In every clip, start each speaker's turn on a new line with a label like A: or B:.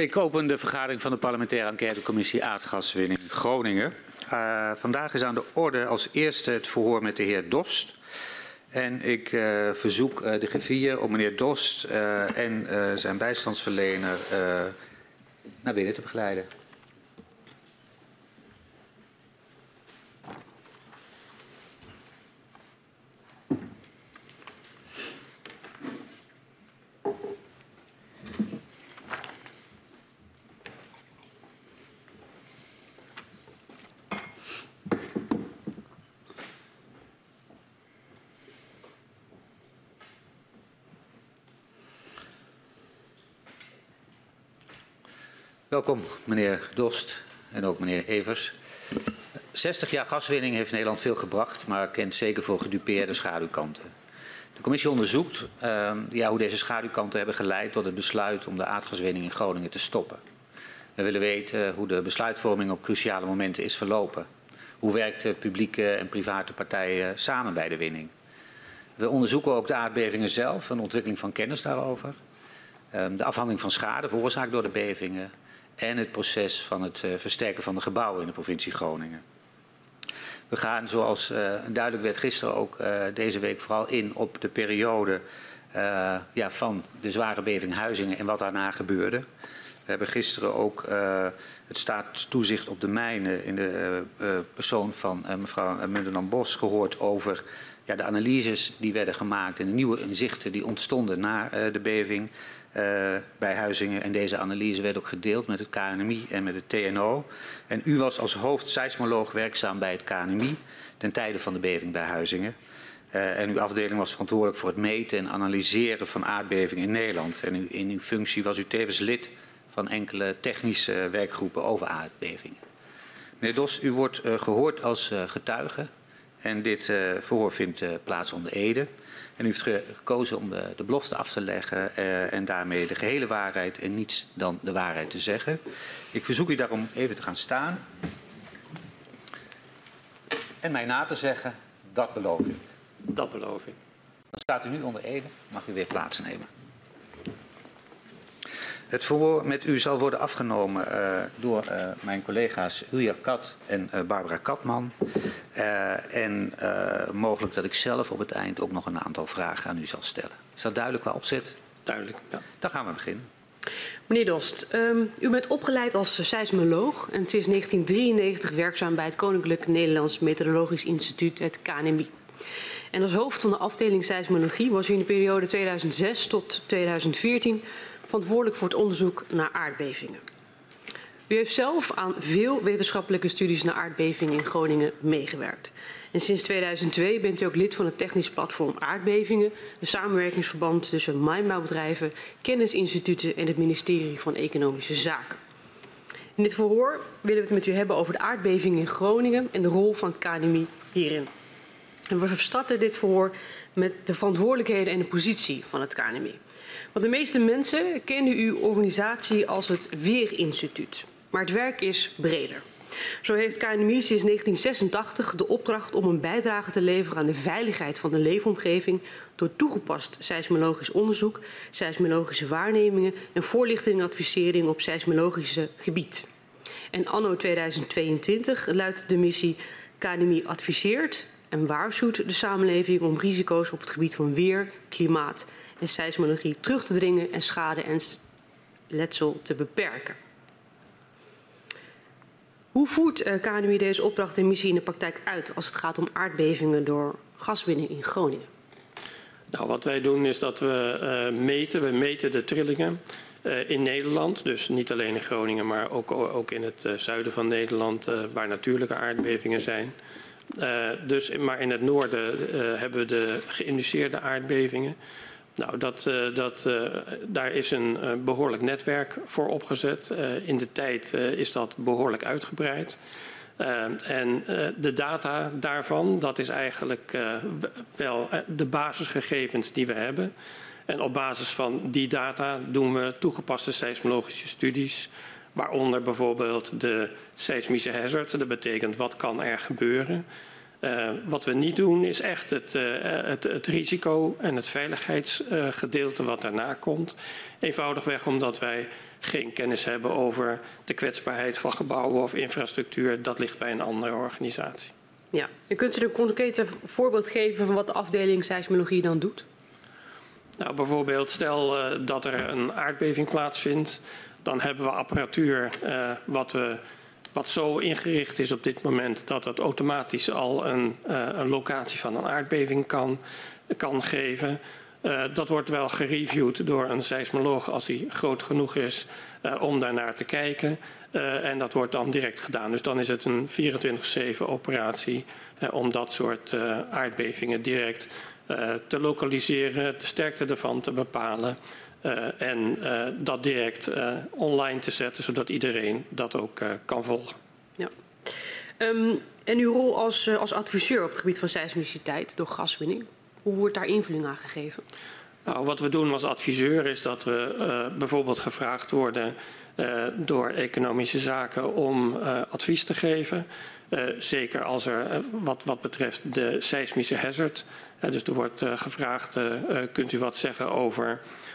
A: Ik open de vergadering van de parlementaire enquêtecommissie aardgaswinning Groningen. Uh, vandaag is aan de orde als eerste het verhoor met de heer Dost. En ik uh, verzoek uh, de griffier om meneer Dost en zijn bijstandsverlener naar binnen te begeleiden. Welkom, meneer Dost en ook meneer Evers. 60 jaar gaswinning heeft Nederland veel gebracht, maar kent zeker voor gedupeerde schaduwkanten. De commissie onderzoekt uh, ja, hoe deze schaduwkanten hebben geleid tot het besluit om de aardgaswinning in Groningen te stoppen. We willen weten hoe de besluitvorming op cruciale momenten is verlopen. Hoe werkten publieke en private partijen samen bij de winning? We onderzoeken ook de aardbevingen zelf, een ontwikkeling van kennis daarover. Um, de afhandeling van schade veroorzaakt door de bevingen en het proces van het uh, versterken van de gebouwen in de provincie Groningen. We gaan, zoals uh, duidelijk werd gisteren ook uh, deze week, vooral in op de periode ja, van de zware beving Huizingen en wat daarna gebeurde. We hebben gisteren ook het staatstoezicht op de mijnen in de persoon van mevrouw Mundernan Bos gehoord over ja, de analyses die werden gemaakt en de nieuwe inzichten die ontstonden na de beving. Uh, bij Huizingen. En deze analyse werd ook gedeeld met het KNMI en met het TNO. En u was als hoofdseismoloog werkzaam bij het KNMI ten tijde van de beving bij Huizingen. Uh, en uw afdeling was verantwoordelijk voor het meten en analyseren van aardbevingen in Nederland. En in uw functie was u tevens lid van enkele technische werkgroepen over aardbevingen. Meneer Dos, u wordt uh, gehoord als getuige. En dit verhoor vindt plaats onder Ede. En u heeft gekozen om de, de belofte af te leggen uh, en daarmee de gehele waarheid en niets dan de waarheid te zeggen. Ik verzoek u daarom even te gaan staan. En mij na te zeggen, dat beloof ik.
B: Dat beloof ik.
A: Dan staat u nu onder Ede, mag u weer plaatsnemen. Het verhoor met u zal worden afgenomen uh, door uh, mijn collega's Ilja Kat en uh, Barbara Katman. en mogelijk dat ik zelf op het eind ook nog een aantal vragen aan u zal stellen. Is dat duidelijk qua opzet?
B: Duidelijk, ja.
A: Dan gaan we beginnen.
C: Meneer Dost, um, u bent opgeleid als seismoloog en sinds 1993 werkzaam bij het Koninklijk Nederlands Meteorologisch Instituut, het KNMI. En als hoofd van de afdeling seismologie was u in de periode 2006 tot 2014 verantwoordelijk voor het onderzoek naar aardbevingen. U heeft zelf aan veel wetenschappelijke studies naar aardbevingen in Groningen meegewerkt. En sinds 2002 bent u ook lid van het technisch platform Aardbevingen, een samenwerkingsverband tussen mijnbouwbedrijven, kennisinstituten en het ministerie van Economische Zaken. In dit verhoor willen we het met u hebben over de aardbevingen in Groningen en de rol van het KNMI hierin. En we starten dit verhoor met de verantwoordelijkheden en de positie van het KNMI. Want de meeste mensen kennen uw organisatie als het Weerinstituut. Maar het werk is breder. Zo heeft KNMI sinds 1986 de opdracht om een bijdrage te leveren aan de veiligheid van de leefomgeving door toegepast seismologisch onderzoek, seismologische waarnemingen en voorlichting en advisering op seismologische gebied. En anno 2022 luidt de missie KNMI adviseert en waarschuwt de samenleving om risico's op het gebied van weer, klimaat en seismologie terug te dringen en schade en letsel te beperken. Hoe voert uh, KNMI deze opdracht en missie in de praktijk uit als het gaat om aardbevingen door gaswinning in Groningen?
B: Nou, wat wij doen is dat we uh, meten. We meten de trillingen uh, in Nederland. Dus niet alleen in Groningen, maar ook, ook in het zuiden van Nederland, waar natuurlijke aardbevingen zijn. dus, maar in het noorden hebben we de geïnduceerde aardbevingen. Nou, dat, uh, dat, uh, daar is een uh, behoorlijk netwerk voor opgezet. in de tijd is dat behoorlijk uitgebreid. en de data daarvan, dat is eigenlijk wel de basisgegevens die we hebben. En op basis van die data doen we toegepaste seismologische studies. Waaronder bijvoorbeeld de seismische hazard. Dat betekent wat kan er gebeuren. Uh, wat we niet doen is echt het, uh, het, het risico en het veiligheidsgedeelte uh, wat daarna komt. Eenvoudigweg omdat wij geen kennis hebben over de kwetsbaarheid van gebouwen of infrastructuur. Dat ligt bij een andere organisatie.
C: Ja, en kunt u een concreet voorbeeld geven van wat de afdeling seismologie dan doet?
B: Nou, bijvoorbeeld stel dat er een aardbeving plaatsvindt. Dan hebben we apparatuur wat we wat zo ingericht is op dit moment dat het automatisch al een, uh, een locatie van een aardbeving kan, kan geven. Uh, dat wordt wel gereviewd door een seismoloog als hij groot genoeg is uh, om daarnaar te kijken. en dat wordt dan direct gedaan. Dus dan is het een 24-7 operatie om dat soort aardbevingen direct te lokaliseren, de sterkte ervan te bepalen. Uh, en uh, dat direct uh, online te zetten, zodat iedereen dat ook kan volgen.
C: Ja. Um, en uw rol als, als adviseur op het gebied van seismiciteit door gaswinning, hoe wordt daar invulling aan gegeven?
B: Nou, wat we doen als adviseur is dat we bijvoorbeeld gevraagd worden door economische zaken om advies te geven. zeker als er wat, wat betreft de seismische hazard. dus er wordt gevraagd, kunt u wat zeggen over Ehm,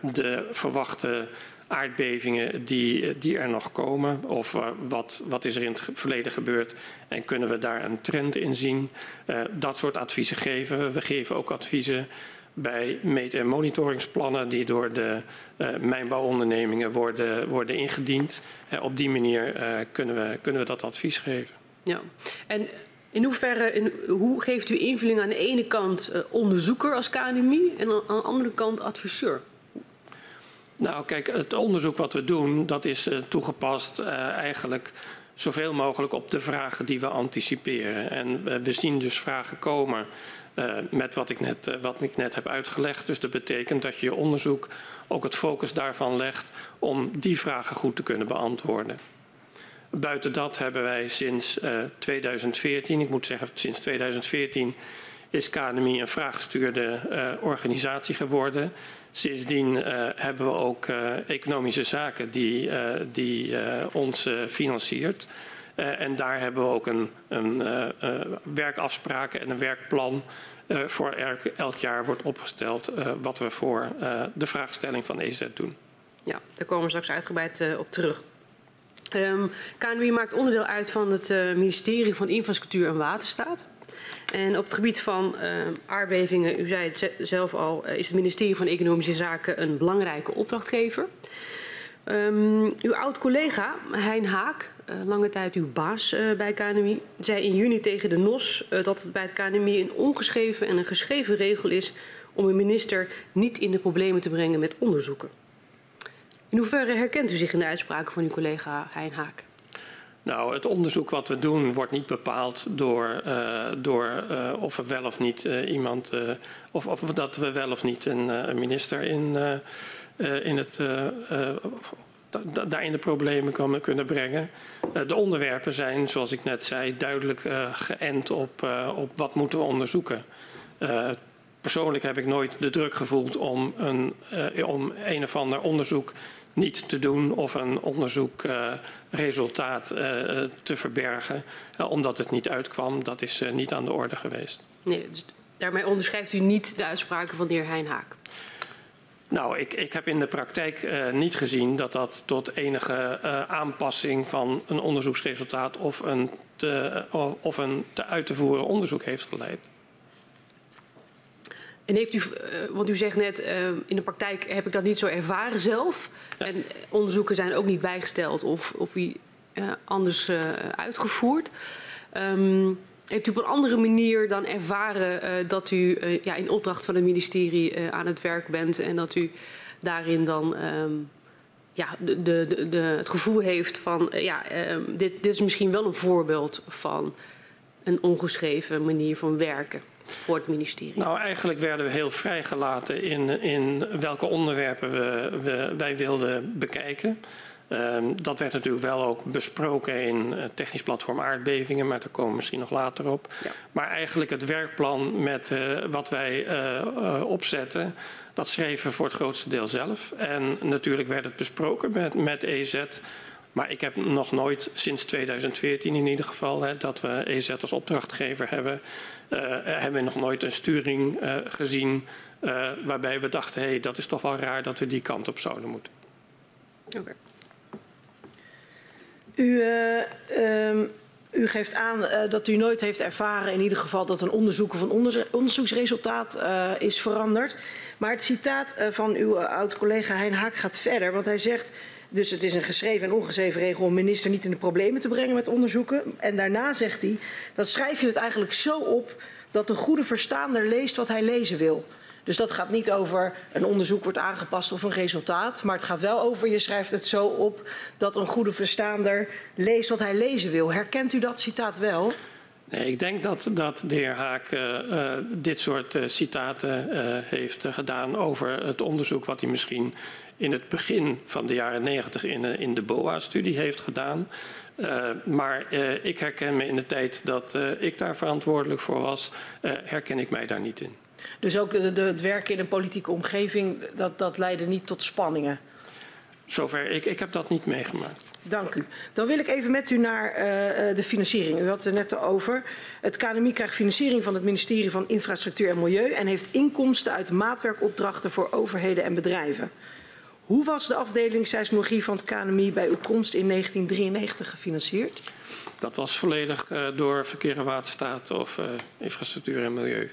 B: de verwachte aardbevingen die, die er nog komen? Of uh, wat, wat is er in het verleden gebeurd en kunnen we daar een trend in zien? Uh, dat soort adviezen geven we. We geven ook adviezen bij meet- en monitoringsplannen die door de uh, mijnbouwondernemingen worden, worden ingediend. op die manier kunnen, we, kunnen we dat advies geven.
C: Ja, en in hoeverre, in, hoe geeft u invulling aan de ene kant uh, onderzoeker als KNMI en aan de andere kant adviseur?
B: Nou, kijk, het onderzoek wat we doen, dat is uh, toegepast uh, eigenlijk zoveel mogelijk op de vragen die we anticiperen. En we zien dus vragen komen met wat ik, net, wat ik net heb uitgelegd. Dus dat betekent dat je je onderzoek ook het focus daarvan legt om die vragen goed te kunnen beantwoorden. Buiten dat hebben wij sinds uh, 2014, ik moet zeggen sinds 2014, is KNMI een vraaggestuurde uh, organisatie geworden. Sindsdien uh, hebben we ook economische zaken die, die ons financiert. en daar hebben we ook een, een werkafspraken en een werkplan voor elk, elk, jaar wordt opgesteld wat we voor de vraagstelling van EZ doen.
C: Ja, daar komen we straks uitgebreid op terug. Um, maakt onderdeel uit van het uh, ministerie van Infrastructuur en Waterstaat. En op het gebied van uh, aardbevingen, u zei het zelf al, uh, is het ministerie van Economische Zaken een belangrijke opdrachtgever. Um, uw oud-collega Hein Haak, lange tijd uw baas bij KNMI, zei in juni tegen de NOS dat het bij het KNMI een ongeschreven en een geschreven regel is om een minister niet in de problemen te brengen met onderzoeken. In hoeverre herkent u zich in de uitspraken van uw collega Hein Haak?
B: Nou, het onderzoek wat we doen wordt niet bepaald door, uh, door uh, of er wel of niet uh, iemand, of, of, dat we wel of niet een, minister in, in het, daar in de problemen kunnen brengen. de onderwerpen zijn, zoals ik net zei, duidelijk geënt op, op wat moeten we onderzoeken. persoonlijk heb ik nooit de druk gevoeld om een, om een of ander onderzoek niet te doen of een onderzoekresultaat uh, uh, te verbergen, uh, omdat het niet uitkwam. Dat is niet aan de orde geweest.
C: Nee, dus daarmee onderschrijft u niet de uitspraken van de heer Hein Haak?
B: Nou, ik, ik heb in de praktijk niet gezien dat dat tot enige aanpassing van een onderzoeksresultaat of een te, of een te uit te voeren onderzoek heeft geleid.
C: En heeft u, want u zegt net, in de praktijk heb ik dat niet zo ervaren zelf. Ja. En onderzoeken zijn ook niet bijgesteld of, of anders uitgevoerd. Um, heeft u op een andere manier dan ervaren uh, dat u uh, ja, in opdracht van het ministerie uh, aan het werk bent en dat u daarin dan um, ja, de, de, de, het gevoel heeft van ja, um, dit, dit is misschien wel een voorbeeld van een ongeschreven manier van werken? Voor het ministerie?
B: Nou, eigenlijk werden we heel vrijgelaten in, in welke onderwerpen we, we, wij wilden bekijken. Um, dat werd natuurlijk wel ook besproken in het technisch platform aardbevingen, maar daar komen we misschien nog later op. Ja. Maar eigenlijk het werkplan met uh, wat wij uh, opzetten, dat schreven we voor het grootste deel zelf. En natuurlijk werd het besproken met, met EZ Maar ik heb nog nooit, sinds 2014 in ieder geval, hè, dat we EZ als opdrachtgever hebben, hebben we nog nooit een sturing uh, gezien waarbij we dachten, hé, hey, dat is toch wel raar dat we die kant op zouden moeten.
D: Oké. U, um, u, geeft aan dat u nooit heeft ervaren, in ieder geval, dat een onderzoek of een onderzoeksresultaat is veranderd. Maar het citaat van uw oud-collega Hein Haak gaat verder, want hij zegt... Dus het is een geschreven en ongeschreven regel om minister niet in de problemen te brengen met onderzoeken. En daarna zegt hij, dan schrijf je het eigenlijk zo op dat de goede verstaander leest wat hij lezen wil. Dus dat gaat niet over een onderzoek wordt aangepast of een resultaat. Maar het gaat wel over, je schrijft het zo op dat een goede verstaander leest wat hij lezen wil. Herkent u dat citaat wel?
B: Nee, ik denk dat, dat de heer Haak uh, uh, dit soort uh, citaten heeft gedaan over het onderzoek wat hij misschien in het begin van de jaren negentig in, in de BOA-studie heeft gedaan. maar ik herken me in de tijd dat ik daar verantwoordelijk voor was, herken ik mij daar niet in.
D: Dus ook de, de, het werken in een politieke omgeving, dat, dat leidde niet tot spanningen?
B: Zover, ik, ik heb dat niet meegemaakt.
D: Dank u. Dan wil ik even met u naar uh, de financiering. U had het er net over. Het KNMI krijgt financiering van het ministerie van Infrastructuur en Milieu en heeft inkomsten uit maatwerkopdrachten voor overheden en bedrijven. Hoe was de afdeling seismologie van het KNMI bij uw komst in 1993 gefinancierd?
B: Dat was volledig uh, door Verkeer en Waterstaat of uh, Infrastructuur en Milieu.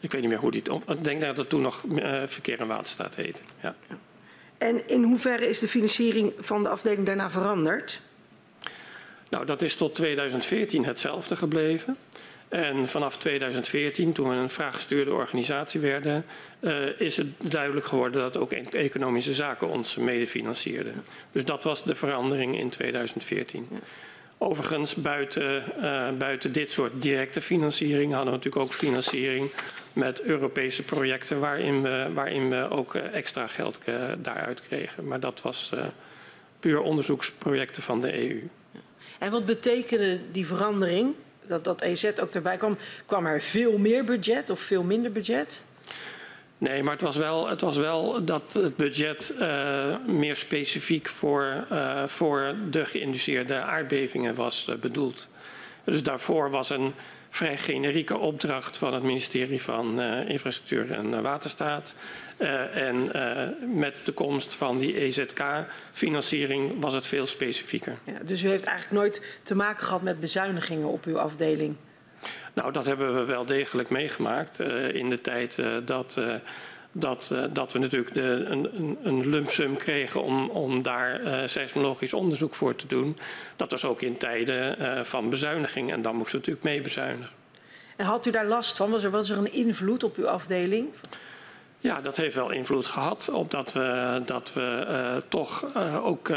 B: Ik weet niet meer hoe die het... Ik denk dat het toen nog uh, Verkeer en Waterstaat heette. Ja.
D: En in hoeverre is de financiering van de afdeling daarna veranderd?
B: Nou, dat is tot 2014 hetzelfde gebleven. En vanaf 2014, toen we een vraaggestuurde organisatie werden, uh, is het duidelijk geworden dat ook economische zaken ons medefinancierden. Dus dat was de verandering in 2014. Ja. Overigens, buiten, uh, buiten dit soort directe financiering hadden we natuurlijk ook financiering met Europese projecten waarin we, waarin we ook uh, extra geld uh, daaruit kregen. Maar dat was puur onderzoeksprojecten van de EU.
D: En wat betekende die verandering, dat, dat EZ ook erbij kwam? Kwam er veel meer budget of veel minder budget?
B: Nee, maar het was wel, het was wel dat het budget uh, meer specifiek voor, uh, voor de geïnduceerde aardbevingen was uh, bedoeld. Dus daarvoor was een vrij generieke opdracht van het ministerie van Infrastructuur en Waterstaat. En met de komst van die EZK-financiering was het veel specifieker.
D: Ja, dus u heeft eigenlijk nooit te maken gehad met bezuinigingen op uw afdeling?
B: Nou, dat hebben we wel degelijk meegemaakt uh, in de tijd uh, dat, uh, dat, dat we natuurlijk de, een, een lump sum kregen om, om daar seismologisch onderzoek voor te doen. Dat was ook in tijden van bezuiniging en dan moesten we natuurlijk mee bezuinigen.
D: En had u daar last van? Was er, was er een invloed op uw afdeling?
B: Ja, dat heeft wel invloed gehad, omdat we, dat we toch ook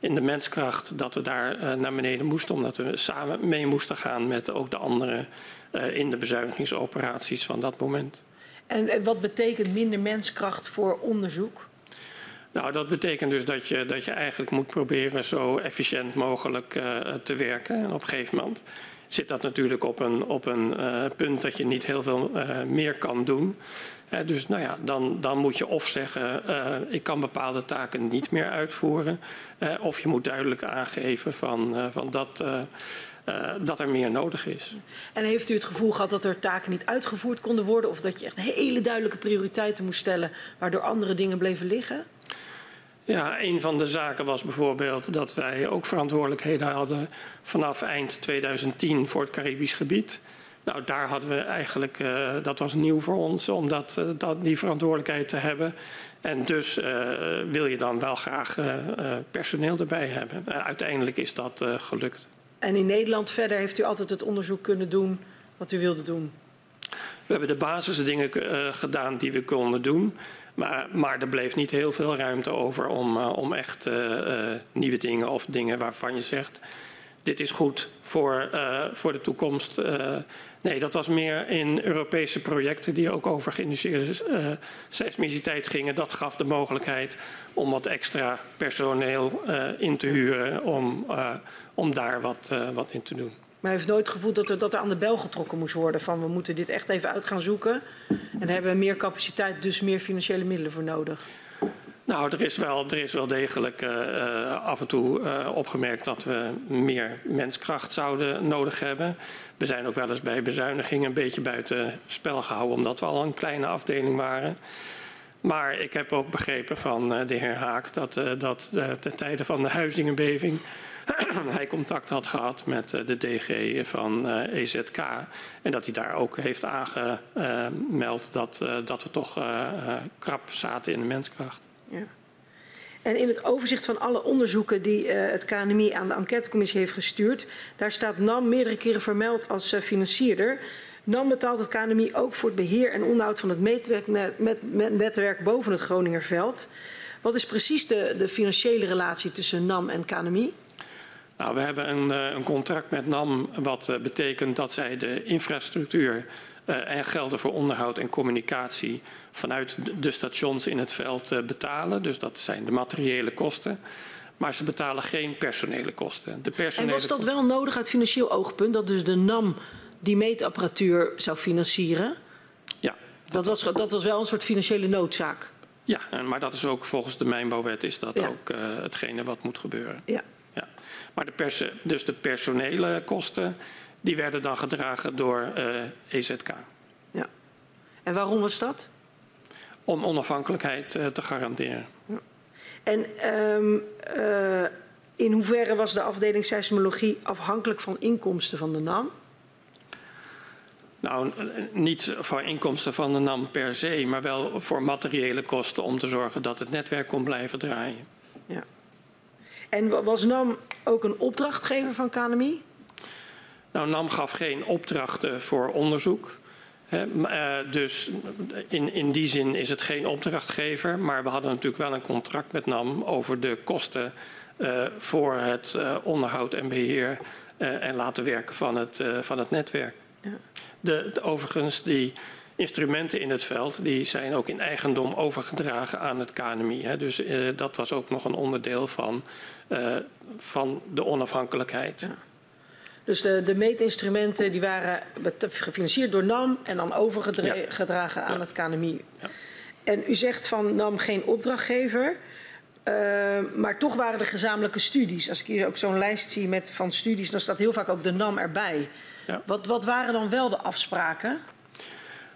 B: in de menskracht dat we daar naar beneden moesten, omdat we samen mee moesten gaan met ook de anderen in de bezuinigingsoperaties van dat moment.
D: En, en, wat betekent minder menskracht voor onderzoek?
B: Nou, dat betekent dus dat je, dat je eigenlijk moet proberen zo efficiënt mogelijk te werken. En op een gegeven moment zit dat natuurlijk op een, op een punt dat je niet heel veel meer kan doen. Dus nou ja, dan, dan moet je of zeggen, uh, ik kan bepaalde taken niet meer uitvoeren. Uh, of je moet duidelijk aangeven van, van dat, dat er meer nodig is.
D: En heeft u het gevoel gehad dat er taken niet uitgevoerd konden worden? Of dat je echt hele duidelijke prioriteiten moest stellen, waardoor andere dingen bleven liggen?
B: Ja, een van de zaken was bijvoorbeeld dat wij ook verantwoordelijkheden hadden vanaf eind 2010 voor het Caribisch gebied. Nou, daar hadden we eigenlijk, uh, dat was nieuw voor ons om dat, uh, dat, die verantwoordelijkheid te hebben. En dus uh, wil je dan wel graag personeel erbij hebben. uiteindelijk is dat gelukt.
D: En in Nederland verder heeft u altijd het onderzoek kunnen doen wat u wilde doen?
B: We hebben de basisdingen gedaan die we konden doen. Maar, maar er bleef niet heel veel ruimte over om, om echt nieuwe dingen of dingen waarvan je zegt dit is goed voor, voor de toekomst. Nee, dat was meer in Europese projecten die ook over geïnduceerde uh, seismiciteit gingen. Dat gaf de mogelijkheid om wat extra personeel in te huren om, om daar wat, wat in te doen.
D: Maar hij heeft nooit gevoeld dat er, dat er aan de bel getrokken moest worden van we moeten dit echt even uit gaan zoeken. En hebben we meer capaciteit, dus meer financiële middelen voor nodig.
B: Nou, er is wel, er is wel degelijk uh, af en toe uh, opgemerkt dat we meer menskracht zouden nodig hebben. We zijn ook wel eens bij bezuinigingen een beetje buiten spel gehouden, omdat we al een kleine afdeling waren. Maar ik heb ook begrepen van uh, de heer Haak dat, dat ten tijde van de huizingenbeving hij contact had gehad met de DG van EZK. En dat hij daar ook heeft aangemeld dat, dat we toch krap zaten in de menskracht. Ja.
D: En in het overzicht van alle onderzoeken die uh, het KNMI aan de enquêtecommissie heeft gestuurd, daar staat NAM meerdere keren vermeld als uh, financierder. NAM betaalt het KNMI ook voor het beheer en onderhoud van het meetwerknet, met, met netwerk boven het Groningerveld. Wat is precies de, de financiële relatie tussen NAM en KNMI?
B: Nou, we hebben een, uh, een contract met NAM wat betekent dat zij de infrastructuur en gelden voor onderhoud en communicatie vanuit de stations in het veld uh, betalen. Dus dat zijn de materiële kosten. Maar ze betalen geen personele kosten. De personele
D: en was dat wel nodig uit financieel oogpunt, dat dus de NAM die meetapparatuur zou financieren?
B: Ja.
D: Dat was, dat was wel een soort financiële noodzaak?
B: Ja, maar dat is ook volgens de mijnbouwwet is dat ja. ook uh, hetgene wat moet gebeuren.
D: Ja.
B: ja. Maar de pers dus de personele kosten die werden dan gedragen door EZK.
D: Ja. En waarom was dat?
B: Om onafhankelijkheid uh, te garanderen. Ja.
D: En um, uh, in hoeverre was de afdeling seismologie afhankelijk van inkomsten van de NAM?
B: Nou, niet voor inkomsten van de NAM per se, maar wel voor materiële kosten om te zorgen dat het netwerk kon blijven draaien.
D: Ja. En was NAM ook een opdrachtgever van KNMI?
B: Nou, NAM gaf geen opdrachten voor onderzoek. He, uh, dus in, in die zin is het geen opdrachtgever. Maar we hadden natuurlijk wel een contract met NAM over de kosten uh, voor het uh, onderhoud en beheer en laten werken van het, van het netwerk. Ja. De, de, overigens, die instrumenten in het veld die zijn ook in eigendom overgedragen aan het KNMI. Hè. Dus dat was ook nog een onderdeel van, van de onafhankelijkheid. Ja.
D: Dus de, de meetinstrumenten die waren gefinancierd door NAM en dan overgedragen ja. aan ja. het KNMI. Ja. En u zegt van NAM geen opdrachtgever. Uh, maar toch waren er gezamenlijke studies. Als ik hier ook zo'n lijst zie met, van studies, dan staat heel vaak ook de NAM erbij. Wat, wat waren dan wel de afspraken?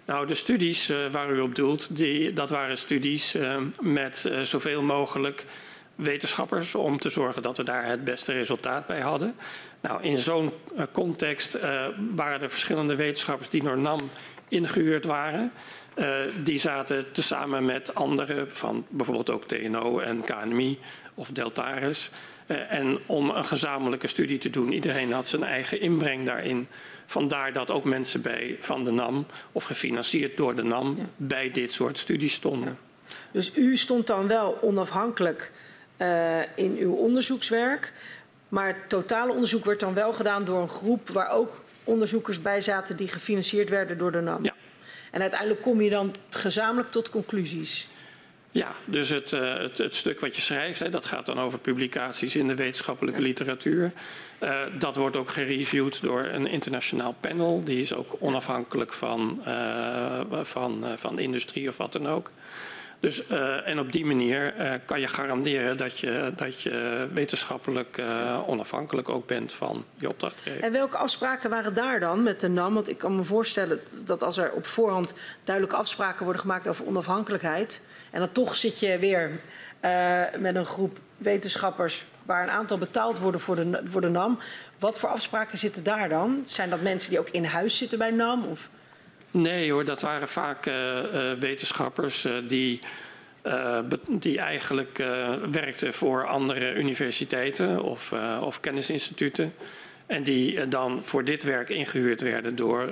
B: Nou, de studies uh, waar u op doelt, die, dat waren studies uh, met zoveel mogelijk wetenschappers om te zorgen dat we daar het beste resultaat bij hadden. Nou, in zo'n uh, context uh, waren er verschillende wetenschappers die door NAM ingehuurd waren. Uh, die zaten tezamen met anderen van bijvoorbeeld ook TNO en KNMI of Deltaris. en om een gezamenlijke studie te doen, iedereen had zijn eigen inbreng daarin. Vandaar dat ook mensen bij van de NAM of gefinancierd door de NAM ja. bij dit soort studies stonden.
D: Ja. Dus u stond dan wel onafhankelijk in uw onderzoekswerk. Maar het totale onderzoek werd dan wel gedaan door een groep waar ook onderzoekers bij zaten die gefinancierd werden door de NAM.
B: Ja.
D: En uiteindelijk kom je dan gezamenlijk tot conclusies.
B: Ja, dus het, uh, het, het, stuk wat je schrijft, hè, dat gaat dan over publicaties in de wetenschappelijke literatuur. Uh, dat wordt ook gereviewd door een internationaal panel. Die is ook onafhankelijk van, uh, van, van industrie of wat dan ook. Dus, uh, en op die manier uh, kan je garanderen dat je, dat je wetenschappelijk uh, onafhankelijk ook bent van je opdrachtgever.
D: En welke afspraken waren daar dan met de NAM? Want ik kan me voorstellen dat als er op voorhand duidelijke afspraken worden gemaakt over onafhankelijkheid. En dan toch zit je weer met een groep wetenschappers waar een aantal betaald worden voor de, voor de NAM. Wat voor afspraken zitten daar dan? Zijn dat mensen die ook in huis zitten bij NAM? Of?
B: Nee hoor, dat waren vaak uh, uh, wetenschappers uh, die, die eigenlijk werkten voor andere universiteiten of, of kennisinstituten. En die dan voor dit werk ingehuurd werden door,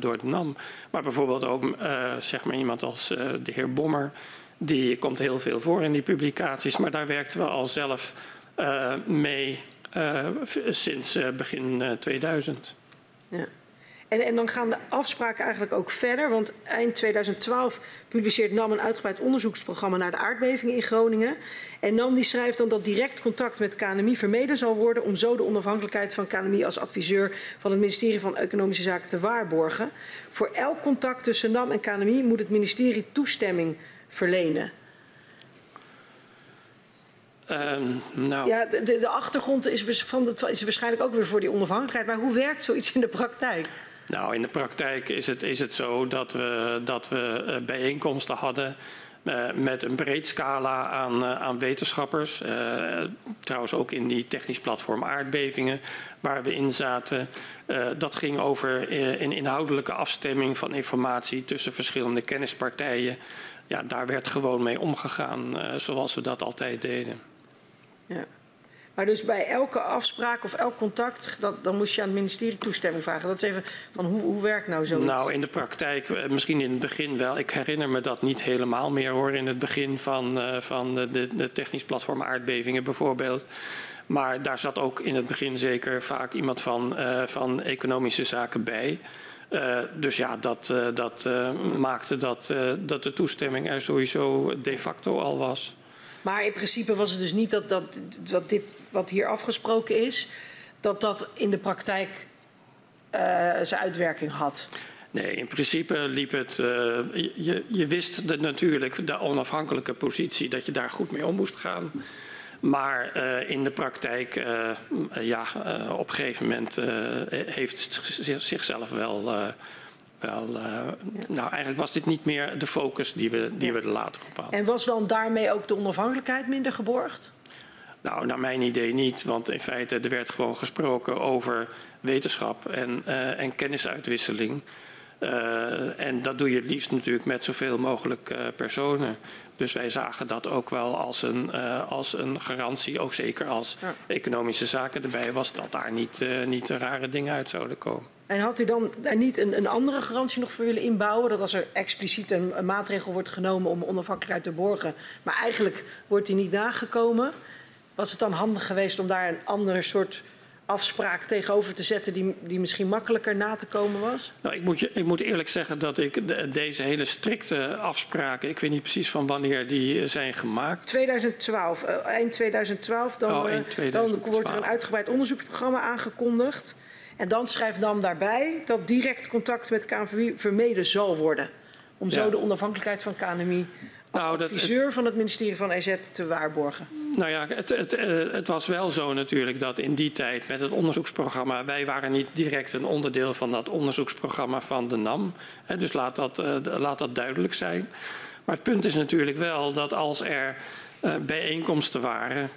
B: door de NAM. Maar bijvoorbeeld ook zeg maar iemand als de heer Bommer. Die komt heel veel voor in die publicaties. Maar daar werkten we al zelf mee sinds begin 2000.
D: Ja. En, en, dan gaan de afspraken eigenlijk ook verder. Want eind 2012 publiceert NAM een uitgebreid onderzoeksprogramma naar de aardbevingen in Groningen. En NAM die schrijft dan dat direct contact met KNMI vermeden zal worden om zo de onafhankelijkheid van KNMI als adviseur van het ministerie van Economische Zaken te waarborgen. Voor elk contact tussen NAM en KNMI moet het ministerie toestemming verlenen.
B: Ehm, nou,
D: Ja, de, de achtergrond is, van is waarschijnlijk ook weer voor die onafhankelijkheid. Maar hoe werkt zoiets in de praktijk?
B: Nou, in de praktijk is het, is het zo dat we, dat we eh, bijeenkomsten hadden eh, met een breed scala aan, eh, aan wetenschappers. Trouwens ook in die technisch platform aardbevingen waar we in zaten. Dat ging over een inhoudelijke afstemming van informatie tussen verschillende kennispartijen. Ja, daar werd gewoon mee omgegaan zoals we dat altijd deden.
D: Ja. Maar dus bij elke afspraak of elk contact, dat, dan moest je aan het ministerie toestemming vragen. Dat is even van hoe, hoe werkt nou zoiets?
B: Nou, in de praktijk, eh, misschien in het begin wel. Ik herinner me dat niet helemaal meer hoor. In het begin van, eh, van de, de, technisch platform aardbevingen bijvoorbeeld. Maar daar zat ook in het begin zeker vaak iemand van, eh, van economische zaken bij. Dus ja, dat, dat maakte dat, dat de toestemming er sowieso de facto al was.
D: Maar in principe was het dus niet dat, dat, dat dit wat hier afgesproken is, dat dat in de praktijk eh, zijn uitwerking had.
B: Nee, in principe liep het. eh, je, je wist natuurlijk de onafhankelijke positie dat je daar goed mee om moest gaan. Maar eh, in de praktijk, ja, op een gegeven moment heeft het zich- zichzelf wel. Eh, nou, eigenlijk was dit niet meer de focus die we, die we er later op hadden.
D: En was dan daarmee ook de onafhankelijkheid minder geborgd?
B: Nou, naar mijn idee niet, want in feite er werd gewoon gesproken over wetenschap en, eh, en kennisuitwisseling. Eh, en dat doe je het liefst natuurlijk met zoveel mogelijk eh, personen. Dus wij zagen dat ook wel als een, eh, als een garantie, ook zeker als
D: Ja.
B: economische zaken erbij was, dat daar niet, niet rare dingen uit zouden komen.
D: En had u dan daar niet een, een andere garantie nog voor willen inbouwen? Dat als er expliciet een, een maatregel wordt genomen om onafhankelijkheid te borgen, maar eigenlijk wordt die niet nagekomen, was het dan handig geweest om daar een andere soort afspraak tegenover te zetten die, die misschien makkelijker na te komen was?
B: Nou, ik moet, je, ik moet eerlijk zeggen dat ik de- deze hele strikte afspraken, ik weet niet precies van wanneer die eh, zijn gemaakt.
D: 2012, eh, eind 2012, dan,
B: Oh,
D: eh, dan
B: 2012.
D: wordt er een uitgebreid onderzoeksprogramma aangekondigd. En dan schrijft NAM daarbij dat direct contact met KNVB vermeden zal worden. Om zo de onafhankelijkheid van KNMI als
B: Nou, dat-
D: adviseur van het ministerie van EZ te waarborgen.
B: Nou ja, het, het, eh, het was wel zo natuurlijk dat in die tijd met het onderzoeksprogramma, wij waren niet direct een onderdeel van dat onderzoeksprogramma van de NAM. Hè, Dus laat dat, eh, laat dat duidelijk zijn. Maar het punt is natuurlijk wel dat als er eh, bijeenkomsten waren,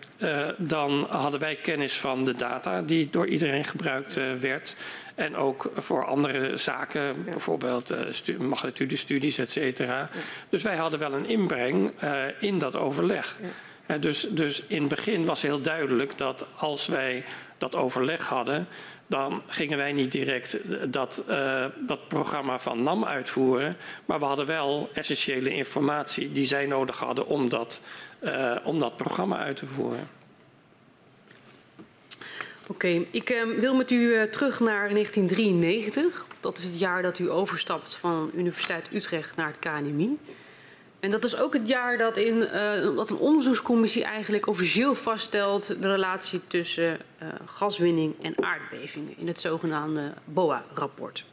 B: dan hadden wij kennis van de data die door iedereen gebruikt werd. En ook voor andere zaken, bijvoorbeeld eh, stu- magnitudestudies, et cetera. Dus wij hadden wel een inbreng eh, in dat overleg. Hè, dus, dus in het begin was heel duidelijk dat als wij dat overleg hadden, dan gingen wij niet direct dat, eh, dat programma van NAM uitvoeren. Maar we hadden wel essentiële informatie die zij nodig hadden om dat, eh, om dat programma uit te voeren.
C: Oké, ik eh, wil met u eh, terug naar 1993. Dat is het jaar dat u overstapt van Universiteit Utrecht naar het KNMI. En dat is ook het jaar dat, in, eh, dat een onderzoekscommissie eigenlijk officieel vaststelt de relatie tussen eh, gaswinning en aardbevingen in het zogenaamde BOA-rapport.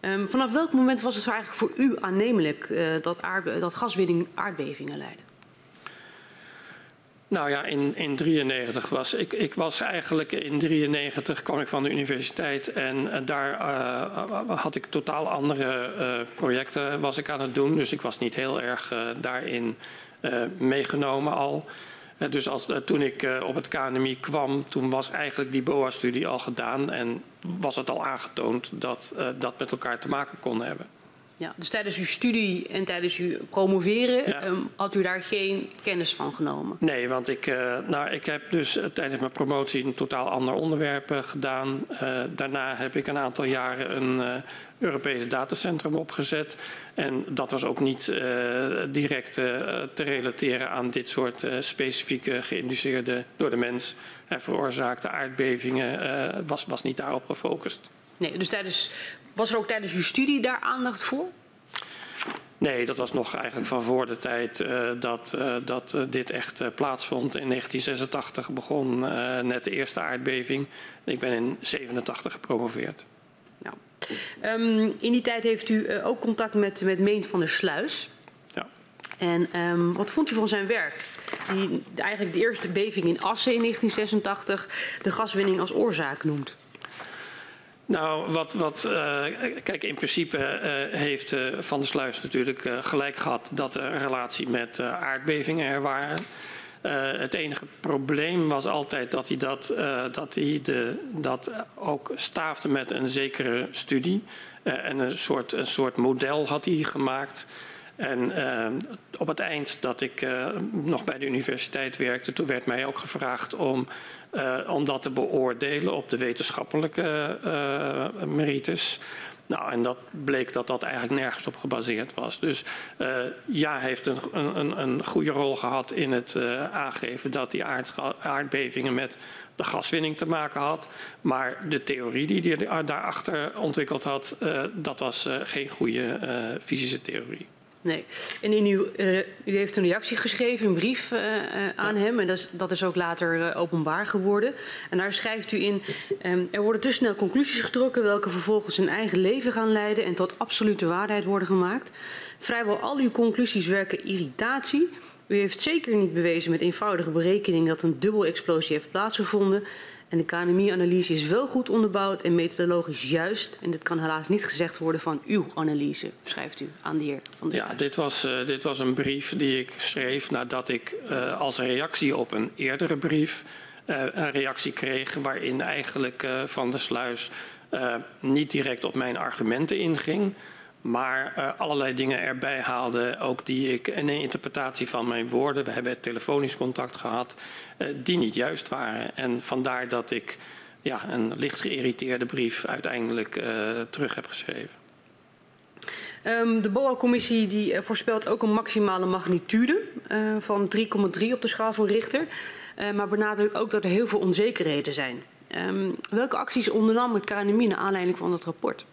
C: Ehm, vanaf welk moment was het eigenlijk voor u aannemelijk dat, aardbe- dat gaswinning aardbevingen leidde?
B: Nou ja, in 1993 was ik, ik was eigenlijk in 93 kwam ik van de universiteit en eh, daar eh, had ik totaal andere projecten was ik aan het doen. Dus ik was niet heel erg daarin meegenomen al. Dus als, toen ik op het KNMI kwam, toen was eigenlijk die BOA-studie al gedaan en was het al aangetoond dat dat met elkaar te maken kon hebben.
C: Ja, dus tijdens uw studie en tijdens uw promoveren
B: Ja.
C: ehm, had u daar geen kennis van genomen?
B: Nee, want ik, eh, nou, ik heb dus eh, tijdens mijn promotie een totaal ander onderwerp eh, gedaan. Daarna heb ik een aantal jaren een Europees datacentrum opgezet. En dat was ook niet direct te relateren aan dit soort specifieke geïnduceerde, door de mens veroorzaakte aardbevingen. was, was niet daarop gefocust.
C: Nee, dus tijdens, was er ook tijdens uw studie daar aandacht voor?
B: Nee, dat was nog eigenlijk van voor de tijd eh, dat, eh, dat eh, dit echt plaatsvond. In 1986 begon net de eerste aardbeving. Ik ben in 87 gepromoveerd.
C: Nou, ehm, in die tijd heeft u ook contact met, met Meent van der Sluis.
B: Ja.
C: En um, wat vond u van zijn werk? Die eigenlijk de eerste beving in Assen in 1986 de gaswinning als oorzaak noemt.
B: Nou, wat, wat uh, kijk, in principe uh, heeft uh, Van der Sluis natuurlijk gelijk gehad dat er een relatie met aardbevingen er waren. het enige probleem was altijd dat hij dat, dat, hij de, dat ook staafde met een zekere studie. en een soort, een soort model had hij gemaakt. En op het eind dat ik nog bij de universiteit werkte, toen werd mij ook gevraagd om, om dat te beoordelen op de wetenschappelijke merites. Nou, en dat bleek dat dat eigenlijk nergens op gebaseerd was. Dus ja, heeft een, een, een goede rol gehad in het aangeven dat die aard, aardbevingen met de gaswinning te maken had. Maar de theorie die hij daarachter ontwikkeld had, dat was geen goede fysische theorie.
C: Nee. En in uw, uh, u heeft een reactie geschreven, een brief uh, aan ja. hem. En dat is, dat is, ook later openbaar geworden. En daar schrijft u in... Um, er worden te snel conclusies getrokken... welke vervolgens hun eigen leven gaan leiden... en tot absolute waarheid worden gemaakt. Vrijwel al uw conclusies werken irritatie... U heeft zeker niet bewezen met eenvoudige berekening dat een dubbelexplosie heeft plaatsgevonden. En de KNMI-analyse is wel goed onderbouwd en methodologisch juist. En dit kan helaas niet gezegd worden van uw analyse, schrijft u aan de heer Van der
B: Ja, dit was, uh, dit was een brief die ik schreef nadat ik uh, als reactie op een eerdere brief uh, een reactie kreeg waarin eigenlijk Van der Sluis niet direct op mijn argumenten inging maar uh, allerlei dingen erbij haalde, ook die ik in een interpretatie van mijn woorden, we hebben telefonisch contact gehad, uh, die niet juist waren. En vandaar dat ik ja, een licht geïrriteerde brief uiteindelijk uh, terug heb geschreven.
C: Um, de BOA-commissie die voorspelt ook een maximale magnitude van 3,3 op de schaal van Richter, maar benadrukt ook dat er heel veel onzekerheden zijn. Um, welke acties ondernam het KNMI naar aanleiding van dat rapport?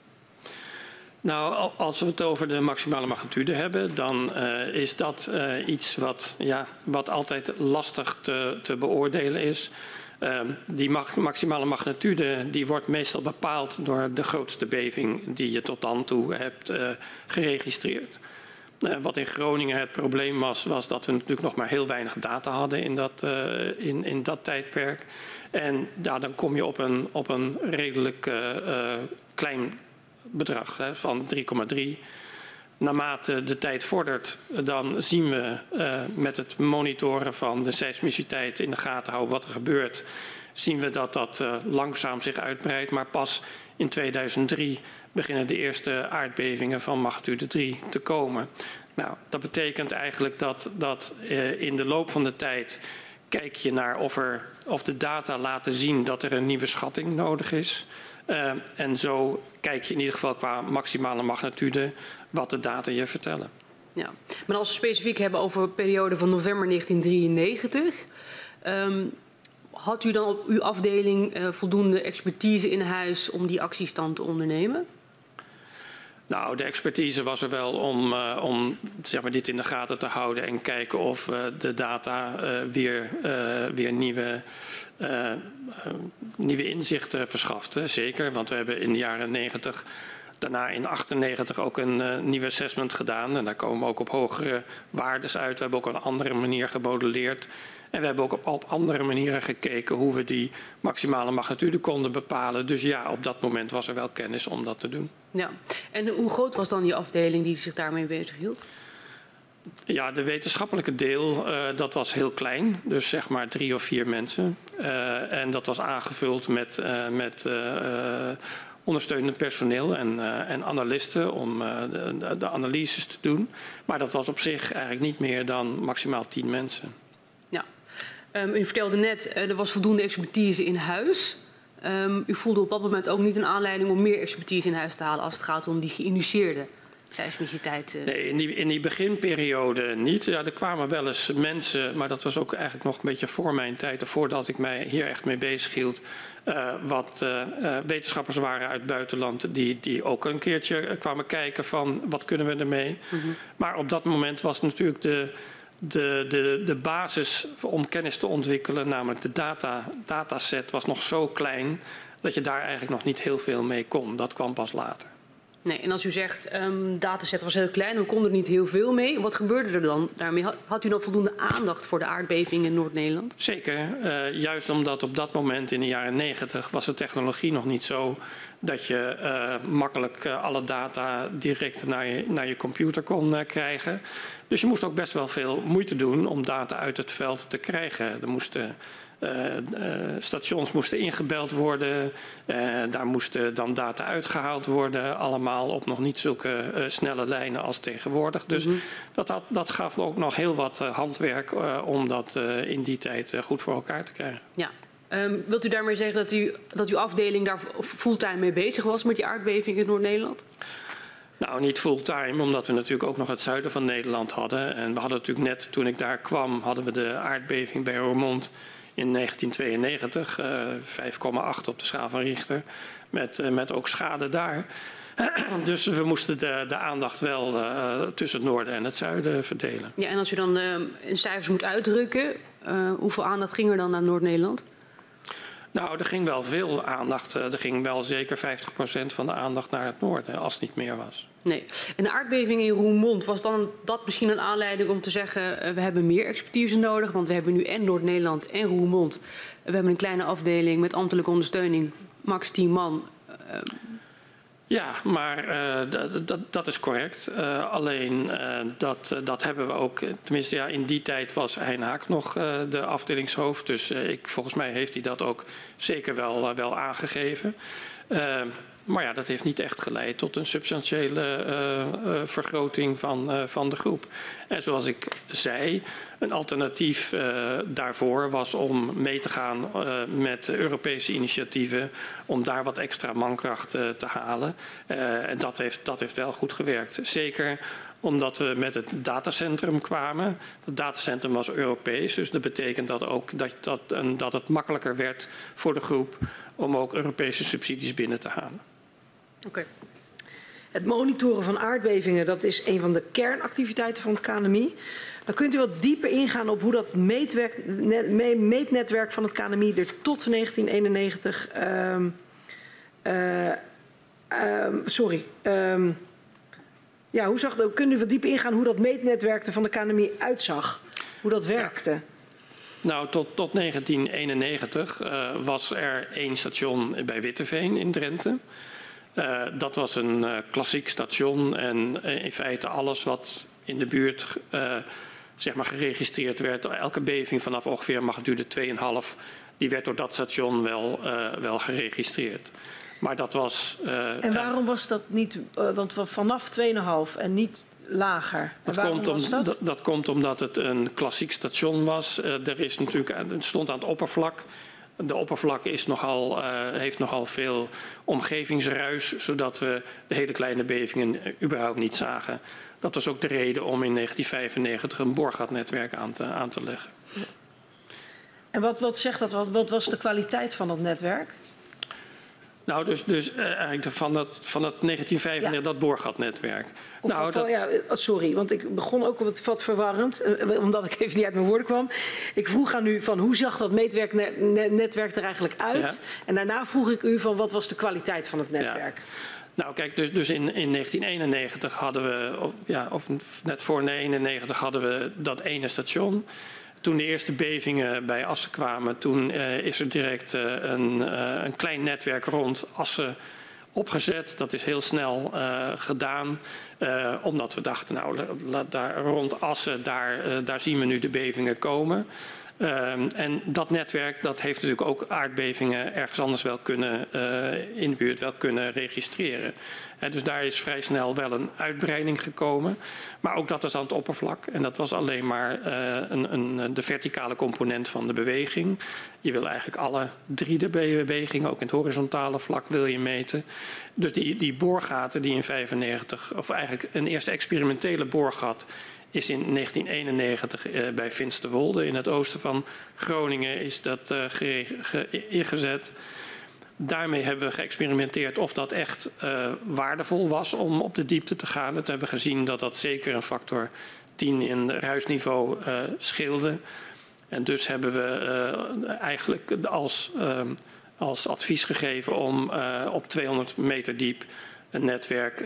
B: Nou, als we het over de maximale magnitude hebben, dan uh, is dat uh, iets wat, ja, wat altijd lastig te, te beoordelen is. Uh, die maximale magnitude die wordt meestal bepaald door de grootste beving die je tot dan toe hebt uh, geregistreerd. wat in Groningen het probleem was, was dat we natuurlijk nog maar heel weinig data hadden in dat, in, in dat tijdperk. En ja, dan kom je op een, op een redelijk klein bedrag hè, van 3,3. Naarmate de tijd vordert, dan zien we uh, met het monitoren van de seismiciteit in de gaten houden wat er gebeurt, zien we dat dat uh, langzaam zich uitbreidt. Maar pas in 2003 beginnen de eerste aardbevingen van magnitude 3 te komen. Nou, dat betekent eigenlijk dat, dat uh, in de loop van de tijd kijk je naar of, er, of de data laten zien dat er een nieuwe schatting nodig is. Uh, en zo kijk je in ieder geval qua maximale magnitude wat de data je vertellen.
C: Ja, maar als we specifiek hebben over de periode van november 1993, um, had u dan op uw afdeling uh, voldoende expertise in huis om die acties dan te ondernemen?
B: Nou, de expertise was er wel om, uh, om zeg maar, dit in de gaten te houden en kijken of uh, de data uh, weer, weer nieuwe, nieuwe inzichten verschaft. Hè. Zeker, want we hebben in de jaren 90 daarna in 98 ook een uh, nieuw assessment gedaan. En daar komen we ook op hogere waardes uit. We hebben ook op een andere manier gemodelleerd. En we hebben ook op, op, andere manieren gekeken hoe we die maximale magnitude konden bepalen. Dus ja, op dat moment was er wel kennis om dat te doen.
C: Ja, en hoe groot was dan die afdeling die zich daarmee bezig hield?
B: Ja, de wetenschappelijke deel, uh, dat was heel klein. Dus zeg maar drie of vier mensen. Uh, en dat was aangevuld met, uh, met ondersteunend personeel en, en analisten om de, de, analyses te doen. Maar dat was op zich eigenlijk niet meer dan maximaal tien mensen.
C: Um, u vertelde net, uh, er was voldoende expertise in huis. Um, u voelde op dat moment ook niet een aanleiding om meer expertise in huis te halen als het gaat om die geïnitieerde seismiciteit?
B: Nee, in die, in die beginperiode niet. Ja, er kwamen wel eens mensen, maar dat was ook eigenlijk nog een beetje voor mijn tijd, voordat ik mij hier echt mee bezig hield. Uh, wat uh, wetenschappers waren uit het buitenland die, die ook een keertje kwamen kijken van wat kunnen we ermee. Mm -hmm. Maar op dat moment was natuurlijk de, de, de, de basis om kennis te ontwikkelen, namelijk de data, dataset, was nog zo klein dat je daar eigenlijk nog niet heel veel mee kon. Dat kwam pas later.
C: Nee, en als u zegt um, dataset was heel klein, we konden er niet heel veel mee. Wat gebeurde er dan daarmee? Had u dan voldoende aandacht voor de aardbeving in Noord-Nederland?
B: Zeker. Uh, juist omdat op dat moment in de jaren 90 was de technologie nog niet zo dat je uh, makkelijk uh, alle data direct naar je, naar je computer kon krijgen. Dus je moest ook best wel veel moeite doen om data uit het veld te krijgen. Er moesten stations moesten ingebeld worden. Uh, daar moesten dan data uitgehaald worden. Allemaal op nog niet zulke snelle lijnen als tegenwoordig. Dus mm -hmm. dat, dat, dat, gaf ook nog heel wat handwerk om dat in die tijd goed voor elkaar te krijgen.
C: Ja. Um, wilt u daarmee zeggen dat, u, dat uw afdeling daar fulltime mee bezig was met die aardbeving in Noord-Nederland?
B: Nou, niet fulltime, omdat we natuurlijk ook nog het zuiden van Nederland hadden. En we hadden natuurlijk net, toen ik daar kwam, hadden we de aardbeving bij Roermond in 1992, uh, 5,8 op de schaal van Richter, met, uh, met ook schade daar. dus we moesten de, de aandacht wel uh, tussen het noorden en het zuiden verdelen.
C: Ja, en als u dan in cijfers moet uitdrukken, hoeveel aandacht ging er dan naar Noord-Nederland?
B: Nou, er ging wel veel aandacht. Er ging wel zeker 50% van de aandacht naar het noorden, als het niet meer was.
C: Nee. En de aardbeving in Roermond, was dan dat misschien een aanleiding om te zeggen... we hebben meer expertise nodig, want we hebben nu en Noord-Nederland en Roermond. We hebben een kleine afdeling met ambtelijke ondersteuning, max 10 man.
B: Ja, maar uh, dat, is correct. Uh, alleen uh, dat, dat hebben we ook, tenminste ja, in die tijd was Hein Haak nog de afdelingshoofd. Dus ik, volgens mij heeft hij dat ook zeker wel, wel aangegeven. Maar ja, dat heeft niet echt geleid tot een substantiële uh, uh, vergroting van, uh, van de groep. En zoals ik zei, een alternatief daarvoor was om mee te gaan met Europese initiatieven om daar wat extra mankracht te halen. en dat heeft, dat heeft wel goed gewerkt. Zeker omdat we met het datacentrum kwamen. Het datacentrum was Europees, dus dat betekent dat ook dat, dat, dat het makkelijker werd voor de groep om ook Europese subsidies binnen te halen.
D: Oké. Het monitoren van aardbevingen, dat is een van de kernactiviteiten van het KNMI. Maar kunt u wat dieper ingaan op hoe dat meetnetwerk van het KNMI er tot 1991... Um, uh, um, sorry. Um, ja, hoe zag dat, kunt u wat dieper ingaan hoe dat meetnetwerk er van de KNMI uitzag? Hoe dat werkte? Ja.
B: Nou, tot, tot 1991 uh, was er één station bij Witteveen in Drenthe. Uh, dat was een uh, klassiek station en uh, in feite alles wat in de buurt zeg maar geregistreerd werd, elke beving vanaf ongeveer magnitude 2,5, die werd door dat station wel, wel geregistreerd. Maar dat was.
D: en waarom was dat niet, want vanaf 2,5 en niet lager.
B: Dat komt, om, dat? dat? komt omdat het een klassiek station was. er is natuurlijk, het stond aan het oppervlak. De oppervlak is nogal, uh, heeft nogal veel omgevingsruis, zodat we de hele kleine bevingen überhaupt niet zagen. Dat was ook de reden om in 1995 een boorgatnetwerk aan te, aan te leggen.
D: En wat, wat zegt dat? Wat, wat was de kwaliteit van dat netwerk?
B: Nou, dus, dus uh, eigenlijk van dat, van het 1995, ja. dat boorgatnetwerk.
D: Of, nou, dat... ja, eh, sorry, want ik begon ook wat, wat verwarrend, uh, omdat ik even niet uit mijn woorden kwam. Ik vroeg aan u van hoe zag dat netwerk, netwerk er eigenlijk uit? Ja. En daarna vroeg ik u van wat was de kwaliteit van het netwerk? Ja.
B: Nou, kijk, dus, dus in, in 1991 hadden we, of, ja, of net voor 1991 hadden we dat ene station. Toen de eerste bevingen bij Assen kwamen, toen uh, is er direct uh, een, uh, een, klein netwerk rond Assen opgezet. Dat is heel snel gedaan, omdat we dachten, nou, daar, rond Assen, daar, daar zien we nu de bevingen komen. Um, en dat netwerk dat heeft natuurlijk ook aardbevingen ergens anders wel kunnen, in de buurt wel kunnen registreren. Uh, dus daar is vrij snel wel een uitbreiding gekomen. Maar ook dat is aan het oppervlak. En dat was alleen maar uh, een, een, de verticale component van de beweging. Je wil eigenlijk alle drie de bewegingen, ook in het horizontale vlak, wil je meten. Dus die, die boorgaten die in 95, of eigenlijk een eerste experimentele boorgat is in 1991 uh, bij Finsterwolde in het oosten van Groningen is dat uh, ingezet. Daarmee hebben we geëxperimenteerd of dat echt uh, waardevol was om op de diepte te gaan. Dat hebben gezien dat dat zeker een factor 10 in ruisniveau scheelde. En dus hebben we eigenlijk als, als advies gegeven om op 200 meter diep een netwerk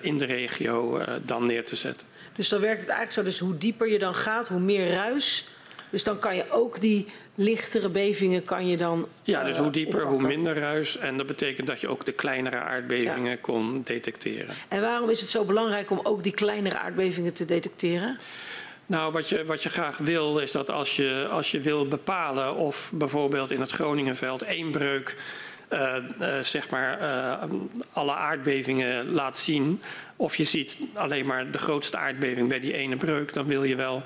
B: in de regio dan neer te zetten.
D: Dus dan werkt het eigenlijk zo, dus hoe dieper je dan gaat, hoe meer ruis. Dus dan kan je ook die lichtere bevingen kan je dan
B: Ja, dus hoe dieper, hoe minder ruis. En dat betekent dat je ook de kleinere aardbevingen kon detecteren.
D: En waarom is het zo belangrijk om ook die kleinere aardbevingen te detecteren?
B: Nou, wat je, wat je graag wil is dat als je, als je wil bepalen of bijvoorbeeld in het Groningenveld één breuk uh, uh, zeg maar uh, alle aardbevingen laat zien, of je ziet alleen maar de grootste aardbeving bij die ene breuk, dan wil je wel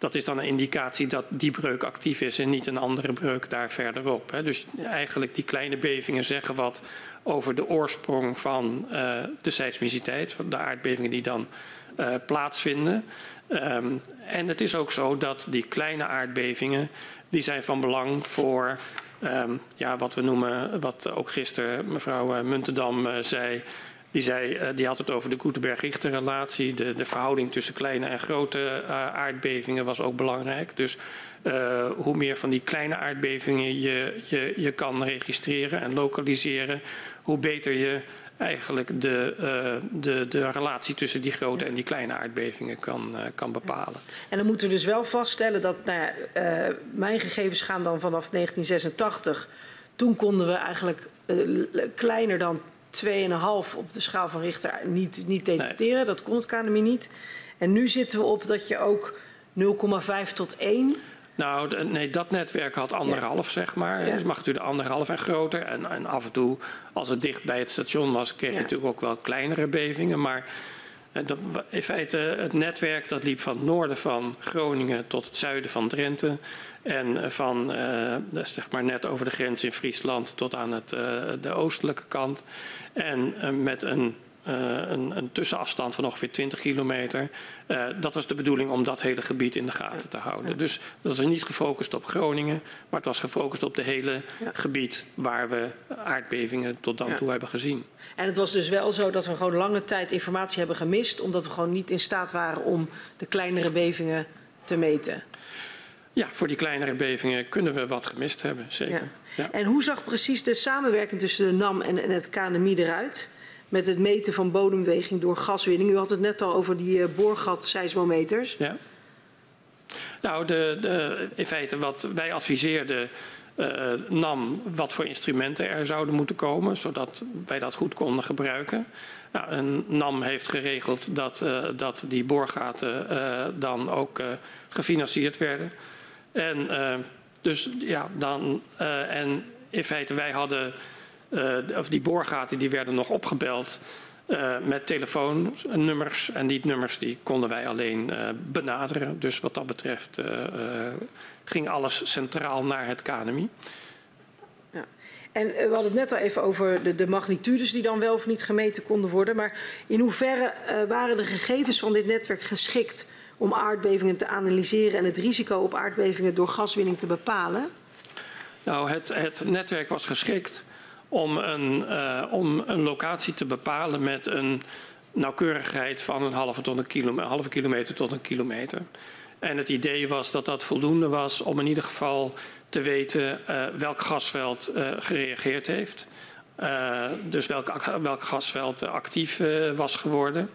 B: dat is dan een indicatie dat die breuk actief is en niet een andere breuk daar verderop. Hè. Dus eigenlijk die kleine bevingen zeggen wat over de oorsprong van uh, de seismiciteit, de aardbevingen die dan uh, plaatsvinden. Um, en het is ook zo dat die kleine aardbevingen, die zijn van belang voor um, ja, wat we noemen, wat ook gisteren mevrouw eh, Muntendam zei, die, zei, uh, die had het over de Gutenberg-Richter-relatie. De, de, verhouding tussen kleine en grote uh, aardbevingen was ook belangrijk. Dus uh, hoe meer van die kleine aardbevingen je, je, je kan registreren en lokaliseren, hoe beter je eigenlijk de, de, de relatie tussen die grote en die kleine aardbevingen kan, kan bepalen.
D: En dan moeten we dus wel vaststellen dat nou ja, mijn gegevens gaan dan vanaf 1986. Toen konden we eigenlijk kleiner dan 2,5 op de schaal van Richter niet, niet detecteren. Nee. Dat kon het KNMI niet. En nu zitten we op dat je ook 0,5 tot 1.
B: Nou, nee, dat netwerk had anderhalf, ja. zeg maar. Ja. Dus mag natuurlijk anderhalf en groter. En, en, af en toe, als het dicht bij het station was, kreeg je natuurlijk ook wel kleinere bevingen. Maar in feite, het netwerk dat liep van het noorden van Groningen tot het zuiden van Drenthe. En van uh, zeg maar net over de grens in Friesland tot aan het, uh, de oostelijke kant. En met een, een, een, tussenafstand van ongeveer 20 kilometer. dat was de bedoeling om dat hele gebied in de gaten te houden. Dus dat was niet gefocust op Groningen, maar het was gefocust op het hele ja. gebied waar we aardbevingen tot dan toe hebben gezien.
D: En het was dus wel zo dat we gewoon lange tijd informatie hebben gemist, omdat we gewoon niet in staat waren om de kleinere bevingen te meten.
B: Ja, voor die kleinere bevingen kunnen we wat gemist hebben, zeker. Ja.
D: En hoe zag precies de samenwerking tussen de NAM en, en het KNMI eruit? Met het meten van bodembeweging door gaswinning. U had het net al over die uh, boorgat-seismometers.
B: Ja. Nou, de, de, in feite wat wij adviseerden uh, NAM wat voor instrumenten er zouden moeten komen, zodat wij dat goed konden gebruiken. Nou, en NAM heeft geregeld dat, uh, dat die boorgaten dan ook gefinancierd werden. En dus ja, dan, en in feite wij hadden, of die boorgaten die werden nog opgebeld met telefoonnummers. En die nummers die konden wij alleen benaderen. Dus wat dat betreft ging alles centraal naar het KNMI.
D: Ja. En we hadden het net al even over de, de, magnitudes die dan wel of niet gemeten konden worden. Maar in hoeverre waren de gegevens van dit netwerk geschikt om aardbevingen te analyseren en het risico op aardbevingen door gaswinning te bepalen?
B: Nou, het, het netwerk was geschikt om een, uh, om een locatie te bepalen met een nauwkeurigheid van een halve, tot een kilometer, halve kilometer tot een kilometer. En het idee was dat dat voldoende was om in ieder geval te weten uh, welk gasveld uh, gereageerd heeft. dus welk, welk gasveld actief was geworden.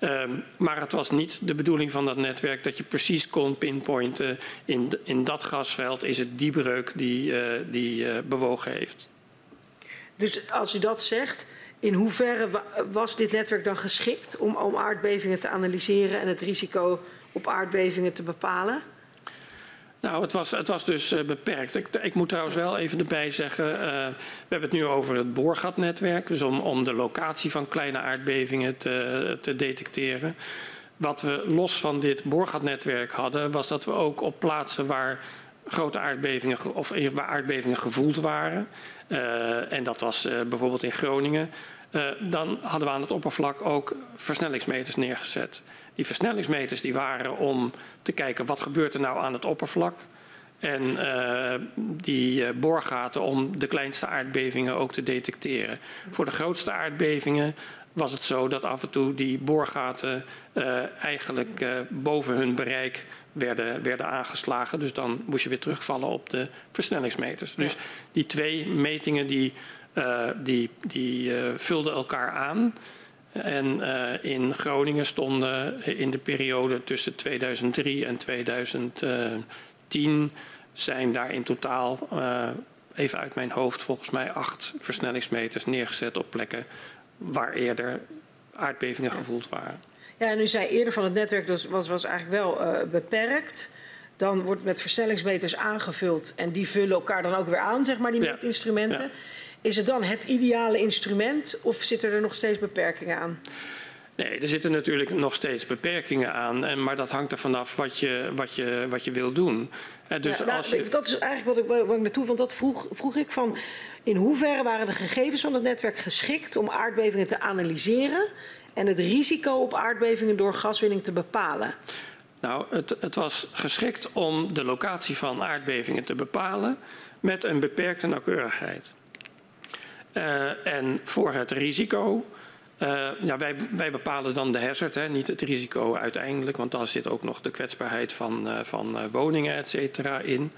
B: Um, maar het was niet de bedoeling van dat netwerk dat je precies kon pinpointen in, in dat gasveld is het die breuk die, die bewogen heeft.
D: Dus als u dat zegt, in hoeverre was dit netwerk dan geschikt om, om aardbevingen te analyseren en het risico op aardbevingen te bepalen?
B: Nou, het was, het was dus uh, beperkt. Ik, ik, moet trouwens wel even erbij zeggen, uh, we hebben het nu over het boorgatnetwerk, dus om, om de locatie van kleine aardbevingen te, te detecteren. Wat we los van dit boorgatnetwerk hadden, was dat we ook op plaatsen waar grote aardbevingen of waar aardbevingen gevoeld waren, uh, en dat was bijvoorbeeld in Groningen, dan hadden we aan het oppervlak ook versnellingsmeters neergezet. Die versnellingsmeters die waren om te kijken wat gebeurt er nou aan het oppervlak. En die boorgaten om de kleinste aardbevingen ook te detecteren. Voor de grootste aardbevingen was het zo dat af en toe die boorgaten uh, eigenlijk boven hun bereik werden, werden aangeslagen. Dus dan moest je weer terugvallen op de versnellingsmeters. Dus die twee metingen die, die, die vulden elkaar aan. En in Groningen stonden in de periode tussen 2003 en 2010 zijn daar in totaal, even uit mijn hoofd, volgens mij acht versnellingsmeters neergezet op plekken waar eerder aardbevingen gevoeld waren.
D: Ja, en u zei eerder van het netwerk dat was, was eigenlijk wel uh, beperkt. Dan wordt met versnellingsmeters aangevuld en die vullen elkaar dan ook weer aan, zeg maar, die ja. meetinstrumenten. Ja. Is het dan het ideale instrument of zitten er nog steeds beperkingen aan?
B: Nee, er zitten natuurlijk nog steeds beperkingen aan. En, maar dat hangt er vanaf wat je, wat je, wat je wil doen.
D: En dus ja, nou, als je... Dat is eigenlijk wat ik, waar ik naartoe, want dat vroeg, vroeg ik van... in hoeverre waren de gegevens van het netwerk geschikt om aardbevingen te analyseren... en het risico op aardbevingen door gaswinning te bepalen?
B: Nou, het, het was geschikt om de locatie van aardbevingen te bepalen... met een beperkte nauwkeurigheid. Uh, en voor het risico uh, ja, wij, wij, bepalen dan de hazard, hè, niet het risico uiteindelijk, want daar zit ook nog de kwetsbaarheid van, uh, van woningen et cetera in.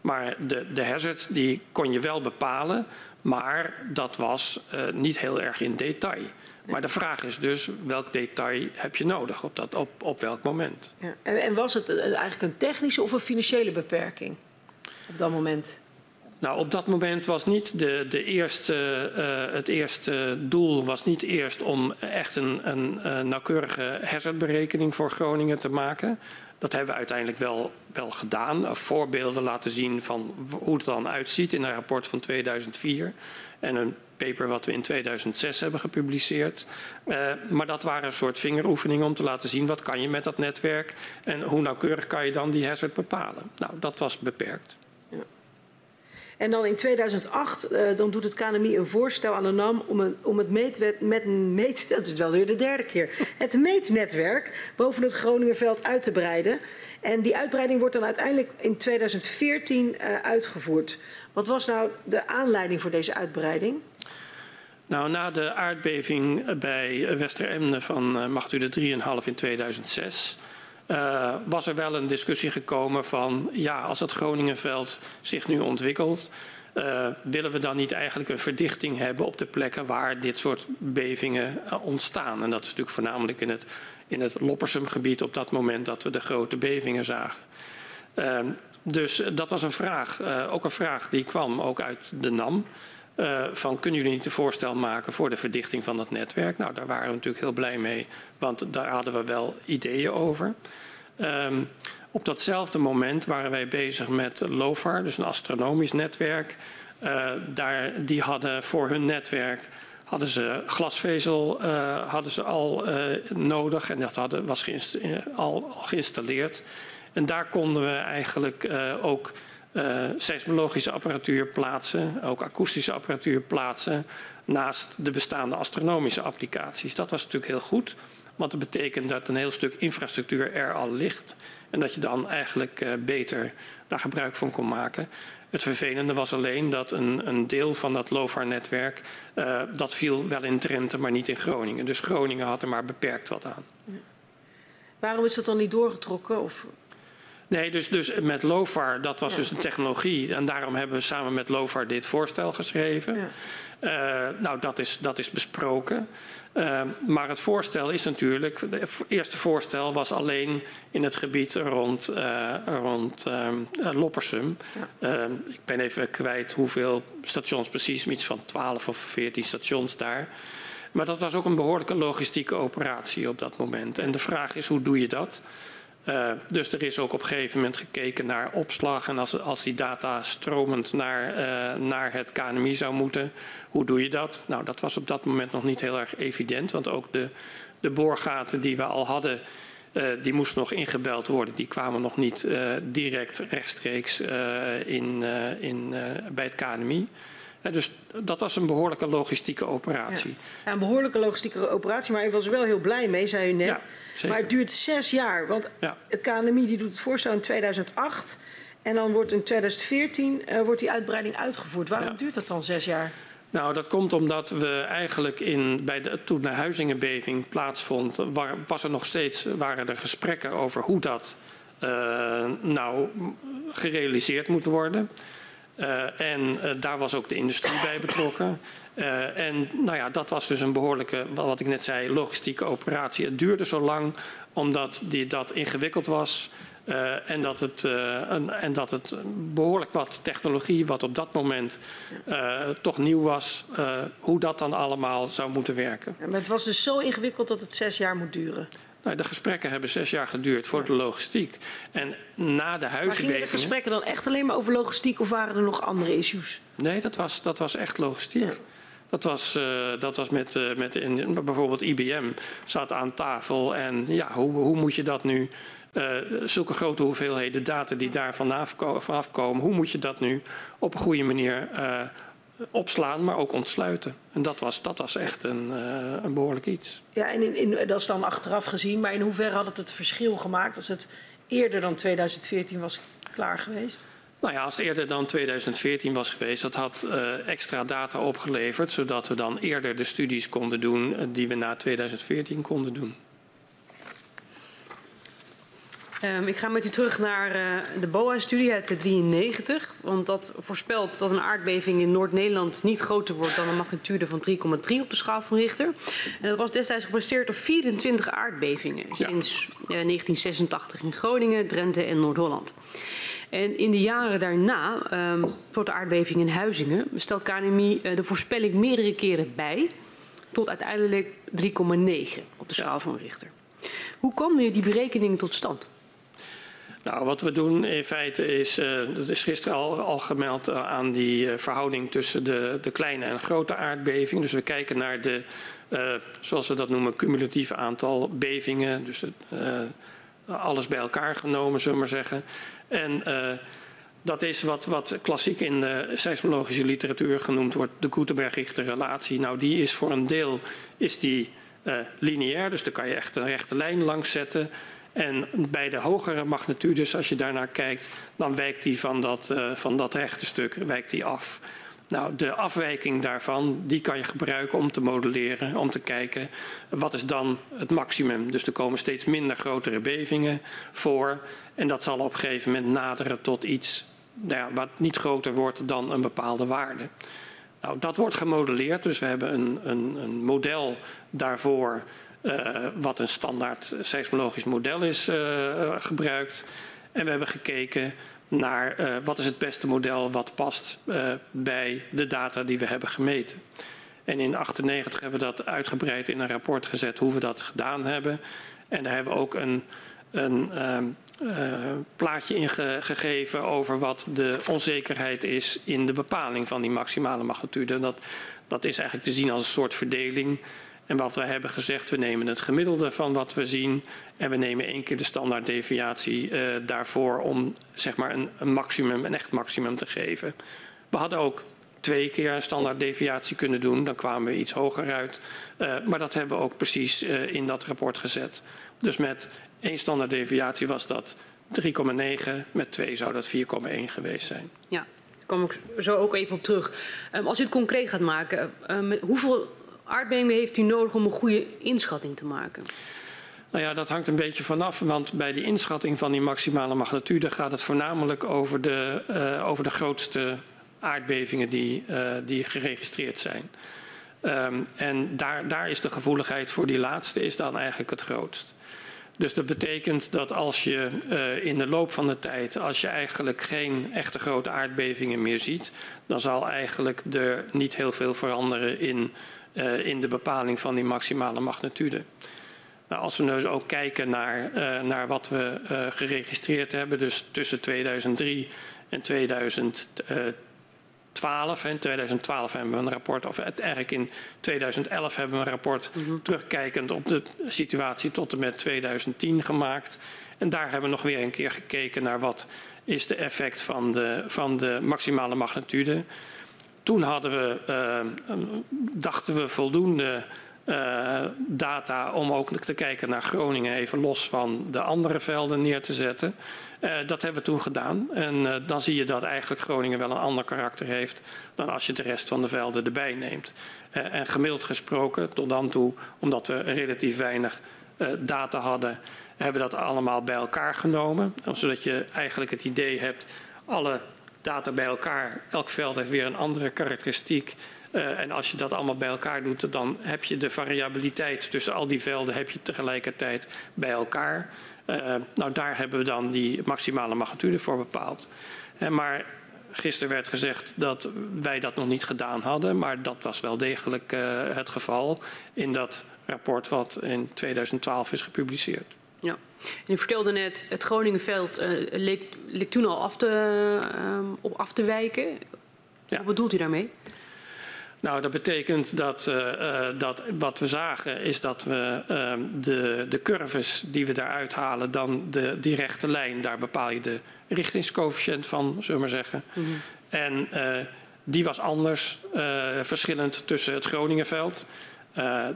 B: Maar de, de hazard die kon je wel bepalen, maar dat was niet heel erg in detail. Maar de vraag is dus, welk detail heb je nodig op, dat, op, op welk moment?
D: Ja. En, en was het eigenlijk een technische of een financiële beperking op dat moment?
B: Nou, op dat moment was niet de, de eerste, uh, het eerste doel was niet eerst om echt een, een, een nauwkeurige hazardberekening voor Groningen te maken. Dat hebben we uiteindelijk wel, wel gedaan. Voorbeelden laten zien van hoe het dan uitziet in een rapport van 2004. En een paper wat we in 2006 hebben gepubliceerd. Uh, maar dat waren een soort vingeroefeningen om te laten zien wat kan je met dat netwerk en hoe nauwkeurig kan je dan die hazard bepalen. Nou, dat was beperkt.
D: En dan in 2008 uh, dan doet het KNMI een voorstel aan de NAM om, om het meetwet, met meet, dat is wel weer de derde keer, het meetnetwerk boven het Groningenveld uit te breiden. En die uitbreiding wordt dan uiteindelijk in 2014 uh, uitgevoerd. Wat was nou de aanleiding voor deze uitbreiding?
B: Nou, na de aardbeving bij Westeremne van uh, macht u de 3,5 in 2006 uh, was er wel een discussie gekomen van ja, als het Groningenveld zich nu ontwikkelt, uh, willen we dan niet eigenlijk een verdichting hebben op de plekken waar dit soort bevingen uh, ontstaan? En dat is natuurlijk voornamelijk in het, in het Loppersumgebied op dat moment dat we de grote bevingen zagen. Uh, dus dat was een vraag, ook een vraag die kwam ook uit de NAM. Uh, van kunnen jullie niet een voorstel maken voor de verdichting van dat netwerk? Nou, daar waren we natuurlijk heel blij mee, want daar hadden we wel ideeën over. Um, op datzelfde moment waren wij bezig met LOFAR, dus een astronomisch netwerk. Uh, daar, die hadden voor hun netwerk hadden ze glasvezel uh, hadden ze al nodig en dat hadden, was al, al geïnstalleerd. En daar konden we eigenlijk ook seismologische apparatuur plaatsen, ook akoestische apparatuur plaatsen, naast de bestaande astronomische applicaties. Dat was natuurlijk heel goed, want dat betekent dat een heel stuk infrastructuur er al ligt en dat je dan eigenlijk uh, beter daar gebruik van kon maken. Het vervelende was alleen dat een, een deel van dat LOFAR-netwerk, uh, dat viel wel in Drenthe, maar niet in Groningen. Dus Groningen had er maar beperkt wat aan.
D: Waarom is dat dan niet doorgetrokken? Of
B: Nee, dus, dus met LOFAR, dat was ja. dus een technologie. En daarom hebben we samen met LOFAR dit voorstel geschreven. Ja. Uh, nou, dat is, dat is besproken. Uh, maar het voorstel is natuurlijk. Het eerste voorstel was alleen in het gebied rond, uh, rond Loppersum. Ja. ik ben even kwijt hoeveel stations precies, iets van 12 of 14 stations daar. Maar dat was ook een behoorlijke logistieke operatie op dat moment. En de vraag is: hoe doe je dat? Uh, dus er is ook op een gegeven moment gekeken naar opslag. En als, als die data stromend naar, uh, naar het KNMI zou moeten, hoe doe je dat? Nou, dat was op dat moment nog niet heel erg evident. Want ook de, de boorgaten die we al hadden, uh, die moesten nog ingebeld worden. Die kwamen nog niet direct rechtstreeks in, in, bij het KNMI. Dus dat was een behoorlijke logistieke operatie. Ja.
D: een behoorlijke logistieke operatie, maar ik was er wel heel blij mee, zei u net. Maar het duurt zes jaar, want het KNMI die doet het voorstel in 2008 en dan wordt in 2014 uh, wordt die uitbreiding uitgevoerd. Waarom duurt dat dan zes jaar?
B: Nou, dat komt omdat we eigenlijk in, bij de, toen de Huizingenbeving plaatsvond, waar, was er nog steeds, waren er gesprekken over hoe dat uh, nou gerealiseerd moet worden. En daar was ook de industrie bij betrokken. en nou ja, dat was dus een behoorlijke, wat ik net zei, logistieke operatie. Het duurde zo lang omdat die, dat ingewikkeld was. En, dat het, en, en, dat het behoorlijk wat technologie, wat op dat moment toch nieuw was, hoe dat dan allemaal zou moeten werken.
D: Maar het was dus zo ingewikkeld dat het zes jaar moet duren.
B: Nou, de gesprekken hebben zes jaar geduurd voor de logistiek. En na de huizenbevingen... Maar
D: gingen de gesprekken dan echt alleen maar over logistiek of waren er nog andere issues?
B: Nee, dat was, dat was echt logistiek. Ja. Dat was, uh, dat was met, uh, met in, bijvoorbeeld IBM zat aan tafel en ja, hoe, hoe moet je dat nu uh, zulke grote hoeveelheden data die daar vanaf, vanaf komen, hoe moet je dat nu op een goede manier opslaan, maar ook ontsluiten? En dat was, dat was echt een, uh, een behoorlijk iets.
D: Ja, en in, in, dat is dan achteraf gezien, maar in hoeverre had het het verschil gemaakt als het eerder dan 2014 was klaar geweest?
B: Nou ja, als het eerder dan 2014 was geweest, dat had uh, extra data opgeleverd, zodat we dan eerder de studies konden doen die we na 2014 konden doen.
C: Um, ik ga met u terug naar uh, de BOA-studie uit de 93. Want dat voorspelt dat een aardbeving in Noord-Nederland niet groter wordt dan een magnitude van 3,3 op de schaal van Richter. En dat was destijds gebaseerd op 24 aardbevingen ja. sinds uh, 1986 in Groningen, Drenthe en Noord-Holland. En in de jaren daarna, um, voor de aardbeving in Huizingen, stelt KNMI uh, de voorspelling meerdere keren bij. Tot uiteindelijk 3,9 op de schaal van Richter. Hoe komen die berekeningen tot stand?
B: Nou, wat we doen in feite is, uh, dat is gisteren al, al gemeld uh, aan die uh, verhouding tussen de, de, kleine en grote aardbeving. Dus we kijken naar de, zoals we dat noemen, cumulatieve aantal bevingen. Dus alles bij elkaar genomen, zullen we maar zeggen. En dat is wat, wat klassiek in de seismologische literatuur genoemd wordt, de Gutenberg-Richter relatie. Nou, die is voor een deel is die, lineair, dus daar kan je echt een rechte lijn langs zetten. En bij de hogere magnitudes, als je daarnaar kijkt, dan wijkt die van dat, uh, van dat rechte stuk wijkt die af. Nou, de afwijking daarvan, die kan je gebruiken om te modelleren, om te kijken wat is dan het maximum. Dus er komen steeds minder grotere bevingen voor en dat zal op een gegeven moment naderen tot iets nou ja, wat niet groter wordt dan een bepaalde waarde. Nou, dat wordt gemodelleerd, dus we hebben een, een, een model daarvoor wat een standaard seismologisch model is uh, gebruikt. En we hebben gekeken naar uh, wat is het beste model wat past bij de data die we hebben gemeten. En in 1998 hebben we dat uitgebreid in een rapport gezet hoe we dat gedaan hebben. En daar hebben we ook een, een plaatje in ge gegeven over wat de onzekerheid is in de bepaling van die maximale magnitude. Dat, dat is eigenlijk te zien als een soort verdeling en wat wij hebben gezegd, we nemen het gemiddelde van wat we zien en we nemen één keer de standaarddeviatie uh, daarvoor om zeg maar een, een, maximum, een echt maximum te geven. We hadden ook twee keer een standaarddeviatie kunnen doen, dan kwamen we iets hoger uit. Uh, maar dat hebben we ook precies uh, in dat rapport gezet. Dus met één standaarddeviatie was dat 3,9, met twee zou dat 4,1 geweest zijn.
C: Ja, daar kom ik zo ook even op terug. Um, als u het concreet gaat maken, um, hoeveel aardbevingen heeft u nodig om een goede inschatting te maken?
B: Nou ja, dat hangt een beetje vanaf, want bij de inschatting van die maximale magnitude gaat het voornamelijk over de, uh, over de grootste aardbevingen die, uh, die geregistreerd zijn. Um, en daar, daar is de gevoeligheid voor die laatste is dan eigenlijk het grootst. Dus dat betekent dat als je uh, in de loop van de tijd, als je eigenlijk geen echte grote aardbevingen meer ziet, dan zal eigenlijk er niet heel veel veranderen in uh, in de bepaling van die maximale magnitude. Nou, als we nu ook kijken naar, uh, naar wat we uh, geregistreerd hebben, dus tussen 2003 en 2012. In 2012 hebben we een rapport, of eigenlijk in 2011 hebben we een rapport mm -hmm. terugkijkend op de situatie tot en met 2010 gemaakt. En daar hebben we nog weer een keer gekeken naar wat is de effect van de, van de maximale magnitude. Toen hadden we, uh, dachten we voldoende uh, data om ook te kijken naar Groningen, even los van de andere velden neer te zetten. Uh, dat hebben we toen gedaan. En dan zie je dat eigenlijk Groningen wel een ander karakter heeft dan als je de rest van de velden erbij neemt. en gemiddeld gesproken, tot dan toe, omdat we relatief weinig data hadden, hebben we dat allemaal bij elkaar genomen. Zodat je eigenlijk het idee hebt, alle data bij elkaar. Elk veld heeft weer een andere karakteristiek. Uh, en als je dat allemaal bij elkaar doet, dan heb je de variabiliteit tussen al die velden heb je tegelijkertijd bij elkaar. Uh, nou, daar hebben we dan die maximale magnitude voor bepaald. Uh, maar gisteren werd gezegd dat wij dat nog niet gedaan hadden, maar dat was wel degelijk het geval in dat rapport wat in 2012 is gepubliceerd.
C: Ja. En u vertelde net, het Groningenveld leek, leek, toen al af te, op af te wijken. Ja. Wat bedoelt u daarmee?
B: Nou, dat betekent dat, uh, dat wat we zagen is dat we uh, de, de curves die we daaruit halen, dan de, die rechte lijn, daar bepaal je de richtingscoëfficiënt van, zullen we maar zeggen. Mm -hmm. En uh, die was anders, verschillend tussen het Groningenveld.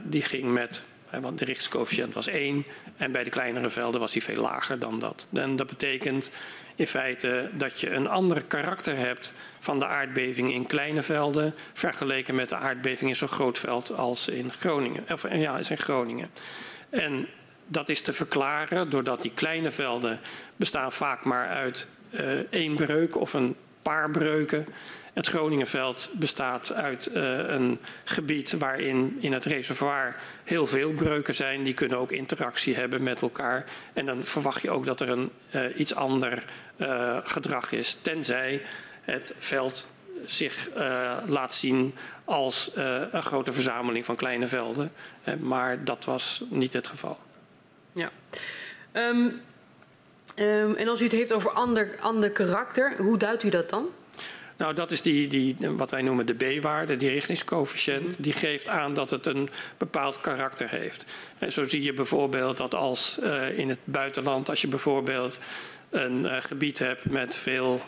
B: die ging met, want de richtingscoëfficiënt was 1 en bij de kleinere velden was die veel lager dan dat. En dat betekent in feite dat je een andere karakter hebt van de aardbeving in kleine velden vergeleken met de aardbeving in zo'n groot veld als in Groningen. Of, ja, is in Groningen. En dat is te verklaren doordat die kleine velden bestaan vaak maar uit uh, één breuk of een paar breuken. Het Groningenveld bestaat uit uh, een gebied waarin in het reservoir heel veel breuken zijn. Die kunnen ook interactie hebben met elkaar. En dan verwacht je ook dat er een uh, iets ander uh, gedrag is. Tenzij het veld zich laat zien als een grote verzameling van kleine velden. Maar dat was niet het geval.
C: Ja. Um, um, en als u het heeft over ander, ander karakter, hoe duidt u dat dan?
B: Nou, dat is die, die, wat wij noemen de B-waarde, die richtingscoëfficiënt. -hmm. Die geeft aan dat het een bepaald karakter heeft. En zo zie je bijvoorbeeld dat als in het buitenland, als je bijvoorbeeld een gebied hebt met veel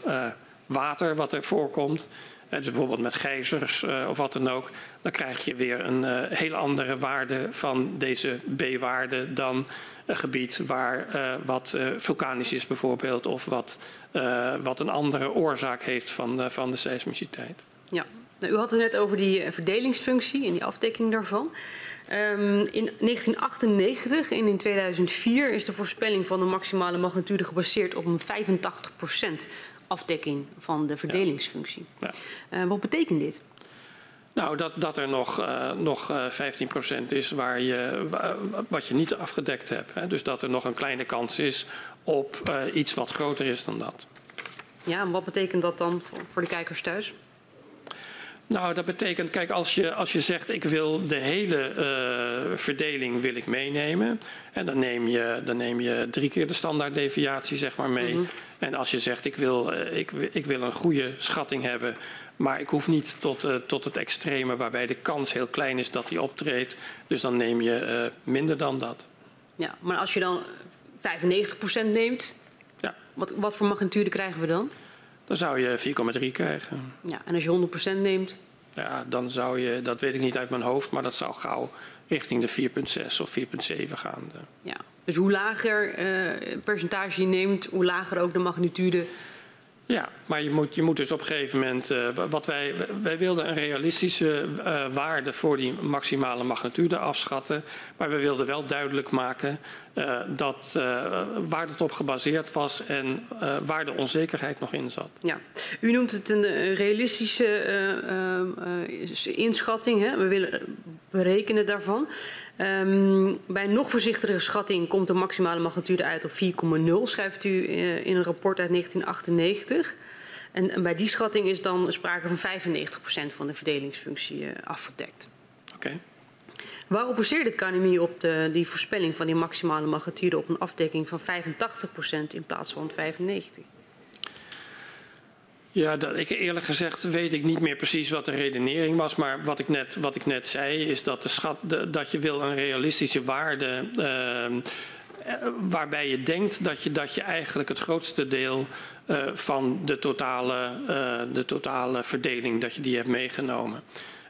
B: water wat er voorkomt, dus bijvoorbeeld met gijzers uh, of wat dan ook, dan krijg je weer een uh, hele andere waarde van deze B-waarde dan een gebied waar uh, wat vulkanisch is bijvoorbeeld of wat, wat een andere oorzaak heeft van, van de seismiciteit.
C: Ja, nou, u had het net over die verdelingsfunctie en die afdekking daarvan. Um, in 1998 en in 2004 is de voorspelling van de maximale magnitude gebaseerd op een 85% afdekking van de verdelingsfunctie. Ja. Ja. Uh, wat betekent dit?
B: Nou, dat, dat er nog, uh, nog uh, 15% is waar je, wat je niet afgedekt hebt. Hè. Dus dat er nog een kleine kans is op uh, iets wat groter is dan dat.
C: Ja, en wat betekent dat dan voor, voor de kijkers thuis?
B: Nou, dat betekent, kijk, als je, als je zegt ik wil de hele uh, verdeling wil ik meenemen. En dan neem, je, dan neem je drie keer de standaarddeviatie zeg maar mee. Mm -hmm. En als je zegt ik wil, uh, ik, ik wil een goede schatting hebben. Maar ik hoef niet tot, uh, tot het extreme waarbij de kans heel klein is dat die optreedt. Dus dan neem je minder dan dat.
C: Ja, maar als je dan 95% neemt, ja. wat, wat voor magnitude krijgen we dan?
B: Dan zou je 4,3 krijgen.
C: Ja, en als je 100% neemt?
B: Ja, dan zou je, dat weet ik niet uit mijn hoofd, maar dat zou gauw richting de 4,6 of 4,7 gaan.
C: Ja, dus hoe lager uh, percentage je neemt, hoe lager ook de magnitude
B: ja, maar je moet, je moet dus op een gegeven moment. Uh, wat wij, wij wilden een realistische uh, waarde voor die maximale magnitude afschatten. Maar we wilden wel duidelijk maken uh, dat, waar het op gebaseerd was en waar de onzekerheid nog in zat.
C: Ja, u noemt het een realistische inschatting. Hè? We willen berekenen daarvan. Um, bij een nog voorzichtigere schatting komt de maximale magnitude uit op 4,0, schrijft u in een rapport uit 1998. En, en, bij die schatting is dan sprake van 95% van de verdelingsfunctie afgedekt.
B: Oké. Okay.
C: Waarop baseert het KNMI op de, die voorspelling van die maximale magnitude op een afdekking van 85% in plaats van 95%?
B: Ja, dat, ik, eerlijk gezegd weet ik niet meer precies wat de redenering was. Maar wat ik net, wat ik net zei is dat, de schat, dat je wil een realistische waarde... Uh, waarbij je denkt dat je, dat je eigenlijk het grootste deel uh, van de totale, de totale verdeling, dat je die hebt meegenomen.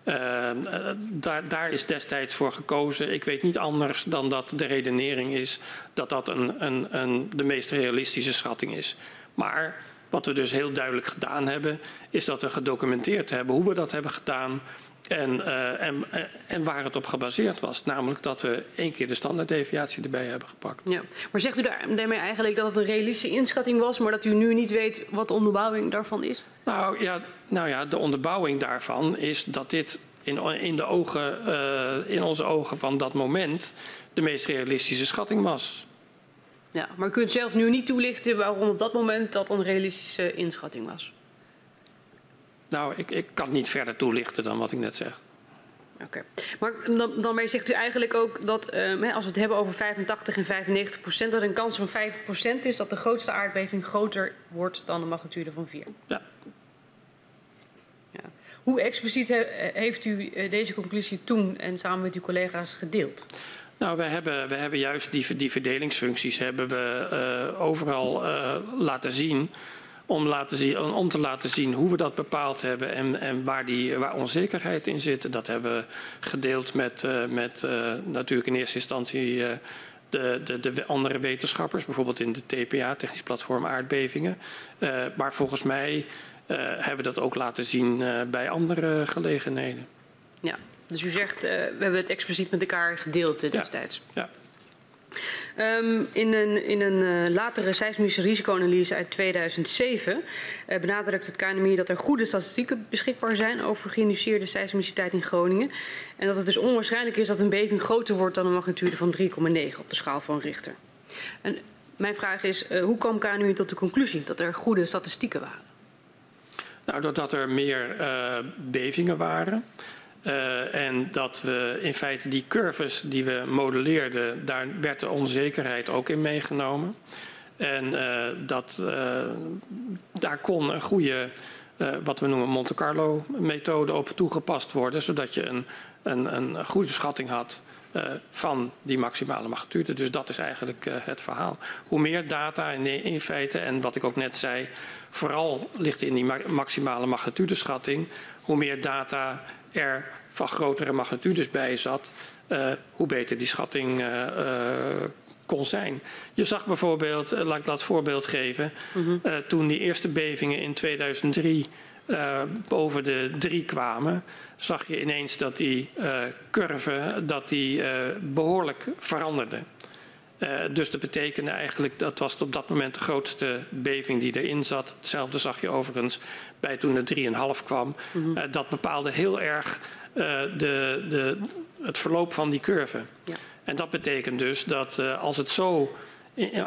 B: Uh, daar, daar, is destijds voor gekozen. Ik weet niet anders dan dat de redenering is dat dat een, een, een, de meest realistische schatting is. Maar wat we dus heel duidelijk gedaan hebben, is dat we gedocumenteerd hebben hoe we dat hebben gedaan. En, uh, en, en waar het op gebaseerd was. Namelijk dat we één keer de standaarddeviatie erbij hebben gepakt.
C: Ja. Maar zegt u daarmee eigenlijk dat het een realistische inschatting was, maar dat u nu niet weet wat de onderbouwing daarvan is?
B: Nou ja, nou ja de onderbouwing daarvan is dat dit in, in, de ogen, uh, in onze ogen van dat moment de meest realistische schatting was.
C: Ja, maar u kunt zelf nu niet toelichten waarom op dat moment dat een realistische inschatting was.
B: Nou, ik, ik kan niet verder toelichten dan wat ik net zeg.
C: Oké. Okay. Maar dan, daarmee zegt u eigenlijk ook dat uh, als we het hebben over 85 en 95 procent, dat een kans van 5 procent is dat de grootste aardbeving groter wordt dan de magnitude van 4.
B: Ja.
C: ja. Hoe expliciet he, heeft u uh, deze conclusie toen en samen met uw collega's gedeeld?
B: Nou, we hebben, we hebben juist die, die verdelingsfuncties hebben we uh, overal laten zien om, laten zien, om te laten zien hoe we dat bepaald hebben en, en waar, die, waar onzekerheid in zit. Dat hebben we gedeeld met, uh, met uh, natuurlijk in eerste instantie uh, de, de, de, andere wetenschappers, bijvoorbeeld in de TPA, Technisch Platform Aardbevingen. maar volgens mij hebben we dat ook laten zien bij andere gelegenheden.
C: Ja, dus u zegt, we hebben het expliciet met elkaar gedeeld destijds.
B: Ja. ja.
C: Um, in een, in een uh, latere seismische risicoanalyse uit 2007 uh, benadrukt het KNMI dat er goede statistieken beschikbaar zijn over geïnduceerde seismiciteit in Groningen. En dat het dus onwaarschijnlijk is dat een beving groter wordt dan een magnitude van 3,9 op de schaal van Richter. En mijn vraag is, uh, hoe kwam KNMI tot de conclusie dat er goede statistieken waren?
B: Nou, doordat er meer bevingen waren. Uh, en dat we in feite die curves die we modelleerden, daar werd de onzekerheid ook in meegenomen. En uh, dat, uh, daar kon een goede, wat we noemen Monte Carlo methode op toegepast worden, zodat je een, een, een goede schatting had van die maximale magnitude. Dus dat is eigenlijk het verhaal. Hoe meer data in, in feite, en wat ik ook net zei, vooral ligt in die maximale magnitudeschatting, hoe meer data er van grotere magnitudes bij zat, uh, hoe beter die schatting uh, uh, kon zijn. Je zag bijvoorbeeld, laat ik dat voorbeeld geven, -hmm. toen die eerste bevingen in 2003 boven de drie kwamen, zag je ineens dat die curve dat die, behoorlijk veranderde. Uh, dus dat betekende eigenlijk, dat was op dat moment de grootste beving die erin zat. Hetzelfde zag je overigens bij toen de 3,5 kwam. Mm -hmm. uh, dat bepaalde heel erg uh, de, de, het verloop van die curve. Ja. En dat betekent dus dat als het zo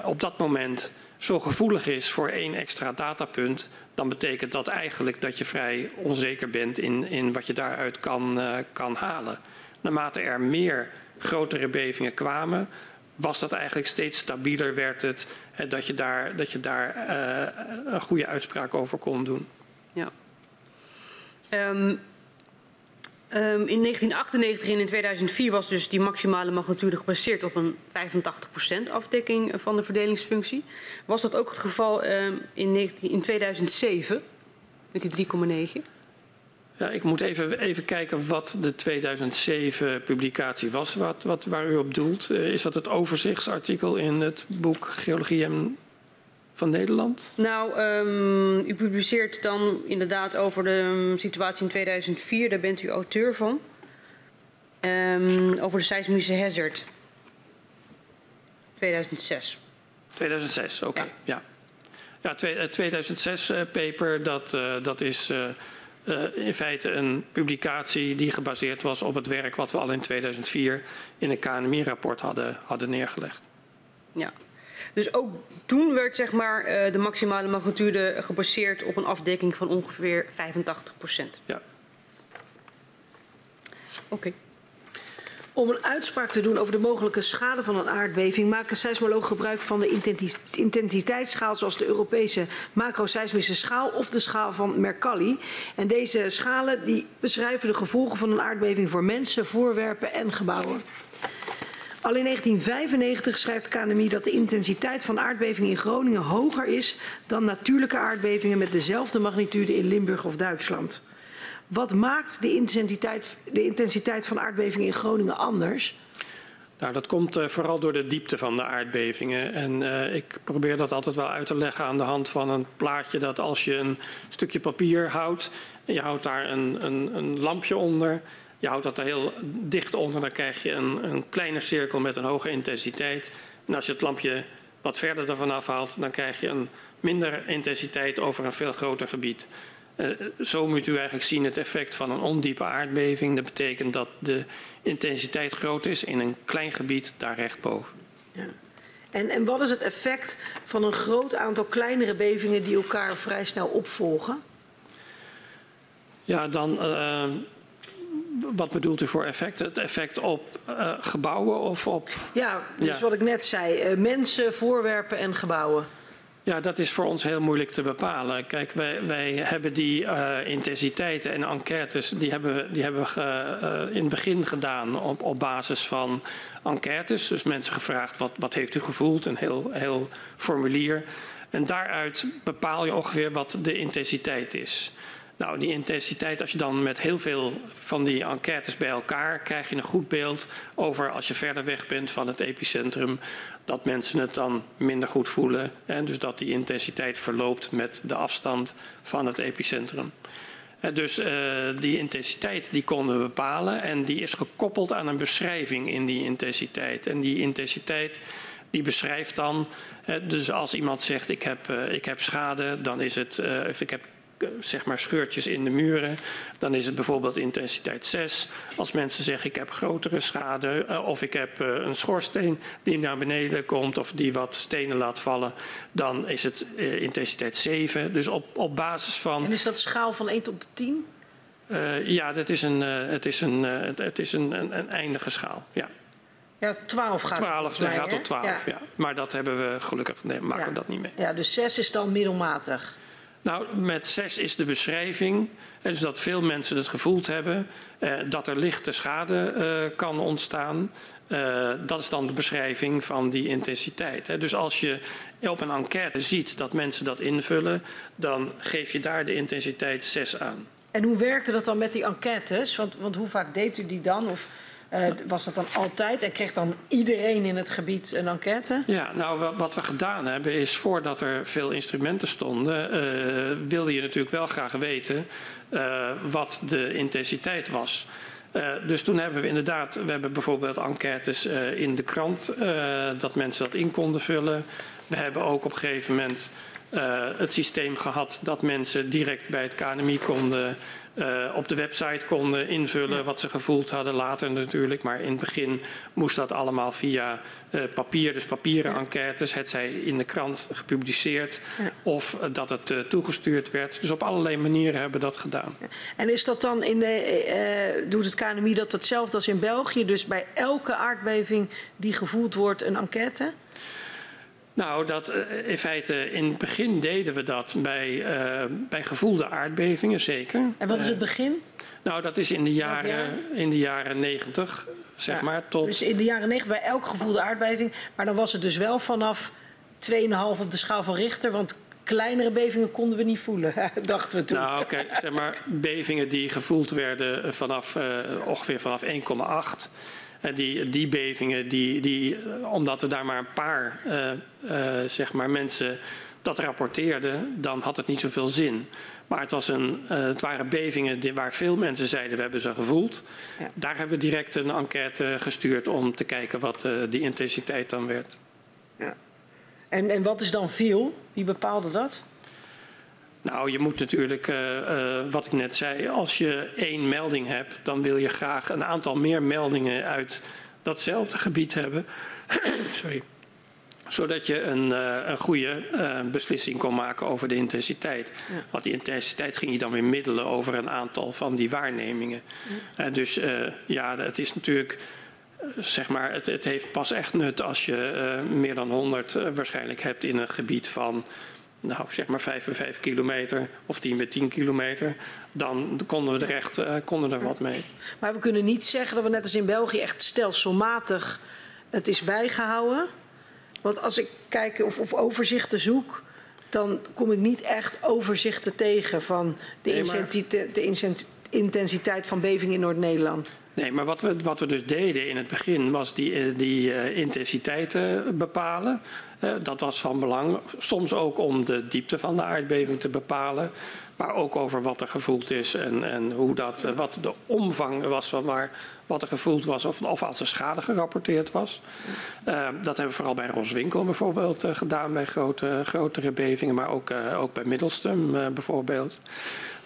B: op dat moment zo gevoelig is voor één extra datapunt, dan betekent dat eigenlijk dat je vrij onzeker bent in, in wat je daaruit kan, kan halen. Naarmate er meer grotere bevingen kwamen, was dat eigenlijk steeds stabieler, werd het dat je daar, dat je daar uh, een goede uitspraak over kon doen.
C: Ja. Um, um, in 1998 en in 2004 was dus die maximale magnitude gebaseerd op een 85% afdekking van de verdelingsfunctie. Was dat ook het geval um, in, 19, in 2007 met die 3,9?
B: Ja, ik moet even, even kijken wat de 2007 publicatie was, wat, wat, waar u op doelt. Uh, is dat het overzichtsartikel in het boek Geologie en van Nederland?
C: Nou, um, u publiceert dan inderdaad over de um, situatie in 2004, daar bent u auteur van. Um, over de seismische hazard. 2006.
B: 2006, oké, okay, ja. Ja, ja 2006 uh, paper, dat, uh, dat is... Uh, uh, in feite een publicatie die gebaseerd was op het werk wat we al in 2004 in een KNMI-rapport hadden, hadden neergelegd.
C: Ja, dus ook toen werd zeg maar, uh, de maximale magnitude gebaseerd op een afdekking van ongeveer 85 procent.
B: Ja.
C: Oké. Okay.
D: Om een uitspraak te doen over de mogelijke schade van een aardbeving maken seismologen gebruik van de intensiteitsschaal zoals de Europese macroseismische schaal of de schaal van Mercalli. En deze schalen die beschrijven de gevolgen van een aardbeving voor mensen, voorwerpen en gebouwen. Al in 1995 schrijft KNMI dat de intensiteit van aardbevingen in Groningen hoger is dan natuurlijke aardbevingen met dezelfde magnitude in Limburg of Duitsland. Wat maakt de intensiteit, de intensiteit van aardbevingen in Groningen anders?
B: Nou, dat komt uh, vooral door de diepte van de aardbevingen. En uh, ik probeer dat altijd wel uit te leggen aan de hand van een plaatje dat als je een stukje papier houdt en je houdt daar een, een, een lampje onder, je houdt dat er heel dicht onder, dan krijg je een, een kleine cirkel met een hoge intensiteit. En als je het lampje wat verder ervan afhaalt, dan krijg je een minder intensiteit over een veel groter gebied. Uh, zo moet u eigenlijk zien het effect van een ondiepe aardbeving. Dat betekent dat de intensiteit groot is in een klein gebied daar rechtboven. Ja.
D: En, en wat is het effect van een groot aantal kleinere bevingen die elkaar vrij snel opvolgen?
B: Ja, dan. Uh, wat bedoelt u voor effect? Het effect op uh, gebouwen of op.
D: Ja, dus ja. wat ik net zei: uh, mensen, voorwerpen en gebouwen.
B: Ja, dat is voor ons heel moeilijk te bepalen. Kijk, wij, wij hebben die uh, intensiteiten en enquêtes, die hebben we, die hebben we ge, uh, in het begin gedaan op, op basis van enquêtes. Dus mensen gevraagd, wat, wat heeft u gevoeld? Een heel, heel formulier. En daaruit bepaal je ongeveer wat de intensiteit is. Nou, die intensiteit, als je dan met heel veel van die enquêtes bij elkaar, krijg je een goed beeld over als je verder weg bent van het epicentrum, dat mensen het dan minder goed voelen. En dus dat die intensiteit verloopt met de afstand van het epicentrum. En dus uh, die intensiteit die konden we bepalen en die is gekoppeld aan een beschrijving in die intensiteit. En die intensiteit die beschrijft dan, dus als iemand zegt ik heb, uh, ik heb schade, dan is het, of ik heb zeg maar scheurtjes in de muren, dan is het bijvoorbeeld intensiteit 6. Als mensen zeggen ik heb grotere schade uh, of ik heb uh, een schoorsteen die naar beneden komt of die wat stenen laat vallen, dan is het uh, intensiteit 7. Dus op, op basis van.
D: En is dat schaal van 1 tot 10?
B: ja, dat is een, het is een, het is een, een, een eindige schaal. Ja.
D: Ja, 12 gaat
B: 12,
D: mij,
B: gaat tot 12, ja. ja. Maar dat hebben we gelukkig, nee, maken
D: ja.
B: we dat niet mee.
D: Ja, dus 6 is dan middelmatig.
B: Nou, met 6 is de beschrijving, dus dat veel mensen het gevoeld hebben, eh, dat er lichte schade eh, kan ontstaan. Uh, dat is dan de beschrijving van die intensiteit. Hè. Dus als je op een enquête ziet dat mensen dat invullen, dan geef je daar de intensiteit 6 aan.
D: En hoe werkte dat dan met die enquêtes? Want, want hoe vaak deed u die dan? Of uh, was dat dan altijd en kreeg dan iedereen in het gebied een enquête?
B: Ja, nou wat we gedaan hebben is voordat er veel instrumenten stonden, uh, wilde je natuurlijk wel graag weten uh, wat de intensiteit was. Dus toen hebben we inderdaad, we hebben bijvoorbeeld enquêtes in de krant, dat mensen dat in konden vullen. We hebben ook op een gegeven moment het systeem gehad dat mensen direct bij het KNMI konden uh, op de website konden invullen wat ze gevoeld hadden. Later natuurlijk, maar in het begin moest dat allemaal via uh, papier, dus papieren enquêtes. Het zij in de krant gepubliceerd of uh, dat het toegestuurd werd. Dus op allerlei manieren hebben we dat gedaan.
D: En is dat dan in de, doet het KNMI dat hetzelfde als in België? Dus bij elke aardbeving die gevoeld wordt een enquête?
B: Nou, dat, in feite, in het begin deden we dat bij, uh, bij gevoelde aardbevingen, zeker.
D: En wat is het begin?
B: Uh, nou, dat is in de jaren, in de jaren 90, zeg ja, maar. Tot...
D: Dus in de jaren 90 bij elke gevoelde aardbeving. Maar dan was het dus wel vanaf 2,5 op de schaal van Richter. Want kleinere bevingen konden we niet voelen, dachten we toen.
B: Nou, oké, okay, zeg maar bevingen die gevoeld werden vanaf uh, ongeveer vanaf 1,8. En die, die bevingen, die, die, omdat er daar maar een paar uh, zeg maar mensen dat rapporteerden, dan had het niet zoveel zin. Maar het, was een, uh, het waren bevingen waar veel mensen zeiden we hebben ze gevoeld. Ja. Daar hebben we direct een enquête gestuurd om te kijken wat die intensiteit dan werd.
D: Ja. En, en wat is dan veel? Wie bepaalde dat?
B: Nou, je moet natuurlijk, uh, uh, wat ik net zei, als je één melding hebt, dan wil je graag een aantal meer meldingen uit datzelfde gebied hebben. Sorry. Zodat je een, uh, een goede beslissing kon maken over de intensiteit. Ja. Want die intensiteit ging je dan weer middelen over een aantal van die waarnemingen. Ja. dus ja, het is natuurlijk zeg maar, het, het, heeft pas echt nut als je uh, meer dan 100 uh, waarschijnlijk hebt in een gebied van nou, zeg maar 5 bij 5 kilometer of 10 bij 10 kilometer, dan konden we er echt uh, konden er wat mee.
D: Maar we kunnen niet zeggen dat we net als in België echt stelselmatig het is bijgehouden. Want als ik kijk of, of overzichten zoek, dan kom ik niet echt overzichten tegen van de, nee, maar... de intensiteit van bevingen in Noord-Nederland.
B: Nee, maar wat we, wat we dus deden in het begin was die, eh, die uh, intensiteiten bepalen. Uh, dat was van belang. Soms ook om de diepte van de aardbeving te bepalen. Maar ook over wat er gevoeld is en, en hoe dat, uh, wat de omvang was van waar, wat er gevoeld was of, of als er schade gerapporteerd was. dat hebben we vooral bij Roswinkel bijvoorbeeld gedaan bij grote, grotere bevingen, maar ook, ook bij Middelstum bijvoorbeeld.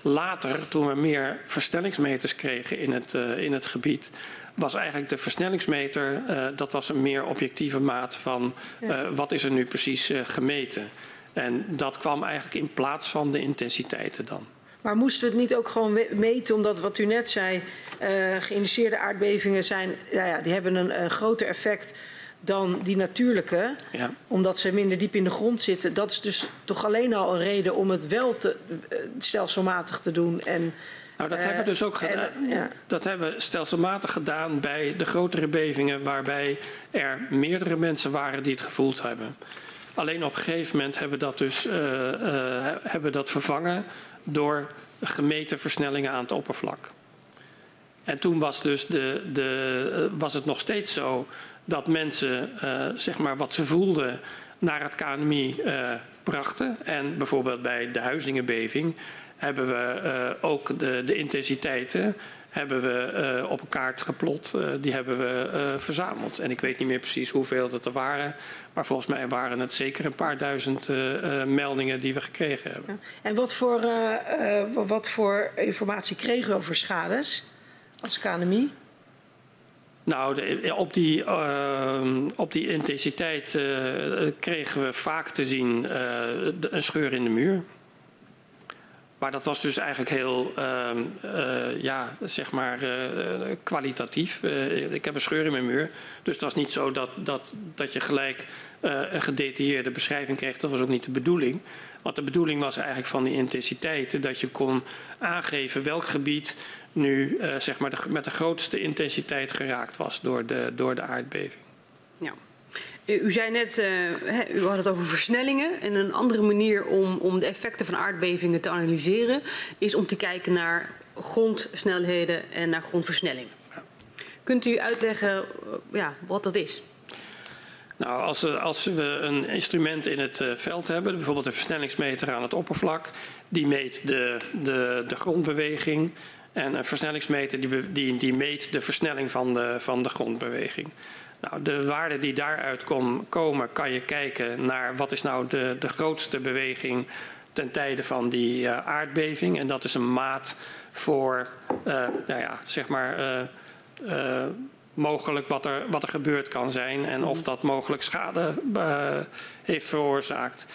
B: Later, toen we meer versnellingsmeters kregen in het, in het gebied, was eigenlijk de versnellingsmeter, uh, dat was een meer objectieve maat van uh, wat is er nu precies gemeten. En dat kwam eigenlijk in plaats van de intensiteiten dan.
D: Maar moesten we het niet ook gewoon meten, omdat wat u net zei, geïnduceerde aardbevingen zijn, nou ja, die hebben een, een groter effect dan die natuurlijke, ja. omdat ze minder diep in de grond zitten. Dat is dus toch alleen al een reden om het wel te, uh, stelselmatig te doen. En,
B: nou, dat uh, hebben we dus ook gedaan. En, ja. Dat hebben we stelselmatig gedaan bij de grotere bevingen, waarbij er meerdere mensen waren die het gevoeld hebben. Alleen op een gegeven moment hebben we dat dus uh, hebben we dat vervangen door gemeten versnellingen aan het oppervlak. En toen was, dus de, de, was het nog steeds zo dat mensen uh, zeg maar wat ze voelden naar het KNMI uh, brachten. En bijvoorbeeld bij de Huizingenbeving hebben we uh, ook de, de, intensiteiten hebben we op een kaart geplot. die hebben we verzameld. En ik weet niet meer precies hoeveel dat er waren. Maar volgens mij waren het zeker een paar duizend meldingen die we gekregen hebben.
D: En wat voor, wat voor informatie kregen we over schades als KNMI?
B: Nou, de, op, die, uh, op die intensiteit uh, kregen we vaak te zien uh, een scheur in de muur. Maar dat was dus eigenlijk heel, ja, zeg maar, kwalitatief. ik heb een scheur in mijn muur. Dus dat was niet zo dat, dat, dat je gelijk een gedetailleerde beschrijving kreeg. Dat was ook niet de bedoeling. Want de bedoeling was eigenlijk van die intensiteiten dat je kon aangeven welk gebied nu zeg maar met de grootste intensiteit geraakt was door de, door de aardbeving.
C: Ja. U zei net, uh, u had het over versnellingen. En een andere manier om, om de effecten van aardbevingen te analyseren is om te kijken naar grondsnelheden en naar grondversnelling. Kunt u uitleggen uh, ja, wat dat is?
B: Nou, als, als, we een instrument in het veld hebben, bijvoorbeeld een versnellingsmeter aan het oppervlak, die meet de, de, de grondbeweging, en een versnellingsmeter die, die, die meet de versnelling van de, van de grondbeweging. Nou, de waarden die daaruit kom, komen, kan je kijken naar wat is nou de, de grootste beweging ten tijde van die uh, aardbeving. En dat is een maat voor, uh, nou ja, zeg maar, uh, mogelijk wat er, wat er gebeurd kan zijn en of dat mogelijk schade heeft veroorzaakt.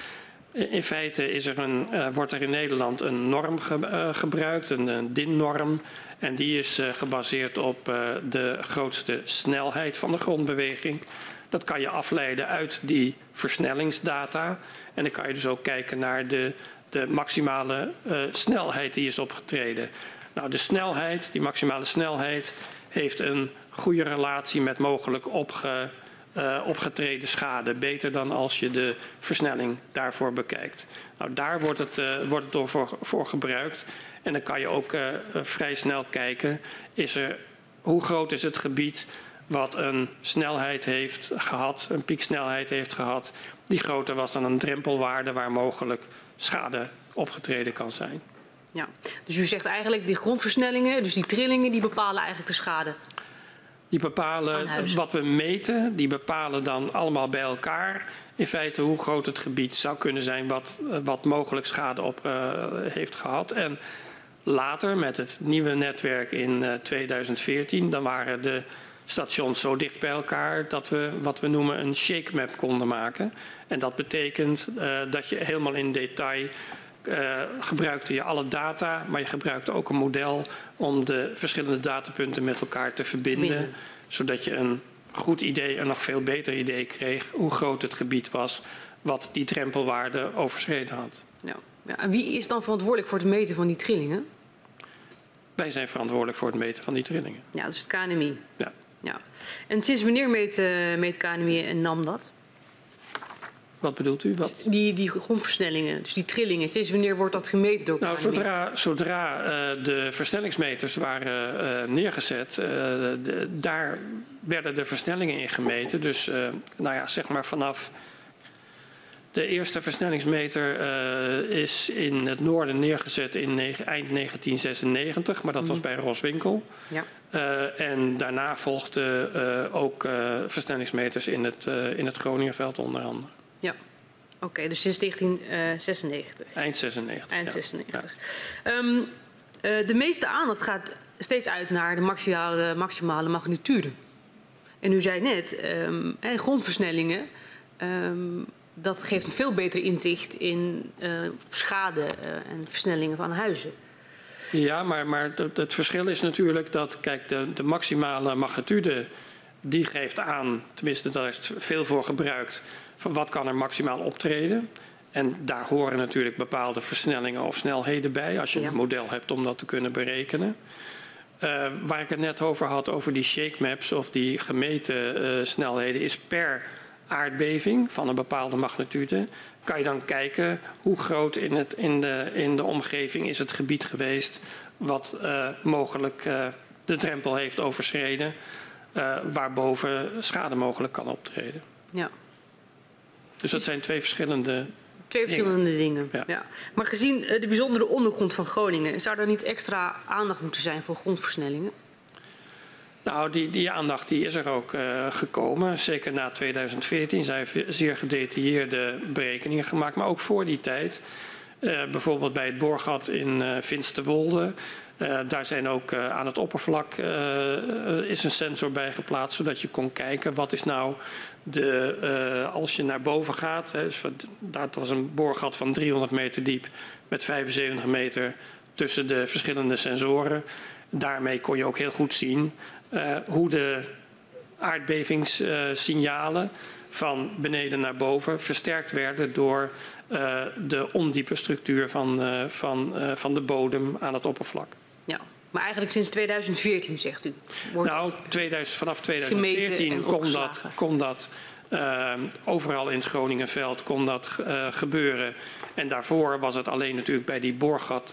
B: In feite is er een, wordt er in Nederland een norm ge gebruikt, een, een DIN-norm. En die is uh, gebaseerd op de grootste snelheid van de grondbeweging. Dat kan je afleiden uit die versnellingsdata. En dan kan je dus ook kijken naar de, de maximale snelheid die is opgetreden. Nou, de snelheid, die maximale snelheid, heeft een goede relatie met mogelijk opge opgetreden schade. Beter dan als je de versnelling daarvoor bekijkt. Nou, daar wordt het, wordt het door voor, voor, gebruikt. En dan kan je ook uh, vrij snel kijken, is er, hoe groot is het gebied wat een snelheid heeft gehad, een pieksnelheid heeft gehad, die groter was dan een drempelwaarde waar mogelijk schade opgetreden kan zijn.
C: Ja, dus u zegt eigenlijk die grondversnellingen, dus die trillingen, die bepalen eigenlijk de schade
B: die bepalen wat we meten, die bepalen dan allemaal bij elkaar in feite hoe groot het gebied zou kunnen zijn wat, wat mogelijk schade op uh, heeft gehad. En later met het nieuwe netwerk in uh, 2014, dan waren de stations zo dicht bij elkaar dat we wat we noemen een shake map konden maken. En dat betekent uh, dat je helemaal in detail uh, gebruikte je alle data, maar je gebruikte ook een model om de verschillende datapunten met elkaar te verbinden. Binnen. Zodat je een goed idee, een nog veel beter idee kreeg hoe groot het gebied was wat die drempelwaarde overschreden had.
C: Ja. ja. En wie is dan verantwoordelijk voor het meten van die trillingen?
B: Wij zijn verantwoordelijk voor het meten van die trillingen.
C: Ja, dus het KNMI.
B: Ja.
C: ja. En sinds wanneer meet, uh, meet KNMI en NAM dat?
B: Wat bedoelt u? Wat?
C: Die, die grondversnellingen, dus die trillingen. Sinds wanneer wordt dat gemeten door
B: Nou,
C: KNMI?
B: zodra, zodra uh, de versnellingsmeters waren uh, neergezet, de, daar werden de versnellingen in gemeten. Dus nou ja, zeg maar vanaf de eerste versnellingsmeter is in het noorden neergezet in eind 1996, maar dat mm. was bij Roswinkel. Ja. en daarna volgden ook versnellingsmeters in het, in het Groningenveld onder andere.
C: Ja, oké, dus sinds 1996.
B: Eind 96.
C: Eind 96. Ja. Um, uh, de meeste aandacht gaat steeds uit naar de maximale, maximale magnitude. En u zei net, um, grondversnellingen, um, dat geeft een veel beter inzicht in uh, schade uh, en versnellingen van huizen.
B: Ja, maar, maar het, verschil is natuurlijk dat, kijk, de, de maximale magnitude, die geeft aan, tenminste daar is veel voor gebruikt, van wat kan er maximaal optreden. En daar horen natuurlijk bepaalde versnellingen of snelheden bij, als je ja. een model hebt om dat te kunnen berekenen. Uh, waar ik het net over had, over die shake maps of die gemeten snelheden, is per aardbeving van een bepaalde magnitude. Kan je dan kijken hoe groot in, het, in, de, in de omgeving is het gebied geweest wat uh, mogelijk de drempel heeft overschreden, waarboven schade mogelijk kan optreden.
C: Ja.
B: Dus dat zijn twee verschillende
C: Twee verschillende dingen. dingen.
B: Ja.
C: ja. Maar gezien eh, de bijzondere ondergrond van Groningen, zou er niet extra aandacht moeten zijn voor grondversnellingen?
B: Nou, die, die aandacht die is er ook uh, gekomen. Zeker na 2014 zijn zeer gedetailleerde berekeningen gemaakt. Maar ook voor die tijd. Uh, bijvoorbeeld bij het boorgat in uh, Finsterwolde. Uh, daar zijn ook aan het oppervlak is een sensor bij geplaatst, zodat je kon kijken wat is nou de, als je naar boven gaat. Hè, dus dat was een boorgat van 300 meter diep met 75 meter tussen de verschillende sensoren. Daarmee kon je ook heel goed zien hoe de aardbevingssignalen van beneden naar boven versterkt werden door de ondiepe structuur van, van, van de bodem aan het oppervlak.
C: Ja, maar eigenlijk sinds 2014 zegt u?
B: Nou, 2000, vanaf 2014 kon dat, kon dat uh, overal in het Groningenveld kon dat gebeuren. En daarvoor was het alleen natuurlijk bij die, boorgat,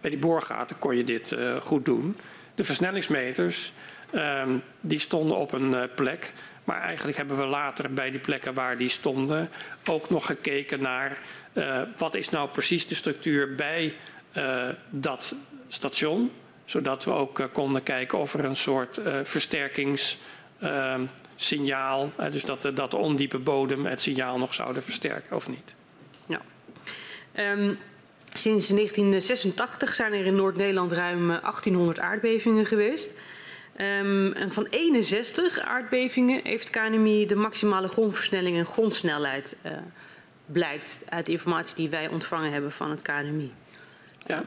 B: bij die boorgaten kon je dit goed doen. De versnellingsmeters ehm, die stonden op een plek. Maar eigenlijk hebben we later bij die plekken waar die stonden ook nog gekeken naar wat is nou precies de structuur bij dat station. Zodat we ook konden kijken of er een soort versterkingssignaal, uh, dus dat dat de ondiepe bodem het signaal nog zouden versterken of niet.
C: Ja. Um, sinds 1986 zijn er in Noord-Nederland ruim 1800 aardbevingen geweest. Um, en van 61 aardbevingen heeft KNMI de maximale grondversnelling en grondsnelheid blijkt uit de informatie die wij ontvangen hebben van het KNMI.
B: Ja.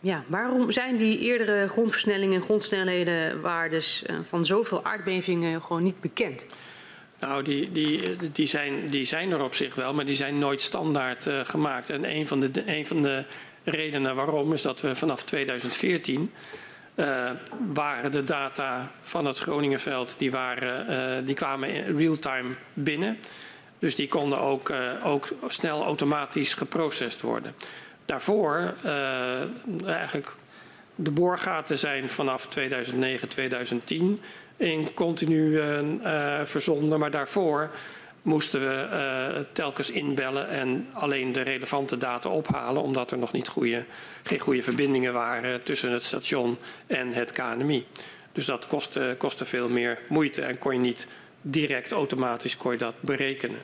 C: Ja, waarom zijn die eerdere grondversnellingen en grondsnelhedenwaardes uh, van zoveel aardbevingen gewoon niet bekend?
B: Nou, die, die, die, zijn, die zijn er op zich wel, maar die zijn nooit standaard uh, gemaakt. En een van, de, een van de redenen waarom is dat we vanaf 2014 uh, waren de data van het Groningenveld, die, waren, die kwamen in real-time binnen. Dus die konden ook, ook snel automatisch geprocessed worden. Daarvoor, eigenlijk, de boorgaten zijn vanaf 2009, 2010 in continu uh, verzonden. Maar daarvoor moesten we uh, telkens inbellen en alleen de relevante data ophalen, omdat er nog niet goede, geen goede verbindingen waren tussen het station en het KNMI. Dus dat kostte, kostte veel meer moeite en kon je niet direct automatisch kon je dat berekenen.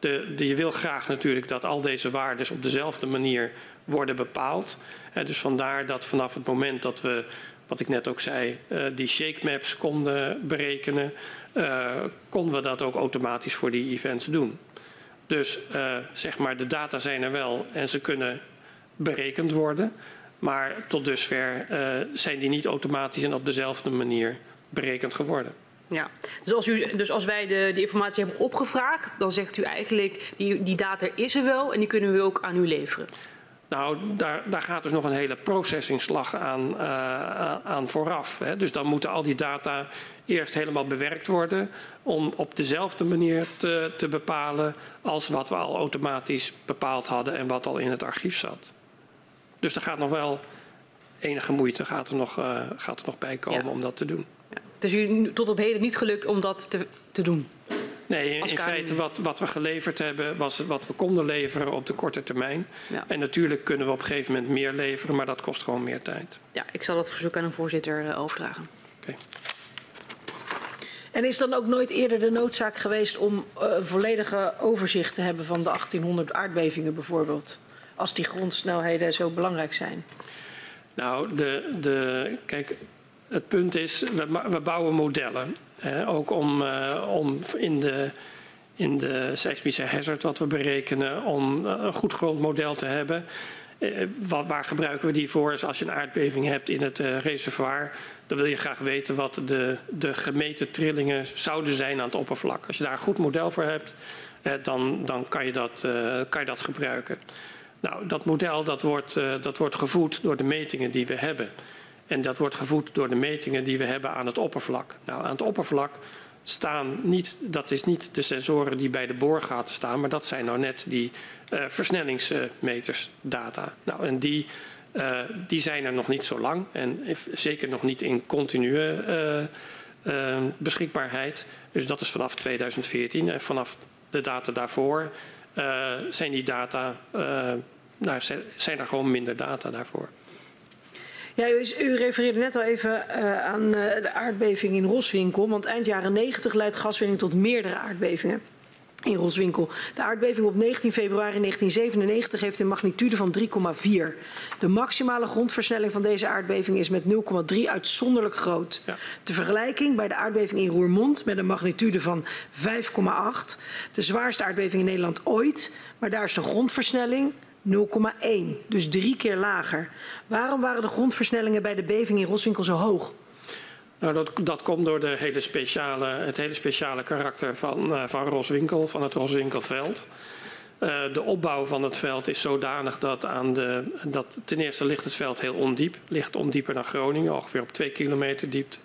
B: De, de, je wil graag natuurlijk dat al deze waarden op dezelfde manier worden bepaald. Eh, dus vandaar dat vanaf het moment dat we, wat ik net ook zei, uh, die shake maps konden berekenen, uh, konden we dat ook automatisch voor die events doen. Dus zeg maar, de data zijn er wel en ze kunnen berekend worden. Maar tot dusver zijn die niet automatisch en op dezelfde manier berekend geworden.
C: Ja, dus als, u, dus als wij de, de informatie hebben opgevraagd, dan zegt u eigenlijk, die, die data is er wel en die kunnen we ook aan u leveren.
B: Nou, daar, daar gaat dus nog een hele processingslag aan, uh, aan vooraf. Hè. Dus dan moeten al die data eerst helemaal bewerkt worden om op dezelfde manier te, te bepalen als wat we al automatisch bepaald hadden en wat al in het archief zat. Dus er gaat nog wel enige moeite gaat er nog, uh, gaat er nog bij komen ja. om dat te doen.
C: Ja. Het is u tot op heden niet gelukt om dat te, te doen?
B: Nee, in, in feite wat, wat we geleverd hebben was wat we konden leveren op de korte termijn. Ja. En natuurlijk kunnen we op een gegeven moment meer leveren, maar dat kost gewoon meer tijd.
C: Ja, ik zal dat verzoek aan een voorzitter uh, overdragen.
B: Oké. Okay.
D: En is dan ook nooit eerder de noodzaak geweest om uh, een volledige overzicht te hebben van de 1800 aardbevingen bijvoorbeeld? Als die grondsnelheden zo belangrijk zijn?
B: Nou, de, de, kijk, het punt is, we, we bouwen modellen. Ook om, uh, om in de, in de seismische hazard wat we berekenen, om een goed grondmodel te hebben. Wat, waar gebruiken we die voor? Als je een aardbeving hebt in het reservoir, dan wil je graag weten wat de, de gemeten trillingen zouden zijn aan het oppervlak. Als je daar een goed model voor hebt, dan, dan kan, je dat, kan je dat gebruiken. Nou, dat model dat wordt, dat wordt gevoed door de metingen die we hebben. En dat wordt gevoed door de metingen die we hebben aan het oppervlak. Nou, aan het oppervlak staan niet, dat is niet de sensoren die bij de boorgaten staan, maar dat zijn nou net die uh, versnellingsmeters data. Nou, en die, uh, die zijn er nog niet zo lang en zeker nog niet in continue beschikbaarheid. Dus dat is vanaf 2014 en vanaf de data daarvoor zijn die data, nou, zijn er gewoon minder data daarvoor.
D: Ja, u, u, refereerde net al even uh, aan uh, de aardbeving in Roswinkel. Want eind jaren 90 leidt gaswinning tot meerdere aardbevingen in Roswinkel. De aardbeving op 19 februari 1997 heeft een magnitude van 3,4. De maximale grondversnelling van deze aardbeving is met 0,3 uitzonderlijk groot. Ja. Ter vergelijking bij de aardbeving in Roermond met een magnitude van 5,8. De zwaarste aardbeving in Nederland ooit. Maar daar is de grondversnelling 0,1, dus drie keer lager. Waarom waren de grondversnellingen bij de beving in Roswinkel zo hoog?
B: Nou, dat, dat komt door de hele speciale, het hele speciale karakter van, uh, van Roswinkel, van het Roswinkelveld. Uh, de opbouw van het veld is zodanig dat, aan de, dat ten eerste ligt het veld heel ondiep. Ligt ondieper dan Groningen, ongeveer op twee kilometer diepte.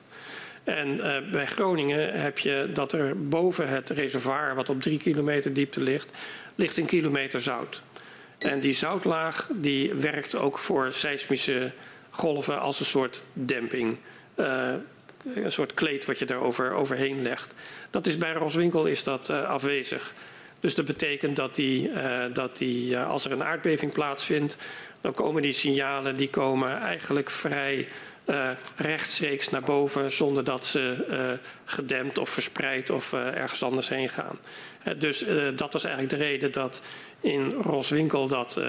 B: En uh, bij Groningen heb je dat er boven het reservoir, wat op drie kilometer diepte ligt, ligt een kilometer zout. En die zoutlaag die werkt ook voor seismische golven als een soort demping. Uh, een soort kleed wat je daarover overheen legt. Dat is bij Roswinkel is dat uh, afwezig. Dus dat betekent dat, die, uh, dat die, als er een aardbeving plaatsvindt, dan komen die signalen die komen eigenlijk vrij rechtstreeks naar boven zonder dat ze gedempt of verspreid of ergens anders heen gaan. dus dat was eigenlijk de reden dat in Roswinkel dat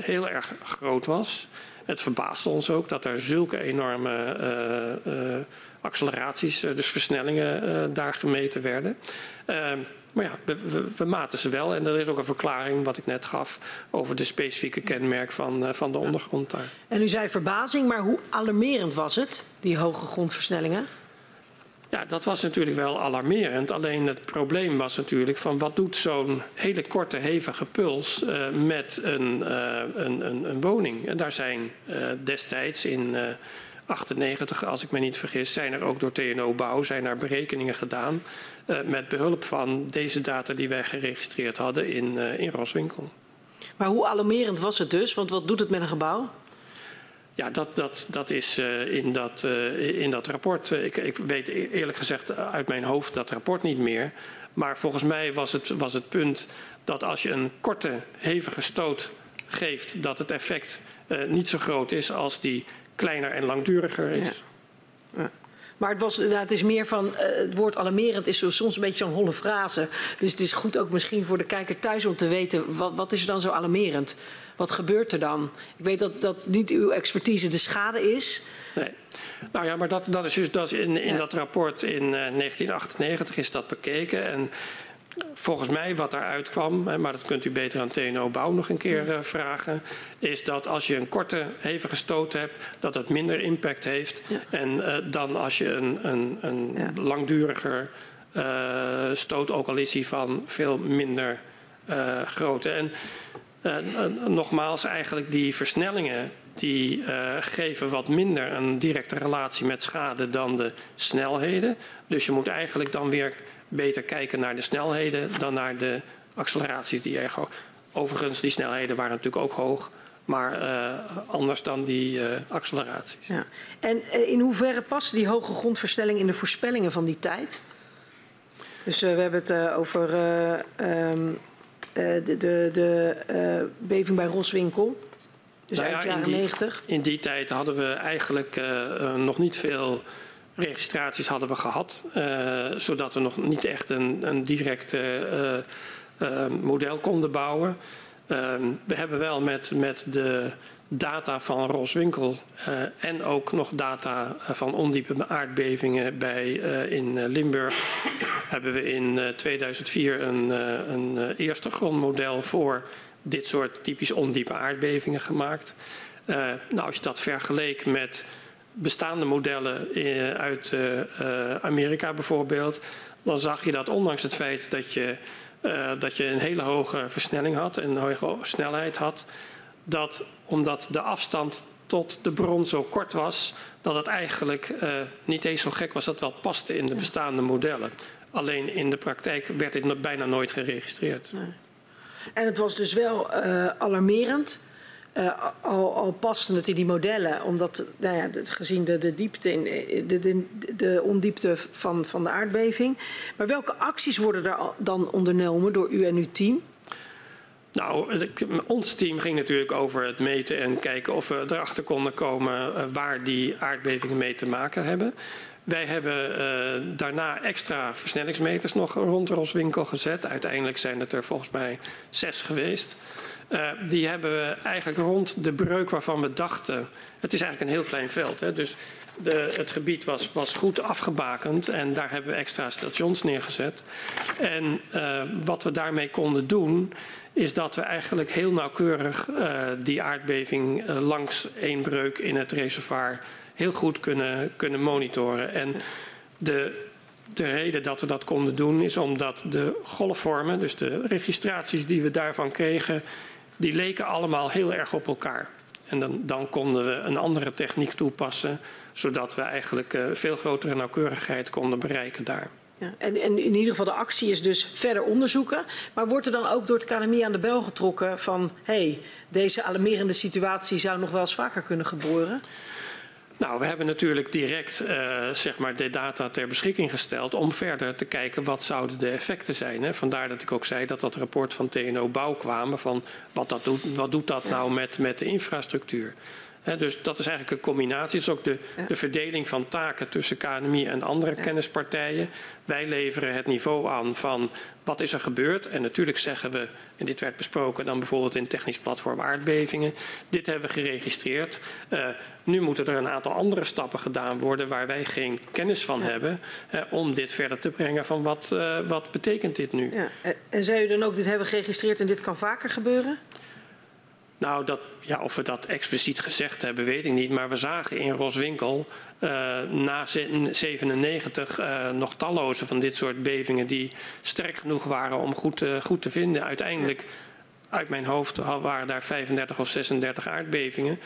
B: heel erg groot was. Het verbaasde ons ook dat er zulke enorme acceleraties, dus versnellingen, daar gemeten werden. Ehm, maar ja, we, we, maten ze wel. En er is ook een verklaring, wat ik net gaf, over de specifieke kenmerk van, van de ondergrond daar.
D: En u zei verbazing, maar hoe alarmerend was het, die hoge grondversnellingen?
B: Ja, dat was natuurlijk wel alarmerend. Alleen het probleem was natuurlijk van wat doet zo'n hele korte, hevige puls uh, met een, uh, een, een, een, woning. En daar zijn destijds in 98, als ik me niet vergis, zijn er ook door TNO Bouw zijn er berekeningen gedaan met behulp van deze data die wij geregistreerd hadden in, in Roswinkel.
D: Maar hoe alarmerend was het dus? Want wat doet het met een gebouw?
B: Ja, dat, dat, dat is uh, in, dat, in dat rapport. Ik, ik weet e-, eerlijk gezegd uit mijn hoofd dat rapport niet meer. Maar volgens mij was het, was het punt dat als je een korte, hevige stoot geeft, dat het effect niet zo groot is als die kleiner en langduriger is.
D: Ja. Maar het, was, het is meer van, het woord alarmerend is soms een beetje zo'n holle frase. Dus het is goed ook misschien voor de kijker thuis om te weten, wat, wat is er dan zo alarmerend? Wat gebeurt er dan? Ik weet dat, dat niet uw expertise de schade is.
B: Nee. Nou ja, maar dat, dat is dus dat is in, in ja. dat rapport in uh, 1998 is dat bekeken. En volgens mij wat daaruit kwam, maar dat kunt u beter aan TNO Bouw nog een keer uh, vragen, is dat als je een korte, hevige stoot hebt, dat het minder impact heeft ja. en, uh, dan als je een, een, een ja. langduriger uh, stoot, ook al is die van veel minder grootte. En Uh, nogmaals, eigenlijk die versnellingen die uh, geven wat minder een directe relatie met schade dan de snelheden. Dus je moet eigenlijk dan weer beter kijken naar de snelheden dan naar de acceleraties die hoog. Overigens, die snelheden waren natuurlijk ook hoog, maar uh, anders dan die uh, acceleraties.
D: Ja. En in hoeverre past die hoge grondversnelling in de voorspellingen van die tijd? Dus we hebben het over um, de, de, de beving bij Roswinkel. Dus nou ja, jaren 90.
B: In die tijd hadden we eigenlijk nog niet veel registraties hadden we gehad, zodat we nog niet echt een, een direct model konden bouwen. Ehm, we hebben wel met, met de data van Roswinkel uh, en ook nog data van ondiepe aardbevingen bij, uh, in Limburg. hebben we in 2004 een, een eerste grondmodel voor dit soort typisch ondiepe aardbevingen gemaakt. nou, als je dat vergeleek met bestaande modellen uit Amerika bijvoorbeeld, dan zag je dat ondanks het feit dat je dat je een hele hoge versnelling had en een hoge snelheid had. Dat omdat de afstand tot de bron zo kort was, dat het eigenlijk uh, niet eens zo gek was dat wel paste in de bestaande modellen. Alleen in de praktijk werd dit bijna nooit geregistreerd. Nee.
D: En het was dus wel uh, alarmerend uh, al, al paste het in die modellen, omdat nou ja, gezien de, de diepte, in, de, de, de ondiepte van, van de aardbeving. Maar welke acties worden er dan ondernomen door u en uw team?
B: Nou, ons team ging natuurlijk over het meten en kijken of we erachter konden komen uh, waar die aardbevingen mee te maken hebben. Wij hebben uh, daarna extra versnellingsmeters nog rond Roswinkel gezet. Uiteindelijk zijn het er volgens mij zes geweest. Uh, die hebben we eigenlijk rond de breuk waarvan we dachten. Het is eigenlijk een heel klein veld. Hè, dus de, het gebied was, was, goed afgebakend en daar hebben we extra stations neergezet. En uh, wat we daarmee konden doen, is dat we eigenlijk heel nauwkeurig uh, die aardbeving langs één breuk in het reservoir heel goed kunnen, kunnen monitoren. En de, de reden dat we dat konden doen is omdat de golfvormen, dus de registraties die we daarvan kregen, die leken allemaal heel erg op elkaar. En dan, dan konden we een andere techniek toepassen, zodat we eigenlijk uh, veel grotere nauwkeurigheid konden bereiken daar.
D: Ja, en, en, in ieder geval de actie is dus verder onderzoeken. Maar wordt er dan ook door het KNMI aan de bel getrokken van... hé, hey, deze alarmerende situatie zou nog wel eens vaker kunnen gebeuren?
B: Nou, we hebben natuurlijk direct uh, zeg maar de data ter beschikking gesteld om verder te kijken wat zouden de effecten zijn. Hè. Vandaar dat ik ook zei dat dat rapport van TNO Bouw kwam van wat, dat doet, wat doet dat nou met, met de infrastructuur. He, dus dat is eigenlijk een combinatie. Het is ook de, ja. de, verdeling van taken tussen KNMI en andere ja. kennispartijen. Wij leveren het niveau aan van wat is er gebeurd. En natuurlijk zeggen we, en dit werd besproken dan bijvoorbeeld in technisch platform aardbevingen. Dit hebben we geregistreerd. Uh, nu moeten er een aantal andere stappen gedaan worden waar wij geen kennis van ja. hebben. Uh, om dit verder te brengen van wat, uh, wat betekent dit nu.
D: En zei u dan ook dit hebben geregistreerd en dit kan vaker gebeuren?
B: Nou, dat, ja, of we dat expliciet gezegd hebben, weet ik niet. Maar we zagen in Roswinkel uh, na 97 uh, nog talloze van dit soort bevingen die sterk genoeg waren om goed, uh, goed te vinden. Uiteindelijk, uit mijn hoofd, waren daar 35 of 36 aardbevingen.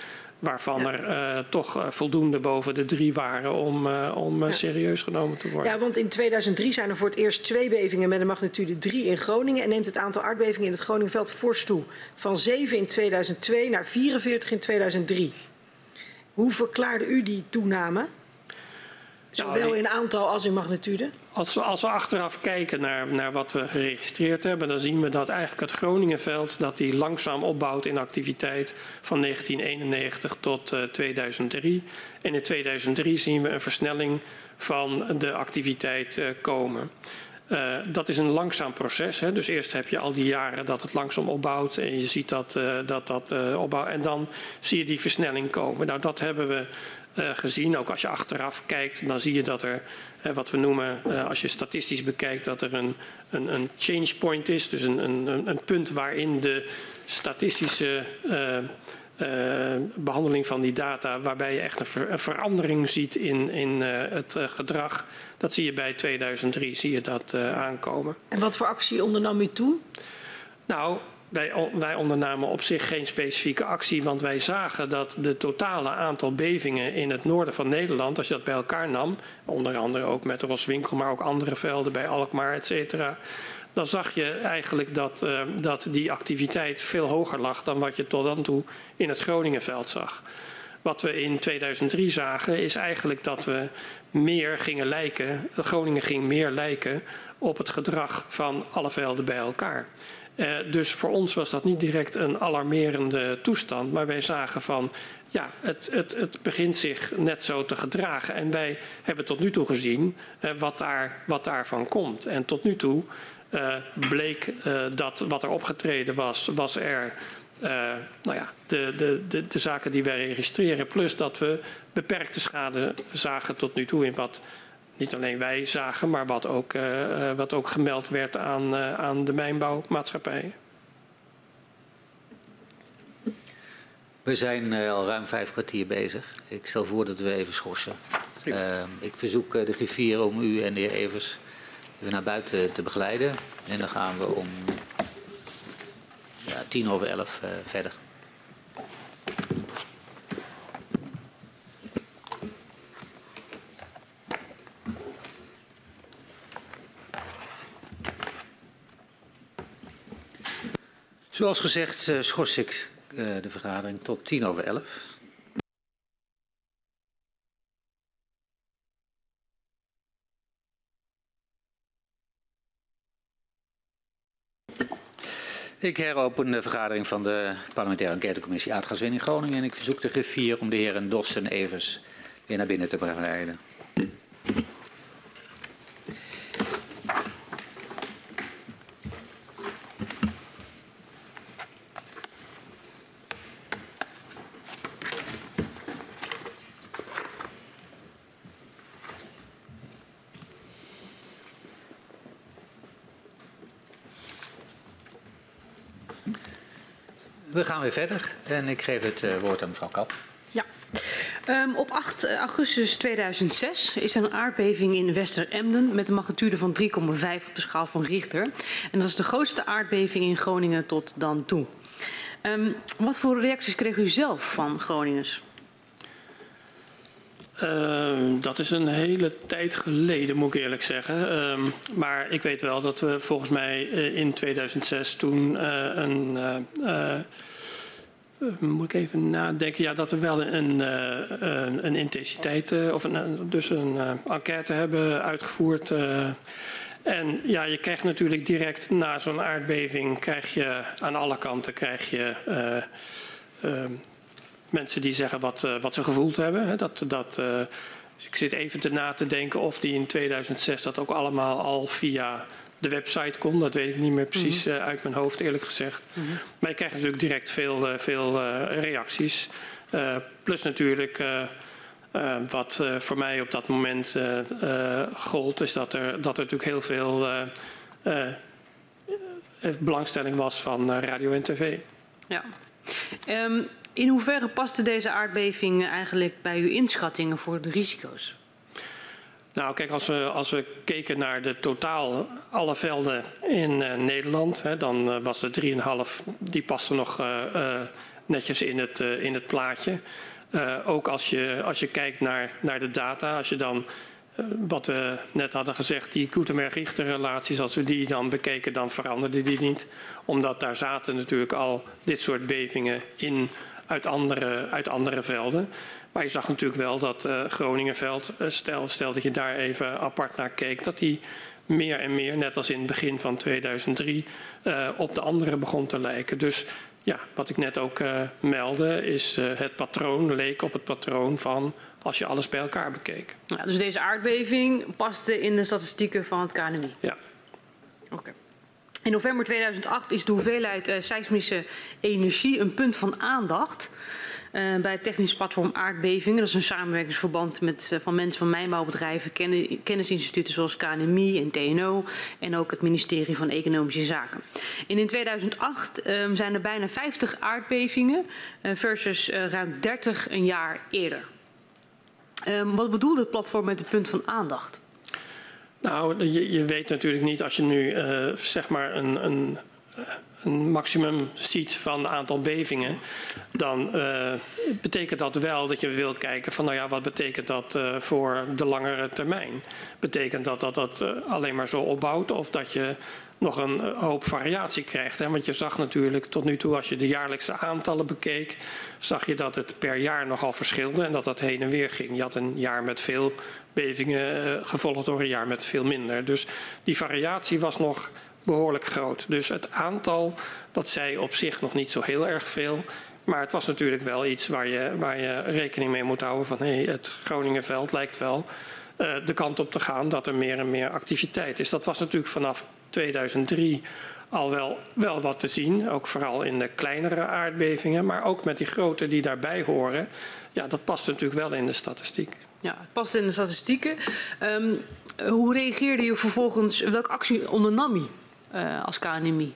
B: Waarvan ja. er uh, toch uh, voldoende boven de drie waren om, uh, om ja. serieus genomen te worden.
D: Ja, want in 2003 zijn er voor het eerst twee bevingen met een magnitude 3 in Groningen. En neemt het aantal aardbevingen in het Groningenveld fors toe. Van 7 in 2002 naar 44 in 2003. Hoe verklaarde u die toename? Zowel nou, in aantal als in magnitude?
B: Als we, als we achteraf kijken naar, naar wat we geregistreerd hebben, dan zien we dat eigenlijk het Groningenveld dat die langzaam opbouwt in activiteit van 1991 tot uh, 2003. En in 2003 zien we een versnelling van de activiteit uh, komen. Uh, dat is een langzaam proces. Hè? Dus eerst heb je al die jaren dat het langzaam opbouwt en je ziet dat uh, dat, dat uh, opbouwt. En dan zie je die versnelling komen. Nou, dat hebben we gezien. Ook als je achteraf kijkt, dan zie je dat er, wat we noemen, uh, als je statistisch bekijkt, dat er een, een, een change point is. Dus een, een, een punt waarin de statistische behandeling van die data, waarbij je echt een, ver, een verandering ziet in, in het gedrag. Dat zie je bij 2003, zie je dat aankomen.
D: En wat voor actie ondernam u toen?
B: Nou, wij, wij ondernamen op zich geen specifieke actie, want wij zagen dat de totale aantal bevingen in het noorden van Nederland, als je dat bij elkaar nam, onder andere ook met Roswinkel, maar ook andere velden bij Alkmaar, et cetera, dan zag je eigenlijk dat, uh, dat die activiteit veel hoger lag dan wat je tot dan toe in het Groningenveld zag. Wat we in 2003 zagen is eigenlijk dat we meer gingen lijken, Groningen ging meer lijken op het gedrag van alle velden bij elkaar. Uh, dus voor ons was dat niet direct een alarmerende toestand, maar wij zagen van ja, het, het, het begint zich net zo te gedragen. En wij hebben tot nu toe gezien uh, wat, daar, wat daarvan komt. En tot nu toe uh, bleek dat wat er opgetreden was, was er nou ja, de, de, de, de zaken die wij registreren, plus dat we beperkte schade zagen tot nu toe in wat niet alleen wij zagen, maar wat ook, uh, wat ook gemeld werd aan, uh, aan de mijnbouwmaatschappijen.
A: We zijn al ruim vijf kwartier bezig. Ik stel voor dat we even schorsen. ik verzoek de griffier om u en de heer Evers even naar buiten te begeleiden. En dan gaan we om ja, tien over elf verder. Zoals gezegd uh, schors ik uh, de vergadering tot tien over elf. Ik heropen de vergadering van de parlementaire enquêtecommissie Aardgaswinning Groningen en ik verzoek de griffier om de heren Dos en Evers weer naar binnen te begeleiden. Gaan weer verder en ik geef het uh, woord aan mevrouw Kat.
C: Ja. Um, op 8 augustus 2006 is er een aardbeving in Wester-Emden met een magnitude van 3,5 op de schaal van Richter. En dat is de grootste aardbeving in Groningen tot dan toe. Um, wat voor reacties kreeg u zelf van Groningers?
B: Uh, dat is een hele tijd geleden, moet ik eerlijk zeggen. Uh, maar ik weet wel dat we volgens mij uh, in 2006 toen uh, een. Moet ik even nadenken? Ja, dat we wel een, een, een intensiteit, of een, dus een enquête hebben uitgevoerd. en ja, je krijgt natuurlijk direct na zo'n aardbeving, krijg je aan alle kanten krijg je mensen die zeggen wat, wat ze gevoeld hebben. Dat, dat, ik zit even te na te denken of die in 2006 dat ook allemaal al via de website kon. Dat weet ik niet meer precies uh, uit mijn hoofd, eerlijk gezegd. Mm -hmm. Maar je krijgt natuurlijk direct veel, veel reacties. plus natuurlijk. Uh, wat uh, voor mij op dat moment uh, gold, is dat er, dat er natuurlijk heel veel belangstelling was van radio en tv.
C: Ja. Um, in hoeverre paste deze aardbeving eigenlijk bij uw inschattingen voor de risico's?
B: Nou, kijk, als we, als we keken naar de totaal alle velden in uh, Nederland, hè, dan uh, was de 3,5, die paste nog uh, netjes in het, in het plaatje. ook als je, als je kijkt naar, naar de data, als je dan, wat we net hadden gezegd, die Gutenberg-Richter-relaties, als we die dan bekeken, dan veranderde die niet. Omdat daar zaten natuurlijk al dit soort bevingen in uit andere, uit andere velden. Maar je zag natuurlijk wel dat uh, Groningenveld, uh, stel, stel dat je daar even apart naar keek, dat die meer en meer, net als in het begin van 2003, uh, op de andere begon te lijken. Dus ja, wat ik net ook meldde, is het patroon leek op het patroon van als je alles bij elkaar bekeek.
C: Ja, dus deze aardbeving paste in de statistieken van het KNMI?
B: Ja.
C: Oké. Okay. In november 2008 is de hoeveelheid seismische energie een punt van aandacht. Uh, bij het technisch platform Aardbevingen. Dat is een samenwerkingsverband met, uh, van mensen van mijnbouwbedrijven, ken, kennisinstituten zoals KNMI en TNO en ook het ministerie van Economische Zaken. En in 2008 um, zijn er bijna 50 aardbevingen uh, versus ruim 30 een jaar eerder. Um, wat bedoelt het platform met het punt van aandacht?
B: Nou, je, je, weet natuurlijk niet als je nu zeg maar een, een, een maximum ziet van aantal bevingen, dan uh, betekent dat wel dat je wil kijken van nou ja, wat betekent dat uh, voor de langere termijn? Betekent dat dat dat alleen maar zo opbouwt of dat je nog een hoop variatie krijgt. Hè? Want je zag natuurlijk tot nu toe, als je de jaarlijkse aantallen bekeek, zag je dat het per jaar nogal verschilde en dat dat heen en weer ging. Je had een jaar met veel bevingen gevolgd door een jaar met veel minder. Dus die variatie was nog behoorlijk groot. Dus het aantal, dat zei op zich nog niet zo heel erg veel. Maar het was natuurlijk wel iets waar je, waar je rekening mee moet houden van hé, hey, het Groningenveld lijkt wel uh, de kant op te gaan dat er meer en meer activiteit is. Dat was natuurlijk vanaf 2003 al wel, wel wat te zien. Ook vooral in de kleinere aardbevingen. Maar ook met die grote die daarbij horen. Ja, dat past natuurlijk wel in de statistiek.
C: Ja, het past in de statistieken. Um, hoe reageerde je vervolgens? Welke actie ondernam je als KNMI?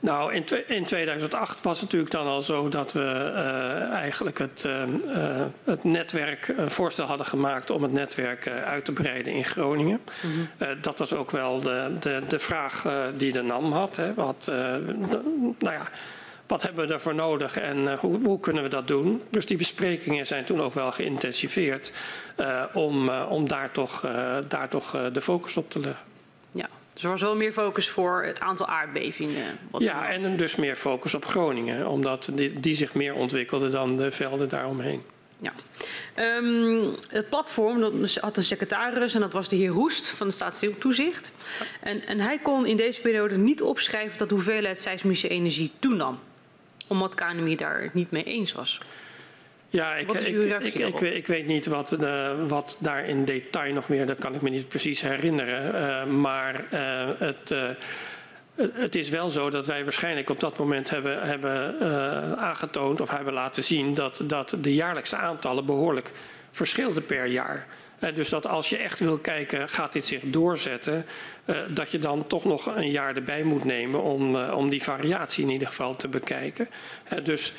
B: Nou, in, in, 2008 was het natuurlijk dan al zo dat we uh, eigenlijk het, uh, uh, het, netwerk een voorstel hadden gemaakt om het netwerk uit te breiden in Groningen. Mm -hmm. dat was ook wel de, de, de vraag die de NAM had. Hè. Wat, de, nou ja, wat hebben we daarvoor nodig en hoe, hoe, kunnen we dat doen? Dus die besprekingen zijn toen ook wel geïntensiveerd om, om daar toch, daar toch de focus op te leggen.
C: Dus er was wel meer focus voor het aantal aardbevingen.
B: ja, en dus meer focus op Groningen, omdat die, die, zich meer ontwikkelde dan de velden daaromheen.
C: Ja. Um, het platform dat had een secretaris en dat was de heer Roest van de Staatstoezicht. En, en hij kon in deze periode niet opschrijven dat de hoeveelheid seismische energie toenam. Omdat KNMI daar niet mee eens was.
B: Ja, ik, ik, ik, ik, weet niet wat, de, wat daar in detail nog meer, dat kan ik me niet precies herinneren. Uh, maar uh, het, uh, het is wel zo dat wij waarschijnlijk op dat moment hebben, hebben aangetoond of hebben laten zien dat, dat de jaarlijkse aantallen behoorlijk verschilden per jaar. dus dat als je echt wil kijken, gaat dit zich doorzetten, dat je dan toch nog een jaar erbij moet nemen om, om die variatie in ieder geval te bekijken. dus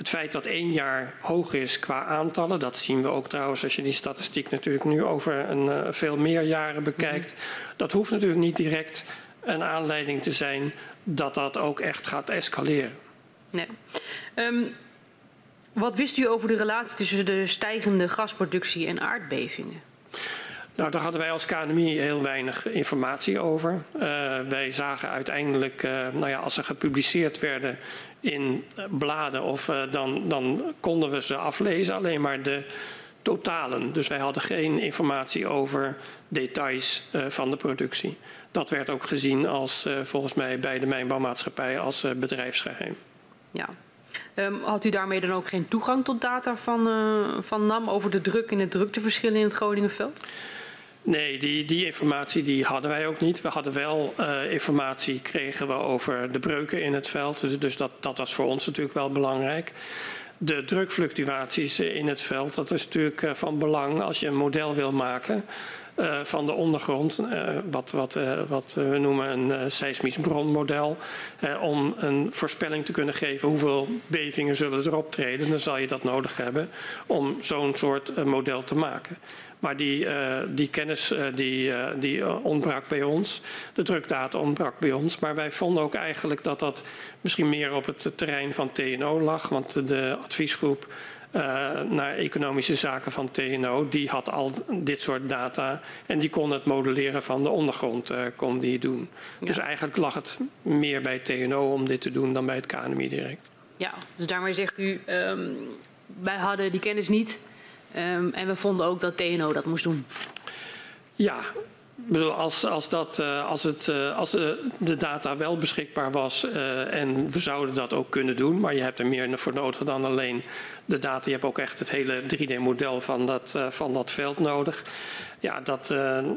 B: het feit dat één jaar hoog is qua aantallen, dat zien we ook trouwens als je die statistiek natuurlijk nu over een, uh, veel meer jaren bekijkt. Mhm. Dat hoeft natuurlijk niet direct een aanleiding te zijn dat dat ook echt gaat escaleren.
C: Nee. Um, wat wist u over de relatie tussen de stijgende gasproductie en aardbevingen?
B: Nou, daar hadden wij als KNMI heel weinig informatie over. Uh, wij zagen uiteindelijk, uh, nou ja, als ze gepubliceerd werden in bladen, of, uh, dan, dan konden we ze aflezen, alleen maar de totalen. Dus wij hadden geen informatie over details van de productie. Dat werd ook gezien als, volgens mij bij de mijnbouwmaatschappij als bedrijfsgeheim.
C: Ja, Um, had u daarmee dan ook geen toegang tot data van, van NAM over de druk en het drukteverschillen in het Groningenveld?
B: Nee, die, die informatie die hadden wij ook niet. We hadden wel uh, informatie kregen we over de breuken in het veld. Dus, dus dat, dat was voor ons natuurlijk wel belangrijk. De drukfluctuaties in het veld, dat is natuurlijk uh, van belang als je een model wil maken. Uh, van de ondergrond, wat, wat, wat we noemen een seismisch bronmodel. om een voorspelling te kunnen geven hoeveel bevingen zullen er optreden, dan zal je dat nodig hebben om zo'n soort model te maken. Maar die, uh, die kennis uh, die, uh, die ontbrak bij ons. De drukdata ontbrak bij ons. Maar wij vonden ook eigenlijk dat dat misschien meer op het terrein van TNO lag. Want de adviesgroep naar economische zaken van TNO, die had al dit soort data. En die kon het modelleren van de ondergrond kon die doen. Ja. Dus eigenlijk lag het meer bij TNO om dit te doen dan bij het KNMI direct.
C: Ja, dus daarmee zegt u, um, wij hadden die kennis niet Um, en we vonden ook dat TNO dat moest doen.
B: Ja, bedoel, als, als, dat, uh, als, het, uh, als de, de, data wel beschikbaar was en we zouden dat ook kunnen doen, maar je hebt er meer voor nodig dan alleen de data. Je hebt ook echt het hele 3D-model van, dat van dat veld nodig. Ja, dat,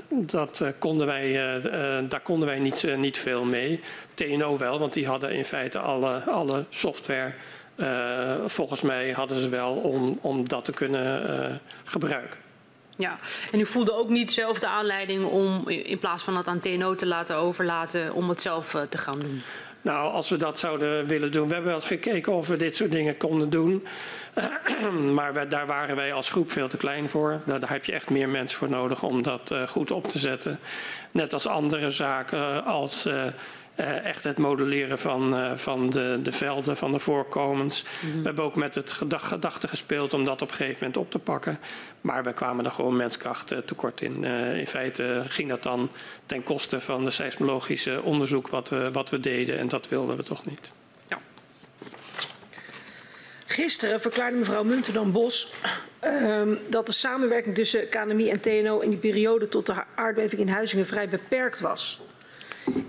B: dat konden wij, daar konden wij niet, niet veel mee. TNO wel, want die hadden in feite alle, alle software volgens mij hadden ze wel om, om dat te kunnen uh, gebruiken.
C: Ja, en u voelde ook niet zelf de aanleiding om in plaats van dat aan TNO te laten overlaten, om het zelf uh, te gaan doen?
B: Nou, als we dat zouden willen doen. We hebben wel gekeken of we dit soort dingen konden doen. maar we, daar waren wij als groep veel te klein voor. Daar, daar heb je echt meer mensen voor nodig om dat goed op te zetten. Net als andere zaken als Uh, echt het modelleren van, uh, van de, de velden, van de voorkomens. Mm -hmm. We hebben ook met het gedachte gespeeld om dat op een gegeven moment op te pakken. Maar we kwamen er gewoon menskracht uh, tekort in. in feite ging dat dan ten koste van de seismologische onderzoek wat we, wat we deden. En dat wilden we toch niet. Ja.
D: Gisteren verklaarde mevrouw Muntendam-Bos uh, dat de samenwerking tussen KNMI en TNO in die periode tot de aardbeving in Huizingen vrij beperkt was.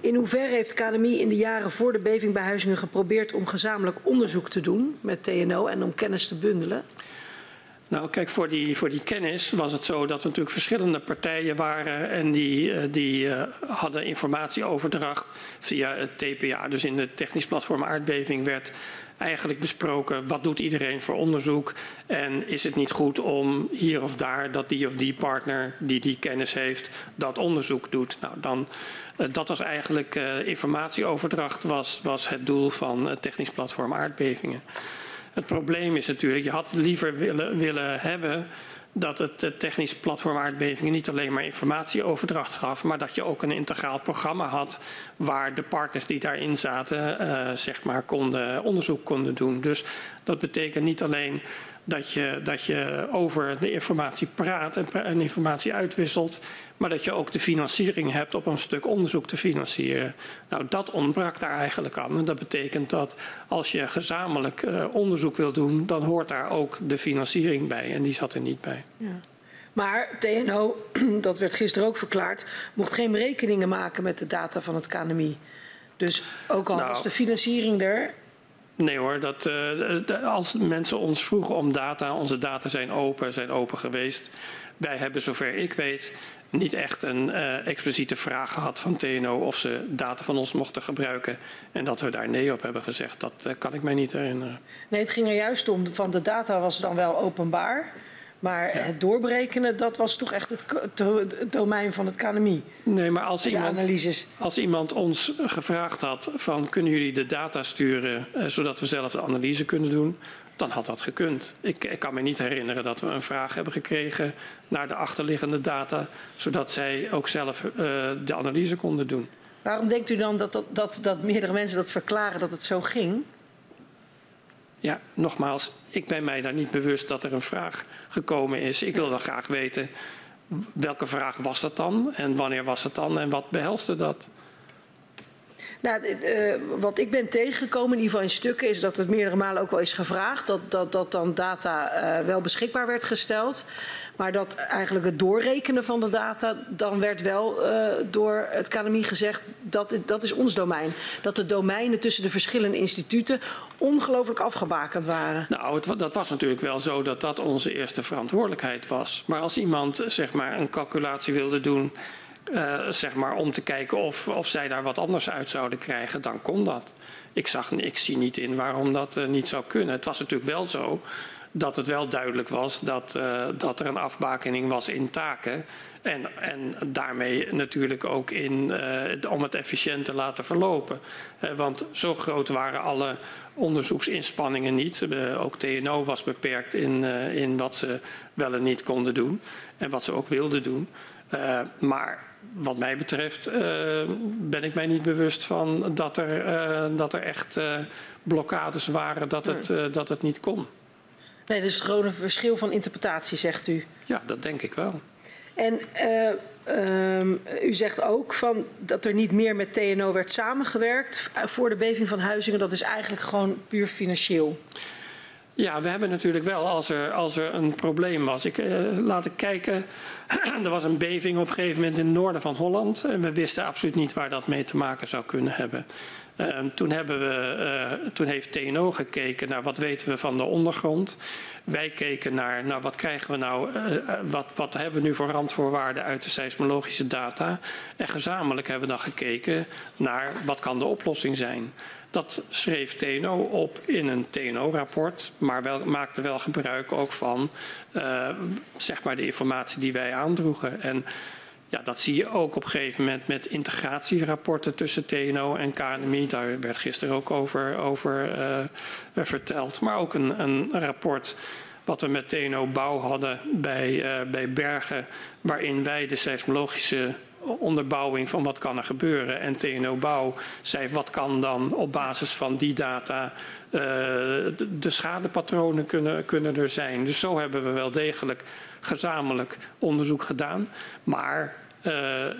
D: In hoeverre heeft KNMI in de jaren voor de beving bij Huizingen geprobeerd om gezamenlijk onderzoek te doen met TNO en om kennis te bundelen?
B: Nou, kijk, voor die, voor die kennis was het zo dat er natuurlijk verschillende partijen waren en die, uh, die uh, hadden informatieoverdracht via het TPA. Dus in het technisch platform aardbeving werd eigenlijk besproken wat doet iedereen voor onderzoek en is het niet goed om hier of daar dat die of die partner die die kennis heeft dat onderzoek doet. Nou, dan, dat was eigenlijk uh, informatieoverdracht was, was het doel van het technisch platform aardbevingen. Het probleem is natuurlijk, je had liever willen, willen hebben dat het technisch platform aardbevingen niet alleen maar informatieoverdracht gaf, maar dat je ook een integraal programma had waar de partners die daarin zaten, uh, zeg maar, konden, onderzoek konden doen. Dus dat betekent niet alleen dat je, dat je over de informatie praat en, en informatie uitwisselt, maar dat je ook de financiering hebt op een stuk onderzoek te financieren. Nou, dat ontbrak daar eigenlijk aan. En dat betekent dat als je gezamenlijk uh, onderzoek wil doen, dan hoort daar ook de financiering bij. En die zat er niet bij.
D: Ja. Maar TNO, dat werd gisteren ook verklaard, mocht geen berekeningen maken met de data van het KNMI. Dus ook al nou, was de financiering er,
B: Nee hoor, dat, uh, als mensen ons vroegen om data, onze data zijn open, zijn open geweest. Wij hebben zover ik weet niet echt een uh, expliciete vraag gehad van TNO of ze data van ons mochten gebruiken. En dat we daar nee op hebben gezegd, dat uh, kan ik mij niet herinneren.
D: Nee, het ging er juist om, van de data was dan wel openbaar. Maar ja. het doorberekenen, dat was toch echt het, het domein van het KNMI.
B: Nee, maar als iemand, analyses. als iemand ons gevraagd had van kunnen jullie de data sturen uh, zodat we zelf de analyse kunnen doen, dan had dat gekund. Ik, ik, kan me niet herinneren dat we een vraag hebben gekregen naar de achterliggende data, zodat zij ook zelf uh, de analyse konden doen.
D: Waarom denkt u dan dat, dat, dat, dat meerdere mensen dat verklaren dat het zo ging?
B: Ja, nogmaals, ik ben mij daar niet bewust dat er een vraag gekomen is. Ik wil dan graag weten welke vraag was dat dan en wanneer was het dan en wat behelste dat?
D: Nou, uh, wat ik ben tegengekomen, in ieder geval in stukken, is dat het meerdere malen ook wel is gevraagd. Dat, dat, dat dan data uh, wel beschikbaar werd gesteld. Maar dat eigenlijk het doorrekenen van de data, dan werd wel uh, door het KNMI gezegd, dat, dat is ons domein. Dat de domeinen tussen de verschillende instituten ongelooflijk afgebakend waren.
B: Nou, het, dat was natuurlijk wel zo dat dat onze eerste verantwoordelijkheid was. Maar als iemand zeg maar, een calculatie wilde doen uh, zeg maar, om te kijken of, of zij daar wat anders uit zouden krijgen, dan kon dat. Ik, zag, ik zie niet in waarom dat uh, niet zou kunnen. Het was natuurlijk wel zo dat het wel duidelijk was dat, uh, dat er een afbakening was in taken. En, en daarmee natuurlijk ook in, om het efficiënt te laten verlopen. want zo groot waren alle onderzoeksinspanningen niet. ook TNO was beperkt in, in wat ze wel en niet konden doen. En wat ze ook wilden doen. maar wat mij betreft uh, ben ik mij niet bewust van dat er, uh, dat er echt uh, blokkades waren dat het, dat het niet kon.
D: Nee, dus gewoon een verschil van interpretatie, zegt u.
B: Ja, dat denk ik wel.
D: En um, u zegt ook van dat er niet meer met TNO werd samengewerkt voor de beving van Huizingen. Dat is eigenlijk gewoon puur financieel.
B: Ja, we hebben natuurlijk wel, als er, als er een probleem was. Ik, uh, laat ik kijken. er was een beving op een gegeven moment in het noorden van Holland. En we wisten absoluut niet waar dat mee te maken zou kunnen hebben. Uh, toen, hebben we, uh, toen heeft TNO gekeken naar wat weten we van de ondergrond. Wij keken naar nou, wat krijgen we nou, wat, wat hebben we nu voor randvoorwaarden uit de seismologische data. En gezamenlijk hebben we dan gekeken naar wat kan de oplossing zijn. Dat schreef TNO op in een TNO-rapport, maar wel, maakte wel gebruik ook van uh, zeg maar de informatie die wij aandroegen. En ja, dat zie je ook op een gegeven moment met integratierapporten tussen TNO en KNMI. Daar werd gisteren ook over, over uh, verteld. Maar ook een, een rapport wat we met TNO Bouw hadden bij, uh, bij Bergen, waarin wij de seismologische onderbouwing van wat kan er gebeuren. En TNO Bouw zei wat kan dan op basis van die data de schadepatronen kunnen, kunnen er zijn. Dus zo hebben we wel degelijk gezamenlijk onderzoek gedaan. Maar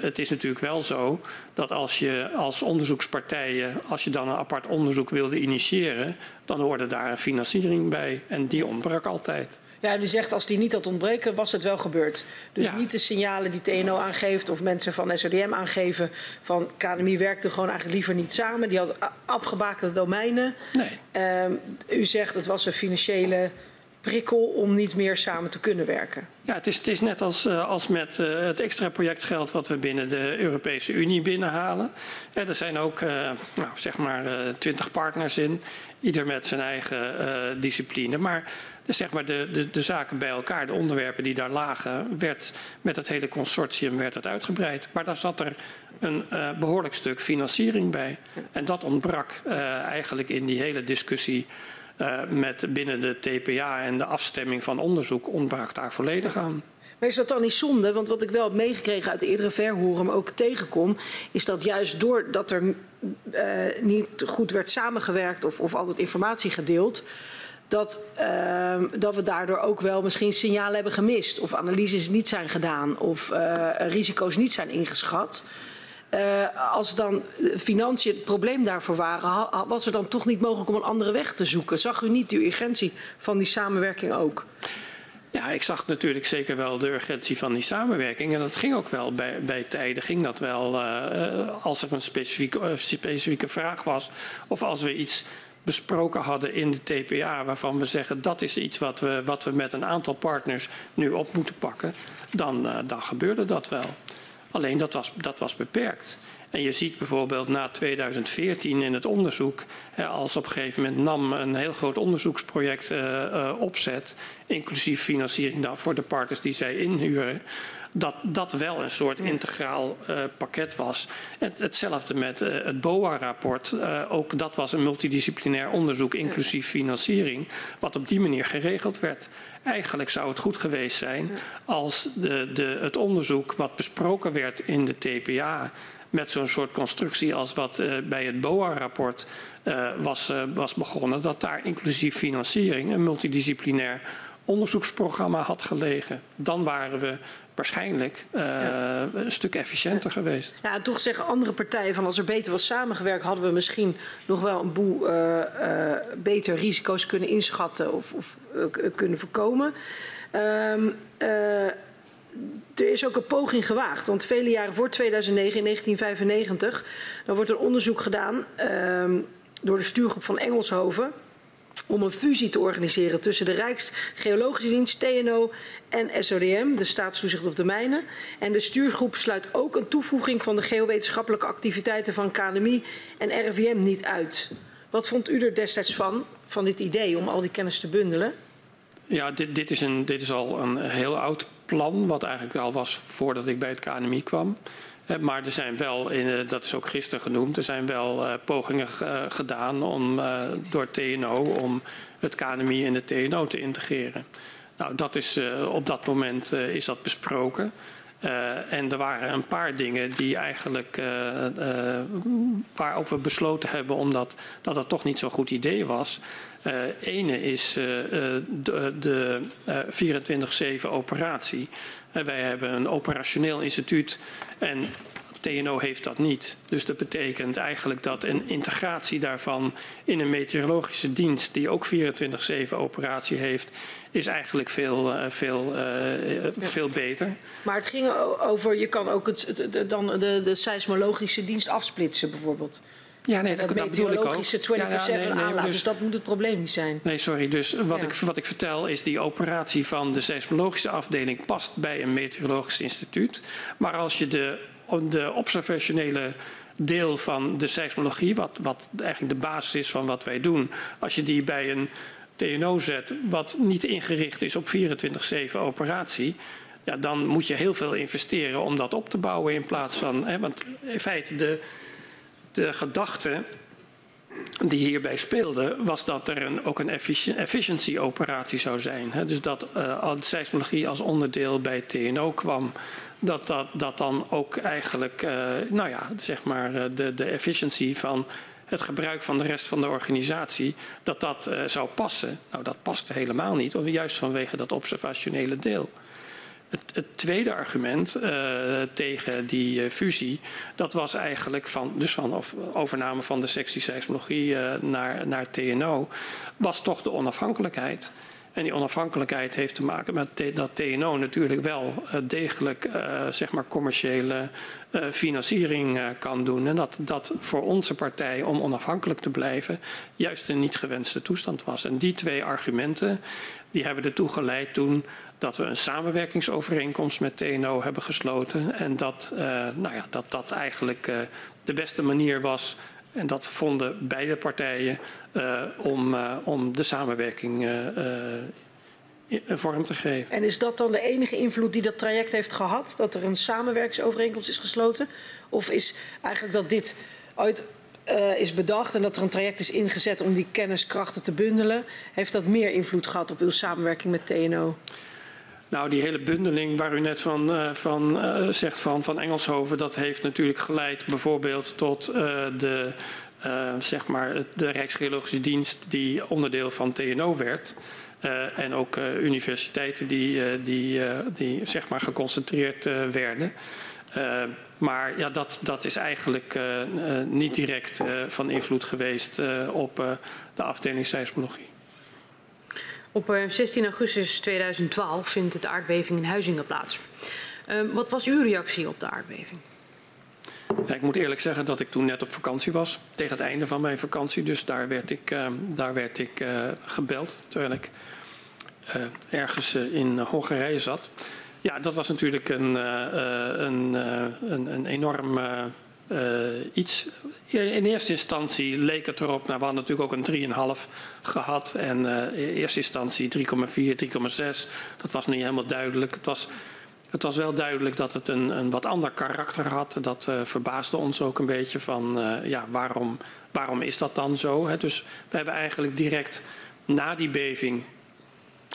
B: het is natuurlijk wel zo dat als je als onderzoekspartijen, als je dan een apart onderzoek wilde initiëren, dan hoorde daar een financiering bij. En die ontbrak altijd.
D: Ja, u zegt als die niet had ontbreken, was het wel gebeurd. Dus ja. niet de signalen die TNO aangeeft of mensen van SODM aangeven van KNMI werkte gewoon eigenlijk liever niet samen. Die had afgebakende domeinen.
B: Nee.
D: Um, u zegt het was een financiële prikkel om niet meer samen te kunnen werken.
B: Ja, het is, het is net als, uh, als met uh, het extra projectgeld wat we binnen de Europese Unie binnenhalen. Ja, er zijn ook uh, nou, zeg maar twintig partners in, ieder met zijn eigen discipline. Maar dus zeg maar de, de, de, zaken bij elkaar, de onderwerpen die daar lagen, werd met het hele consortium werd het uitgebreid. Maar daar zat er een behoorlijk stuk financiering bij. En dat ontbrak eigenlijk in die hele discussie uh, met binnen de TPA en de afstemming van onderzoek ontbrak daar volledig aan.
D: Maar is dat dan niet zonde? Want wat ik wel heb meegekregen uit de eerdere verhoren, maar ook tegenkom, is dat juist doordat er uh, niet goed werd samengewerkt of, of altijd informatie gedeeld, dat, uh, dat we daardoor ook wel misschien signalen hebben gemist. Of analyses niet zijn gedaan. Of risico's niet zijn ingeschat. Uh, als dan financiën het probleem daarvoor waren, was er dan toch niet mogelijk om een andere weg te zoeken? Zag u niet de urgentie van die samenwerking ook?
B: Ja, ik zag natuurlijk zeker wel de urgentie van die samenwerking. En dat ging ook wel bij, bij tijden. Ging dat wel uh, als er een specifieke, specifieke vraag was. Of als we iets besproken hadden in de TPA, waarvan we zeggen dat is iets wat we, wat we met een aantal partners nu op moeten pakken, dan, dan gebeurde dat wel. Alleen dat was, dat was beperkt. En je ziet bijvoorbeeld na 2014 in het onderzoek, als op een gegeven moment NAM een heel groot onderzoeksproject uh, uh, opzet, inclusief financiering dan voor de partners die zij inhuren, dat dat wel een soort integraal uh, pakket was. Het, hetzelfde met het BOA-rapport. Ook dat was een multidisciplinair onderzoek, inclusief financiering, wat op die manier geregeld werd. Eigenlijk zou het goed geweest zijn als de, de, het onderzoek wat besproken werd in de TPA met zo'n soort constructie als wat uh, bij het BOA-rapport uh, was, uh, was begonnen, dat daar inclusief financiering een multidisciplinair onderzoeksprogramma had gelegen. Dan waren we waarschijnlijk uh, ja. een stuk efficiënter
D: ja.
B: geweest.
D: Ja, en toch zeggen andere partijen van als er beter was samengewerkt, hadden we misschien nog wel een boel uh, uh, beter risico's kunnen inschatten of, of kunnen voorkomen. Um, er is ook een poging gewaagd, want vele jaren voor 2009, in 1995, dan wordt er onderzoek gedaan um, door de stuurgroep van Engelshoven om een fusie te organiseren tussen de Rijksgeologische Dienst, TNO en SODM, de staatstoezicht op de mijnen. En de stuurgroep sluit ook een toevoeging van de geowetenschappelijke activiteiten van KNMI en RIVM niet uit. Wat vond u er destijds van, van dit idee om al die kennis te bundelen?
B: Ja, dit, dit, is, een, dit is al een heel oud plan, wat eigenlijk al was voordat ik bij het KNMI kwam. Maar er zijn wel, in, dat is ook gisteren genoemd, er zijn wel uh, pogingen uh, gedaan om, uh, door TNO om het KNMI in het TNO te integreren. Nou, dat is, op dat moment is dat besproken. en er waren een paar dingen die eigenlijk, waarop we besloten hebben omdat dat het toch niet zo'n goed idee was. ene is de, de 24-7 operatie. Wij hebben een operationeel instituut en TNO heeft dat niet. Dus dat betekent eigenlijk dat een integratie daarvan in een meteorologische dienst die ook 24-7 operatie heeft, is eigenlijk veel, uh, veel, uh, ja. veel beter.
D: Maar het ging over, je kan ook het, dan de, de seismologische dienst afsplitsen bijvoorbeeld.
B: Ja, nee, dat,
D: dat ik ook. 24-7 ja, ja, nee, nee, dus, dus, dat moet het probleem niet zijn.
B: Nee, sorry. Dus wat, ja. ik, wat ik vertel is die operatie van de seismologische afdeling past bij een meteorologisch instituut. Maar als je de, de observationele deel van de seismologie, wat, wat eigenlijk de basis is van wat wij doen, als je die bij een TNO zet, wat niet ingericht is op 24-7 operatie, ja, dan moet je heel veel investeren om dat op te bouwen in plaats van. Hè, want in feite, de, de gedachte die hierbij speelde, was dat er een, ook een efficiency-operatie zou zijn. Dus dat uh, seismologie als onderdeel bij TNO kwam, dat dat, dan ook eigenlijk, uh, nou ja, zeg maar, uh, de, de efficiëntie van het gebruik van de rest van de organisatie, dat dat zou passen. Nou, dat paste helemaal niet, juist vanwege dat observationele deel. Het, tweede argument uh, tegen die uh, fusie, dat was eigenlijk van, dus van overname van de sectie seismologie uh, naar, naar TNO, was toch de onafhankelijkheid. En die onafhankelijkheid heeft te maken met dat TNO natuurlijk wel degelijk zeg maar commerciële financiering kan doen. En dat dat voor onze partij om onafhankelijk te blijven juist een niet gewenste toestand was. En die twee argumenten die hebben ertoe geleid toen dat we een samenwerkingsovereenkomst met TNO hebben gesloten. En dat uh, nou ja, dat, dat eigenlijk uh, de beste manier was. En dat vonden beide partijen uh, om, om de samenwerking vorm te geven.
D: En is dat dan de enige invloed die dat traject heeft gehad? Dat er een samenwerkingsovereenkomst is gesloten? Of is eigenlijk dat dit uit uh, is bedacht en dat er een traject is ingezet om die kenniskrachten te bundelen. Heeft dat meer invloed gehad op uw samenwerking met TNO?
B: Nou, die hele bundeling waar u net van, uh, van uh, zegt van, van Engelshoven, dat heeft natuurlijk geleid bijvoorbeeld tot de, zeg maar de Rijksgeologische Dienst die onderdeel van TNO werd. en ook universiteiten die, die, die zeg maar geconcentreerd werden. Maar ja, dat, dat is eigenlijk uh, uh, niet direct uh, van invloed geweest op de afdeling seismologie.
C: Op 16 augustus 2012 vindt de aardbeving in Huizingen plaats. Ehm, wat was uw reactie op de aardbeving?
B: Ja, ik moet eerlijk zeggen dat ik toen net op vakantie was, tegen het einde van mijn vakantie. Dus daar werd ik, ehm, daar werd ik gebeld terwijl ik ergens in Hongarije zat. Ja, dat was natuurlijk een, uh, een, uh, een, een, enorm iets. In eerste instantie leek het erop, nou, we hadden natuurlijk ook een 3,5 gehad. En in eerste instantie 3,4, 3,6. Dat was niet helemaal duidelijk. Het was, het was wel duidelijk dat het een, een wat ander karakter had. Dat verbaasde ons ook een beetje van, ja, waarom, waarom is dat dan zo? Hè? Dus we hebben eigenlijk direct na die beving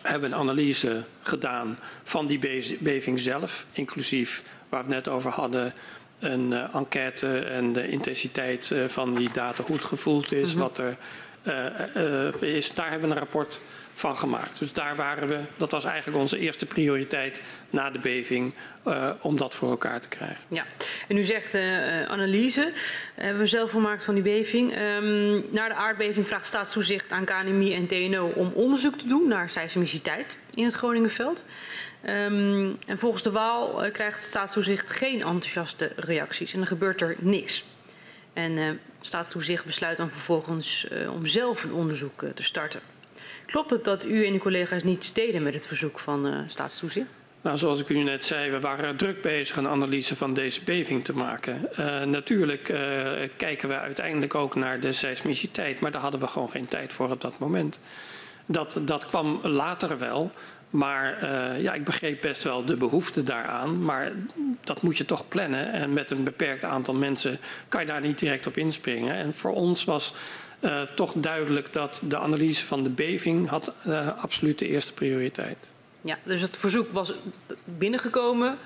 B: hebben een analyse gedaan van die beving zelf, inclusief waar we het net over hadden, een uh, enquête en de intensiteit uh, van die data goed gevoeld is, mm -hmm. wat er uh, is. Daar hebben we een rapport van gemaakt. Dus daar waren we, dat was eigenlijk onze eerste prioriteit na de beving, uh, om dat voor elkaar te krijgen.
C: Ja, en u zegt uh, analyse, hebben we zelf gemaakt van die beving. Um, na de aardbeving vraagt staatstoezicht aan KNMI en TNO om onderzoek te doen naar seismiciteit in het Groningenveld. Um, en volgens de Waal krijgt staatstoezicht geen enthousiaste reacties en er gebeurt er niks. En staatstoezicht besluit dan vervolgens om zelf een onderzoek te starten. Klopt het dat u en uw collega's niet deden met het verzoek van uh, staatstoezicht?
B: Nou, zoals ik u net zei, we waren druk bezig een analyse van deze beving te maken. Uh, natuurlijk uh, kijken we uiteindelijk ook naar de seismiciteit, maar daar hadden we gewoon geen tijd voor op dat moment. Dat, dat kwam later wel, maar ja, ik begreep best wel de behoefte daaraan. Maar dat moet je toch plannen. En met een beperkt aantal mensen kan je daar niet direct op inspringen. En voor ons was uh, toch duidelijk dat de analyse van de beving had uh, absoluut de eerste prioriteit.
C: Ja, dus het verzoek was binnengekomen,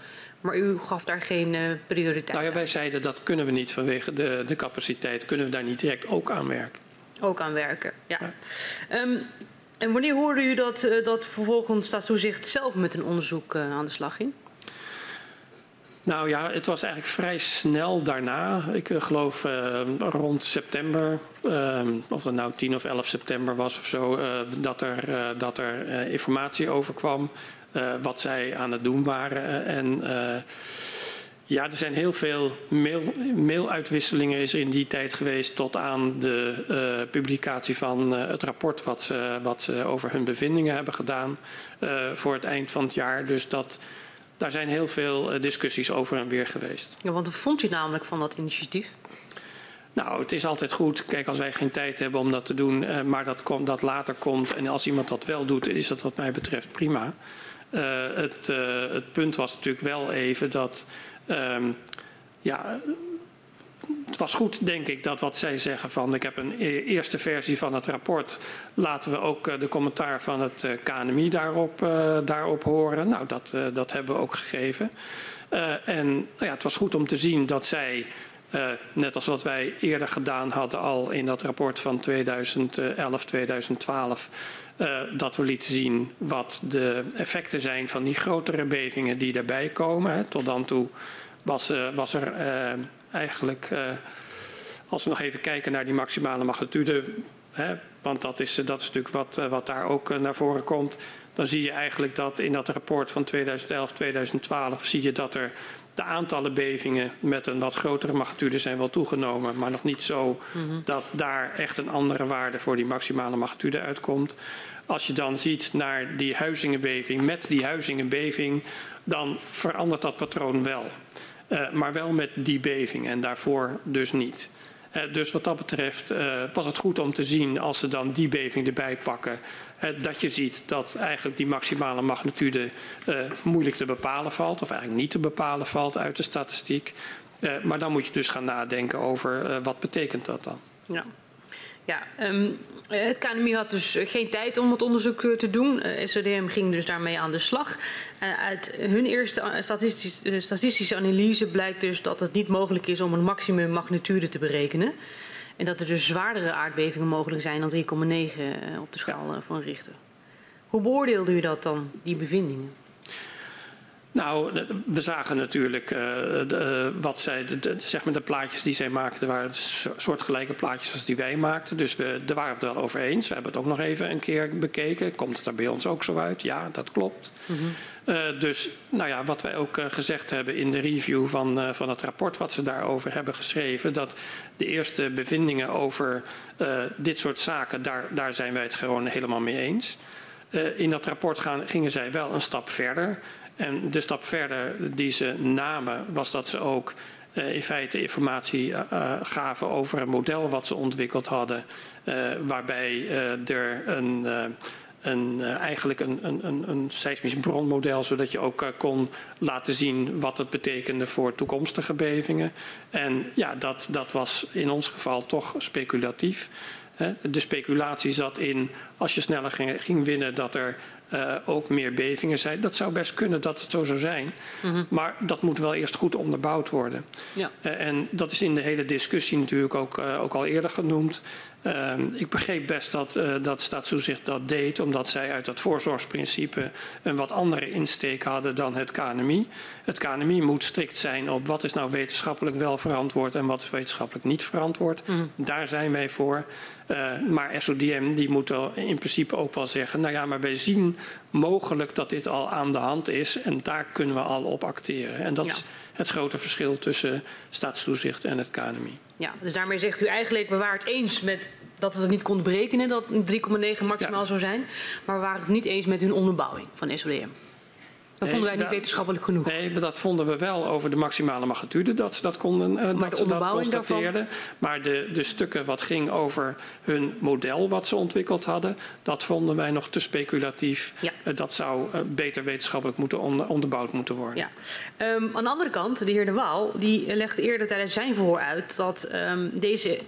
C: maar u gaf daar geen uh, prioriteit
B: Nou ja, wij zeiden dat kunnen we niet vanwege de, de capaciteit. Kunnen we daar niet direct ook aan werken.
C: Ook aan werken, ja. ja. Um, en wanneer hoorde u dat, dat vervolgens Staatstoezicht zelf met een onderzoek aan de slag ging?
B: Nou ja, het was eigenlijk vrij snel daarna. Ik uh, geloof uh, rond september, uh, of dat nou 10 of 11 september was of zo, dat er, dat er informatie over kwam wat zij aan het doen waren. en ja, er zijn heel veel mail, mailuitwisselingen is in die tijd geweest tot aan de publicatie van het rapport wat ze, wat ze over hun bevindingen hebben gedaan voor het eind van het jaar. Dus dat daar zijn heel veel uh, discussies over en weer geweest.
C: Ja, want wat vond u namelijk van dat initiatief?
B: Nou, het is altijd goed. Kijk, als wij geen tijd hebben om dat te doen, uh, maar dat, komt, dat later komt en als iemand dat wel doet, is dat wat mij betreft prima. Uh, het, het, punt was natuurlijk wel even dat, um, ja, het was goed, denk ik, dat wat zij zeggen van ik heb een e- eerste versie van het rapport. Laten we ook uh, de commentaar van het uh, KNMI daarop, uh, daarop horen. Nou, dat, dat hebben we ook gegeven. en nou ja, het was goed om te zien dat zij, net als wat wij eerder gedaan hadden al in dat rapport van 2011, 2012, dat we lieten zien wat de effecten zijn van die grotere bevingen die daarbij komen. Hè. Tot dan toe was, was er eigenlijk, uh, als we nog even kijken naar die maximale magnitude, hè, want dat is, dat is natuurlijk wat, wat daar ook naar voren komt, dan zie je eigenlijk dat in dat rapport van 2011, 2012 zie je dat er de aantallen bevingen met een wat grotere magnitude zijn wel toegenomen, maar nog niet zo mm -hmm. dat daar echt een andere waarde voor die maximale magnitude uitkomt. Als je dan ziet naar die huizingenbeving, met die huizingenbeving, dan verandert dat patroon wel. Uh, maar wel met die beving en daarvoor dus niet. Uh, dus wat dat betreft uh, was het goed om te zien als ze dan die beving erbij pakken. dat je ziet dat eigenlijk die maximale magnitude moeilijk te bepalen valt. Of eigenlijk niet te bepalen valt uit de statistiek. maar dan moet je dus gaan nadenken over wat betekent dat dan.
C: Ja. Ja, um, het KNMI had dus geen tijd om het onderzoek te doen. Uh, SODM ging dus daarmee aan de slag. Uh, uit hun eerste statistisch, uh, statistische analyse blijkt dus dat het niet mogelijk is om een maximum magnitude te berekenen. En dat er dus zwaardere aardbevingen mogelijk zijn dan 3,9 op de schaal van Richter. Hoe beoordeelde u dat dan, die bevindingen?
B: Nou, we zagen natuurlijk uh, de, wat zij, de, de, zeg maar de plaatjes die zij maakten, waren soortgelijke plaatjes als die wij maakten. Dus we, daar waren het wel over eens. We hebben het ook nog even een keer bekeken. Komt het er bij ons ook zo uit? Ja, dat klopt. Mm -hmm. uh, dus nou ja, wat wij ook gezegd hebben in de review van, van het rapport wat ze daarover hebben geschreven, dat de eerste bevindingen over dit soort zaken, daar, daar zijn wij het gewoon helemaal mee eens. in dat rapport gaan, gingen zij wel een stap verder. En de stap verder die ze namen was dat ze ook uh, in feite informatie uh, gaven over een model wat ze ontwikkeld hadden, waarbij er een, een, eigenlijk een, een, een seismisch bronmodel, zodat je ook kon laten zien wat het betekende voor toekomstige bevingen. En ja, dat, dat was in ons geval toch speculatief. De speculatie zat in, als je sneller ging winnen, dat er uh, ook meer bevingen zijn. Dat zou best kunnen dat het zo zou zijn. Mm -hmm. Maar dat moet wel eerst goed onderbouwd worden. Ja. Uh, en dat is in de hele discussie natuurlijk ook, uh, ook al eerder genoemd. Ehm, ik begreep best dat, dat Staatstoezicht dat deed, omdat zij uit dat voorzorgsprincipe een wat andere insteek hadden dan het KNMI. Het KNMI moet strikt zijn op wat is nou wetenschappelijk wel verantwoord en wat is wetenschappelijk niet verantwoord. Mm. Daar zijn wij voor. Uh, maar SODM die moet in principe ook wel zeggen, nou ja, maar wij zien mogelijk dat dit al aan de hand is en daar kunnen we al op acteren. En dat ja. is het grote verschil tussen staatstoezicht en het KNMI.
C: Ja, dus daarmee zegt u eigenlijk, we waren het eens met dat we het niet konden berekenen, dat 3,9 maximaal ja. zou zijn, maar we waren het niet eens met hun onderbouwing van SODM. Dat vonden wij niet
B: dat,
C: wetenschappelijk genoeg.
B: Nee, maar dat vonden we wel over de maximale magnitude, dat ze dat konden, uh, dat, ze dat constateerden. Daarvan? Maar de, de stukken wat ging over hun model wat ze ontwikkeld hadden, dat vonden wij nog te speculatief. Ja. Uh, dat zou uh, beter wetenschappelijk moeten onder, onderbouwd moeten worden.
C: Ja. Um, aan de andere kant, de heer De Waal, die legde eerder tijdens zijn verhoor uit dat um, deze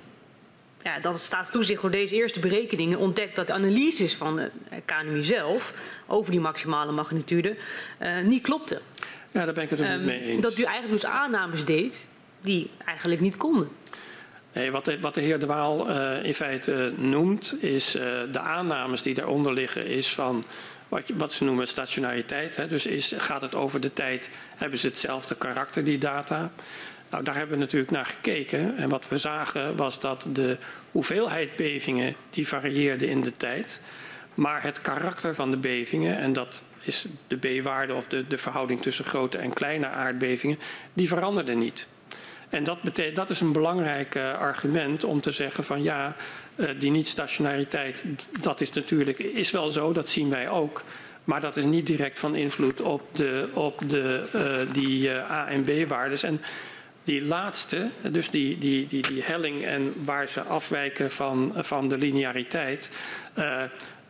C: ja, dat het staatstoezicht door deze eerste berekeningen ontdekt dat de analyses van de KNMI zelf over die maximale magnitude uh, niet klopten.
B: Ja, daar ben ik het dus um, niet mee eens.
C: Dat u eigenlijk dus aannames deed die eigenlijk niet konden.
B: Nee, wat, de, wat de heer De Waal uh, in feite uh, noemt, is de aannames die daaronder liggen, is van wat, je, wat ze noemen stationariteit. Hè. Dus is, gaat het over de tijd, hebben ze hetzelfde karakter, die data? Nou, daar hebben we natuurlijk naar gekeken. En wat we zagen was dat de hoeveelheid bevingen die varieerde in de tijd. Maar het karakter van de bevingen, en dat is de B-waarde of de, de verhouding tussen grote en kleine aardbevingen, die veranderde niet. En dat, dat is een belangrijk uh, argument om te zeggen van ja, uh, die niet-stationariteit, dat is natuurlijk is wel zo, dat zien wij ook. Maar dat is niet direct van invloed op, de, op de, uh, die A- en B-waardes. En die laatste, dus die, die, die, die helling en waar ze afwijken van, van de lineariteit, uh,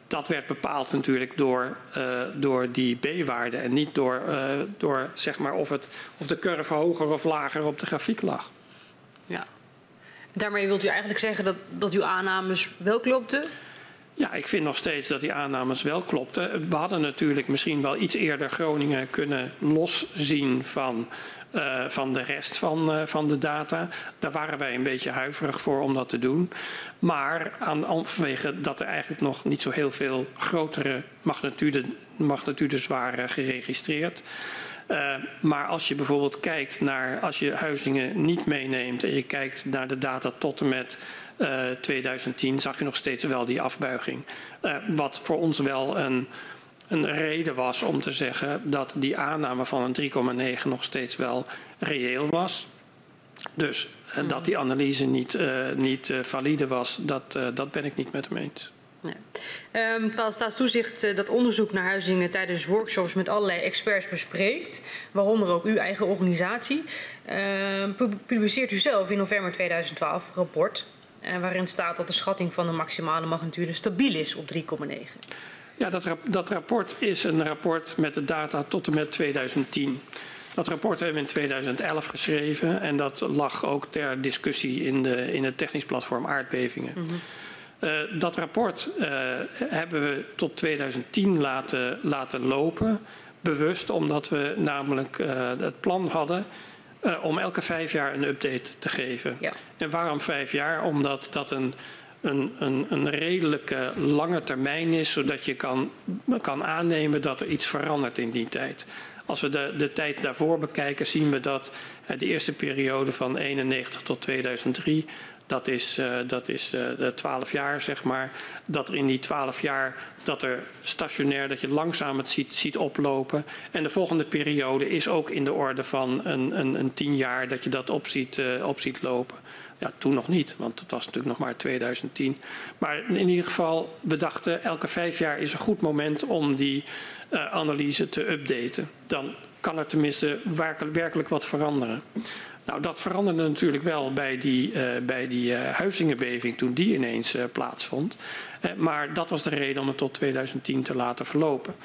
B: dat werd bepaald natuurlijk door, uh, door die B-waarde en niet door, uh, door zeg maar of, het, of de curve hoger of lager op de grafiek lag.
C: Ja, Daarmee wilt u eigenlijk zeggen dat, dat uw aannames wel klopten?
B: Ja, ik vind nog steeds dat die aannames wel klopten. We hadden natuurlijk misschien wel iets eerder Groningen kunnen loszien van, uh, van de rest van, uh, van de data. Daar waren wij een beetje huiverig voor om dat te doen. Maar aan, vanwege dat er eigenlijk nog niet zo heel veel grotere magnitudes, magnitudes waren geregistreerd. Uh, maar als je bijvoorbeeld kijkt naar, als je Huizingen niet meeneemt en je kijkt naar de data tot en met uh, 2010, zag je nog steeds wel die afbuiging. Wat voor ons wel een, een reden was om te zeggen dat die aanname van een 3,9 nog steeds wel reëel was. Dus uh, dat die analyse niet, niet valide was, dat, dat ben ik niet met hem eens.
C: Nee. Um, terwijl staatstoezicht uh, dat onderzoek naar huizingen tijdens workshops met allerlei experts bespreekt, waaronder ook uw eigen organisatie, uh, publiceert u zelf in november 2012 een rapport uh, waarin staat dat de schatting van de maximale magnitude stabiel is op 3,9.
B: Ja, dat, rap dat rapport is een rapport met de data tot en met 2010. Dat rapport hebben we in 2011 geschreven en dat lag ook ter discussie in, de, in het technisch platform aardbevingen. Mm -hmm. Uh, dat rapport uh, hebben we tot 2010 laten, laten lopen. Bewust omdat we namelijk uh, het plan hadden om elke vijf jaar een update te geven. Ja. En waarom vijf jaar? Omdat dat een, een, een, een redelijke lange termijn is, zodat je kan, kan aannemen dat er iets verandert in die tijd. Als we de, de tijd daarvoor bekijken, zien we dat de eerste periode van 91 tot 2003 dat is, uh, dat is uh, 12 jaar, zeg maar. Dat er in die 12 jaar, dat er stationair, dat je langzaam het ziet, ziet oplopen. En de volgende periode is ook in de orde van een, een, een 10 jaar dat je dat op ziet, op ziet lopen. Ja, toen nog niet, want het was natuurlijk nog maar 2010. Maar in ieder geval, we dachten elke vijf jaar is een goed moment om die uh, analyse te updaten. Dan kan er tenminste werkelijk wat veranderen. Nou, dat veranderde natuurlijk wel bij die, uh, bij die uh, Huizingenbeving toen die ineens plaatsvond. maar dat was de reden om het tot 2010 te laten verlopen.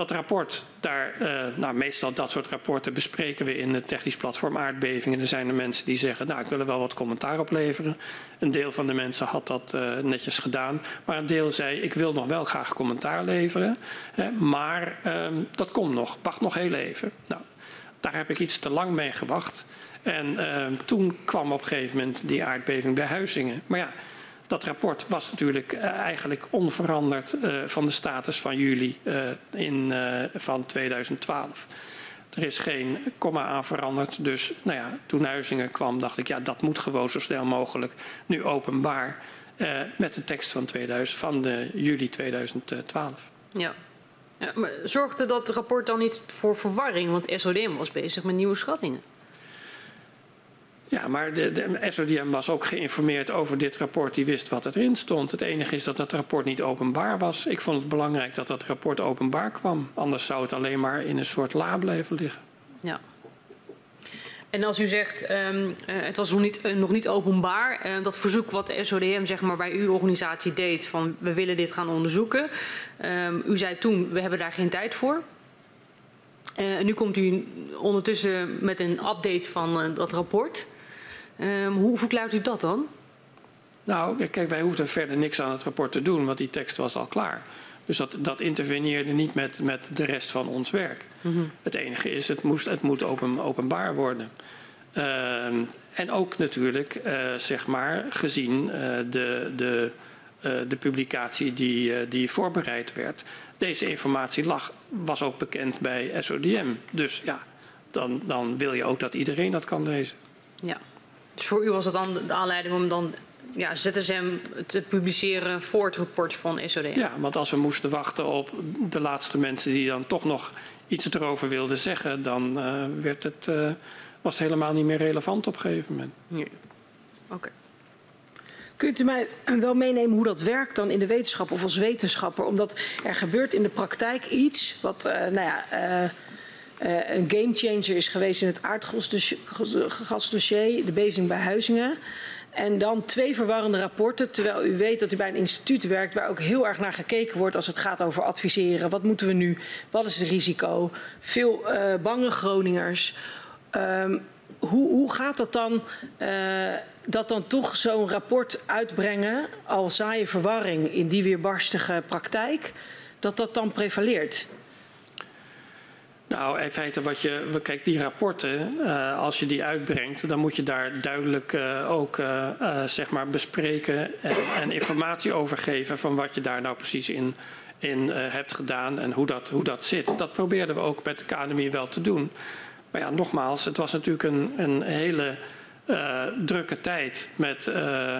B: Dat rapport, daar, nou, meestal dat soort rapporten bespreken we in het technisch platform aardbevingen. Er zijn er mensen die zeggen, nou ik wil er wel wat commentaar op leveren. Een deel van de mensen had dat netjes gedaan. Maar een deel zei, ik wil nog wel graag commentaar leveren. maar ehm, dat komt nog, wacht nog heel even. Nou, daar heb ik iets te lang mee gewacht. En uh, toen kwam op een gegeven moment die aardbeving bij Huizingen. Maar ja, dat rapport was natuurlijk uh, eigenlijk onveranderd uh, van de status van juli uh, in, van 2012. Er is geen komma aan veranderd. Dus nou ja, toen Huizingen kwam, dacht ik, ja, dat moet gewoon zo snel mogelijk nu openbaar. met de tekst van, 2000, van de juli 2012.
C: Ja. ja maar zorgde dat rapport dan niet voor verwarring? Want SODM was bezig met nieuwe schattingen.
B: Ja, maar de, de SODM was ook geïnformeerd over dit rapport. Die wist wat erin stond. Het enige is dat dat rapport niet openbaar was. Ik vond het belangrijk dat dat rapport openbaar kwam. Anders zou het alleen maar in een soort la blijven liggen.
C: Ja. En als u zegt, um, uh, het was nog niet, uh, nog niet openbaar, uh, dat verzoek wat de SODM zeg maar, bij uw organisatie deed, van we willen dit gaan onderzoeken. Um, u zei toen, we hebben daar geen tijd voor. nu komt u ondertussen met een update van dat rapport. Um, hoe verklaart u dat dan?
B: Nou, kijk, wij hoefden verder niks aan het rapport te doen, want die tekst was al klaar. Dus dat, dat interveneerde niet met, met de rest van ons werk. Mm -hmm. Het enige is, het, moest, het moet open, openbaar worden. Uh, en ook natuurlijk, uh, zeg maar, gezien uh, de, de, uh, de publicatie die, die voorbereid werd. Deze informatie lag, was ook bekend bij SODM. Dus ja, dan, dan wil je ook dat iedereen dat kan lezen.
C: Ja. Dus voor u was het dan de aanleiding om dan ja, ZSM te publiceren voor het rapport van SODM?
B: Ja, want als we moesten wachten op de laatste mensen die dan toch nog iets erover wilden zeggen, dan uh, werd het, uh, was het helemaal niet meer relevant op een gegeven moment.
C: Ja. Oké. Okay.
D: Kunt u mij wel meenemen hoe dat werkt dan in de wetenschap of als wetenschapper? Omdat er gebeurt in de praktijk iets wat, uh, nou ja uh, een gamechanger is geweest in het aardgasdossier, de beving bij Huizingen. En dan twee verwarrende rapporten, terwijl u weet dat u bij een instituut werkt waar ook heel erg naar gekeken wordt als het gaat over adviseren. Wat moeten we nu? Wat is het risico? Veel uh, bange Groningers. Um, hoe, hoe gaat dat dan, uh, dat dan toch zo'n rapport uitbrengen, al zaaien verwarring in die weerbarstige praktijk, dat dat dan prevaleert?
B: Nou, in feite wat je, kijk, die rapporten, uh, als je die uitbrengt, dan moet je daar duidelijk uh, ook uh, zeg maar bespreken en, en, informatie over geven van wat je daar nou precies in, in hebt gedaan en hoe dat, hoe dat zit. Dat probeerden we ook met de academie wel te doen. Maar ja, nogmaals, het was natuurlijk een, een hele drukke tijd met,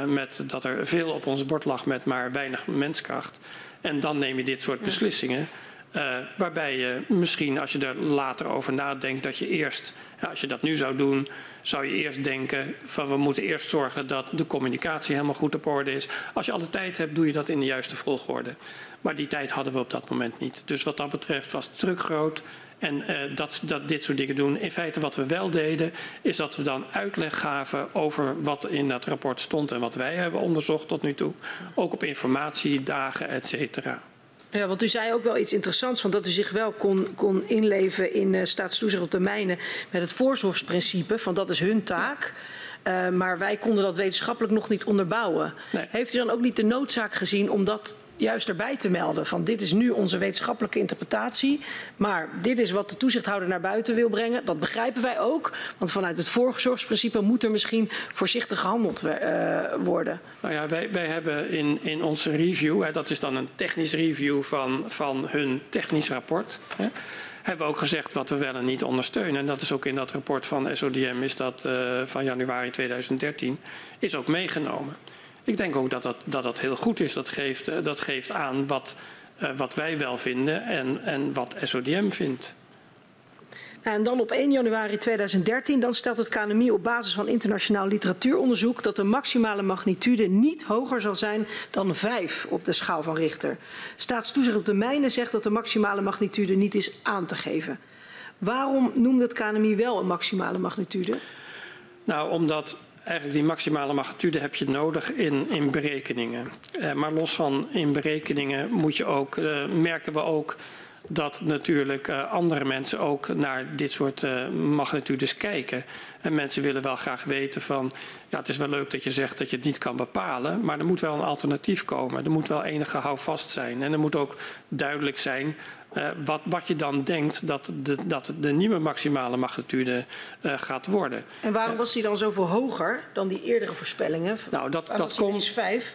B: met dat er veel op ons bord lag met maar weinig menskracht. En dan neem je dit soort beslissingen. Uh, waarbij je misschien, als je er later over nadenkt, dat je eerst, ja, als je dat nu zou doen, zou je eerst denken van we moeten eerst zorgen dat de communicatie helemaal goed op orde is. Als je alle tijd hebt, doe je dat in de juiste volgorde. Maar die tijd hadden we op dat moment niet. Dus wat dat betreft was het druk groot. En uh, dat, dat dit soort dingen doen. In feite wat we wel deden, is dat we dan uitleg gaven over wat in dat rapport stond en wat wij hebben onderzocht tot nu toe. Ook op informatiedagen, et cetera.
D: Ja, want u zei ook wel iets interessants, van dat u zich wel kon, kon inleven in uh, staatstoezicht op de mijnen met het voorzorgsprincipe, van dat is hun taak. Uh, maar wij konden dat wetenschappelijk nog niet onderbouwen. Nee. Heeft u dan ook niet de noodzaak gezien om dat juist erbij te melden? Van dit is nu onze wetenschappelijke interpretatie, maar dit is wat de toezichthouder naar buiten wil brengen. Dat begrijpen wij ook, want vanuit het voorzorgsprincipe moet er misschien voorzichtig gehandeld uh, worden.
B: Nou ja, wij, wij hebben in, in onze review, hè, dat is dan een technisch review van, van hun technisch rapport. Hè, hebben we ook gezegd wat we wel en niet ondersteunen. En dat is ook in dat rapport van SODM is dat, uh, van januari 2013 is ook meegenomen. Ik denk ook dat dat, dat, dat heel goed is. Dat geeft, uh, dat geeft aan wat, uh, wat wij wel vinden en, en wat SODM vindt.
D: En dan op 1 januari 2013 dan stelt het KNMI op basis van internationaal literatuuronderzoek dat de maximale magnitude niet hoger zal zijn dan 5 op de schaal van Richter. Staatstoezicht op de mijnen zegt dat de maximale magnitude niet is aan te geven. Waarom noemde het KNMI wel een maximale magnitude?
B: Nou, omdat eigenlijk die maximale magnitude heb je nodig in, in berekeningen. Uh, maar los van in berekeningen moet je ook, uh, merken we ook dat natuurlijk uh, andere mensen ook naar dit soort uh, magnitudes kijken. En mensen willen wel graag weten van, ja het is wel leuk dat je zegt dat je het niet kan bepalen, maar er moet wel een alternatief komen. Er moet wel enige houvast zijn. En er moet ook duidelijk zijn uh, wat, wat je dan denkt dat de, dat de nieuwe maximale magnitude uh, gaat worden.
D: En waarom was die dan zoveel hoger dan die eerdere voorspellingen?
B: Nou, dat, dat, komt,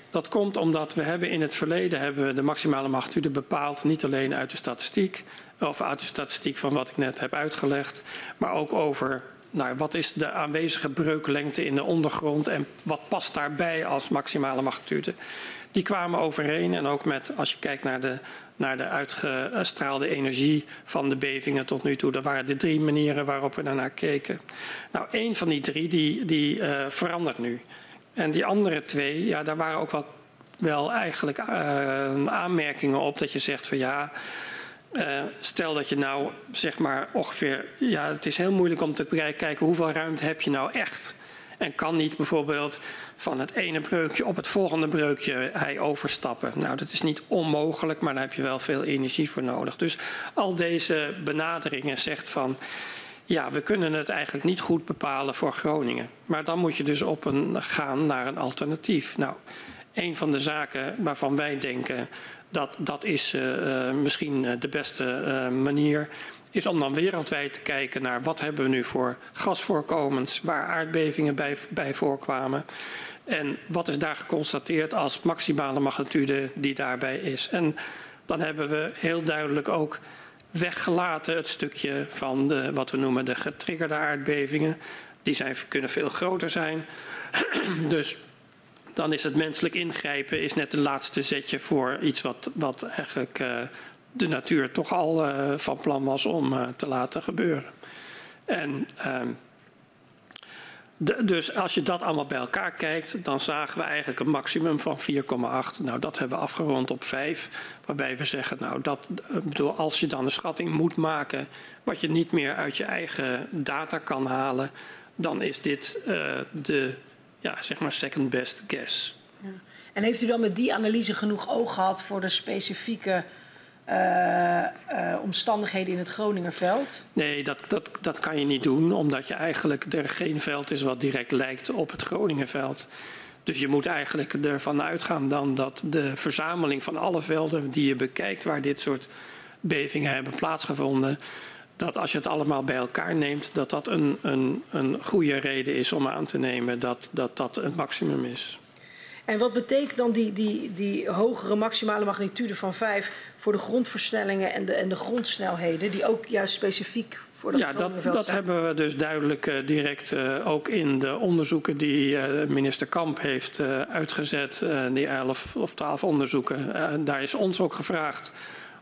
B: dat komt omdat we hebben in het verleden hebben we de maximale magnitude bepaald, niet alleen uit de statistiek, of uit de statistiek van wat ik net heb uitgelegd, maar ook over nou, wat is de aanwezige breuklengte in de ondergrond en wat past daarbij als maximale magnitude. Die kwamen overeen en ook met, als je kijkt naar de naar de uitgestraalde energie van de bevingen tot nu toe. Dat waren de drie manieren waarop we daarnaar keken. Nou, één van die drie die, die uh, verandert nu. En die andere twee, ja, daar waren ook wel, wel eigenlijk uh, aanmerkingen op dat je zegt van ja. Uh, stel dat je nou zeg maar ongeveer, ja, het is heel moeilijk om te kijken hoeveel ruimte heb je nou echt. En kan niet bijvoorbeeld van het ene breukje op het volgende breukje hij overstappen. Nou, dat is niet onmogelijk, maar daar heb je wel veel energie voor nodig. Dus al deze benaderingen zegt van. Ja, we kunnen het eigenlijk niet goed bepalen voor Groningen. Maar dan moet je dus op een, gaan naar een alternatief. Nou, een van de zaken waarvan wij denken dat dat is uh, misschien de beste manier is om dan wereldwijd te kijken naar wat hebben we nu voor gasvoorkomens waar aardbevingen bij, bij voorkwamen. En wat is daar geconstateerd als maximale magnitude die daarbij is. En dan hebben we heel duidelijk ook weggelaten het stukje van de, wat we noemen de getriggerde aardbevingen. Die zijn, kunnen veel groter zijn. dus dan is het menselijk ingrijpen is net het laatste zetje voor iets wat, wat eigenlijk uh, de natuur toch al uh, van plan was om uh, te laten gebeuren. En ehm, dus als je dat allemaal bij elkaar kijkt, dan zagen we eigenlijk een maximum van 4,8. Nou, dat hebben we afgerond op 5. Waarbij we zeggen, nou, dat, eh, bedoel, als je dan een schatting moet maken, wat je niet meer uit je eigen data kan halen, dan is dit de, ja, zeg maar, second best guess. Ja.
D: En heeft u dan met die analyse genoeg oog gehad voor de specifieke omstandigheden in het Groningerveld?
B: Nee, dat, dat, dat kan je niet doen, omdat je eigenlijk er geen veld is wat direct lijkt op het Groningenveld. Dus je moet eigenlijk ervan uitgaan dan dat de verzameling van alle velden die je bekijkt waar dit soort bevingen hebben plaatsgevonden, dat als je het allemaal bij elkaar neemt, dat dat een, een, een goede reden is om aan te nemen dat dat, dat het maximum is.
D: En wat betekent dan die, die, die hogere maximale magnitude van 5 voor de grondversnellingen en de, en de grondsnelheden, die ook juist specifiek voor de
B: Ja, dat, dat hebben we dus duidelijk uh, direct uh, ook in de onderzoeken die uh, minister Kamp heeft uitgezet, die 11 of 12 onderzoeken. daar is ons ook gevraagd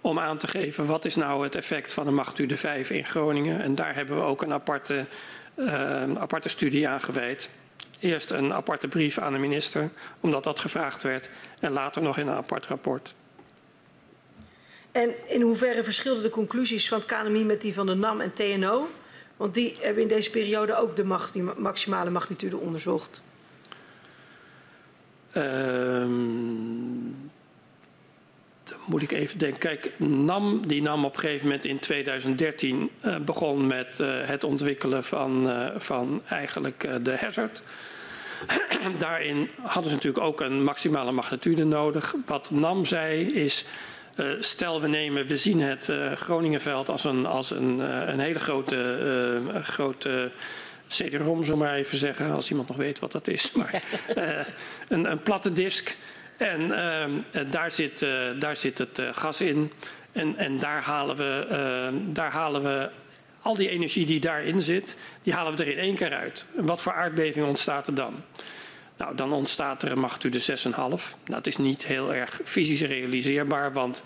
B: om aan te geven wat is nou het effect van een magnitude 5 in Groningen. En daar hebben we ook een aparte, aparte studie aan gewijd. Eerst een aparte brief aan de minister, omdat dat gevraagd werd. En later nog in een apart rapport.
D: En in hoeverre verschilden de conclusies van het KNMI met die van de NAM en TNO? Want die hebben in deze periode ook de maximale magnitude onderzocht.
B: Um, dan moet ik even denken. Kijk, NAM die nam op een gegeven moment in 2013 uh, begon met uh, het ontwikkelen van, uh, van eigenlijk de hazard. Daarin hadden ze natuurlijk ook een maximale magnitude nodig. Wat NAM zei is, uh, stel we nemen, we zien het uh, Groningenveld als een, als een, uh, een hele grote, grote CD-ROM, zo maar even zeggen, als iemand nog weet wat dat is. Maar een, een, platte disk. En daar, zit, daar zit het gas in. En, en daar, halen we, daar hhalen we al die energie die daarin zit, die halen we er in één keer uit. En wat voor aardbeving ontstaat er dan? Nou, dan ontstaat er een magnitude 6,5. Nou, dat is niet heel erg fysisch realiseerbaar, want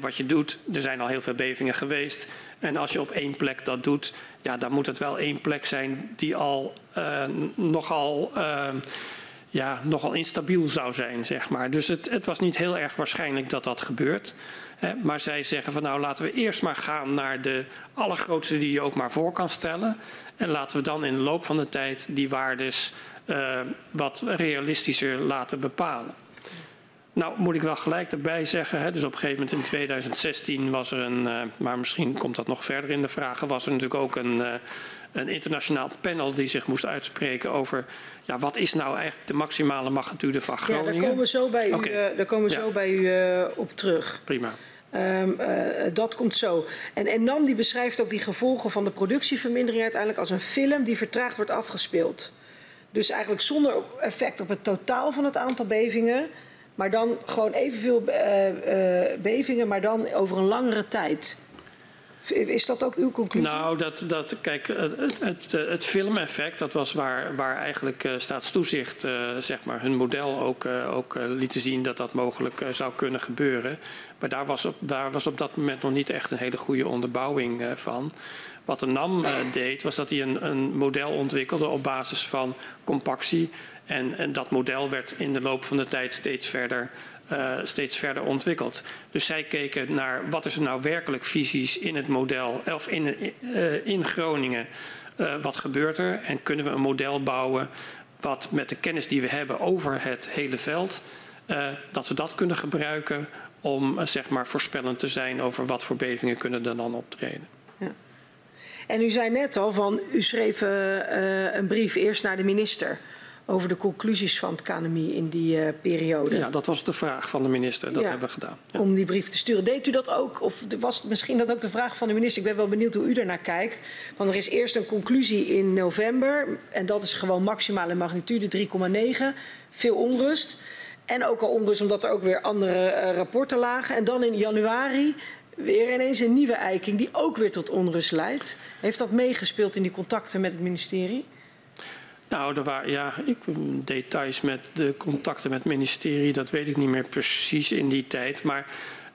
B: wat je doet, er zijn al heel veel bevingen geweest. En als je op één plek dat doet, ja, dan moet het wel één plek zijn die al uh, nogal, uh, ja, nogal instabiel zou zijn, zeg maar. Dus het, het was niet heel erg waarschijnlijk dat dat gebeurt. Maar zij zeggen van nou laten we eerst maar gaan naar de allergrootste die je ook maar voor kan stellen. En laten we dan in de loop van de tijd die waardes uh, wat realistischer laten bepalen. Nou moet ik wel gelijk erbij zeggen, hè, dus op een gegeven moment in 2016 was er een, uh, maar misschien komt dat nog verder in de vragen, was er natuurlijk ook een, uh, een internationaal panel die zich moest uitspreken over ja, wat is nou eigenlijk de maximale magnitude van Groningen.
D: Ja, daar komen we zo bij u, okay. daar komen we ja. zo bij u op terug.
B: Prima.
D: Um, uh, dat komt zo. En, en NAM die beschrijft ook die gevolgen van de productievermindering uiteindelijk als een film die vertraagd wordt afgespeeld. Dus eigenlijk zonder effect op het totaal van het aantal bevingen, maar dan gewoon evenveel bevingen, maar dan over een langere tijd. Is dat ook uw conclusie?
B: Nou, dat, dat, kijk, het, het, het filmeffect, dat was waar, waar eigenlijk uh, staatstoezicht zeg maar, hun model ook, uh, ook lieten zien dat dat mogelijk zou kunnen gebeuren. Maar daar was, op, daar was op dat moment nog niet echt een hele goede onderbouwing van. Wat de NAM deed, was dat hij een, een model ontwikkelde op basis van compactie. En, en dat model werd in de loop van de tijd steeds verder uh, steeds verder ontwikkeld. Dus zij keken naar wat is er nou werkelijk fysisch in het model, of in, uh, in Groningen, uh, wat gebeurt er? En kunnen we een model bouwen wat met de kennis die we hebben over het hele veld, dat we dat kunnen gebruiken om zeg maar voorspellend te zijn over wat voor bevingen kunnen er dan optreden.
D: Ja. En u zei net al van, u schreef een brief eerst naar de minister over de conclusies van het KNMI in die uh, periode.
B: Ja, dat was de vraag van de minister. Dat ja, hebben we gedaan.
D: Ja. Om die brief te sturen. Deed u dat ook? Of was misschien dat ook de vraag van de minister? Ik ben wel benieuwd hoe u daarnaar kijkt. Want er is eerst een conclusie in november. En dat is gewoon maximale magnitude 3,9. Veel onrust. En ook al onrust omdat er ook weer andere uh, rapporten lagen. En dan in januari weer ineens een nieuwe eiking die ook weer tot onrust leidt. Heeft dat meegespeeld in die contacten met het ministerie?
B: Nou, er waren ja, ik, details met de contacten met het ministerie, dat weet ik niet meer precies in die tijd. Maar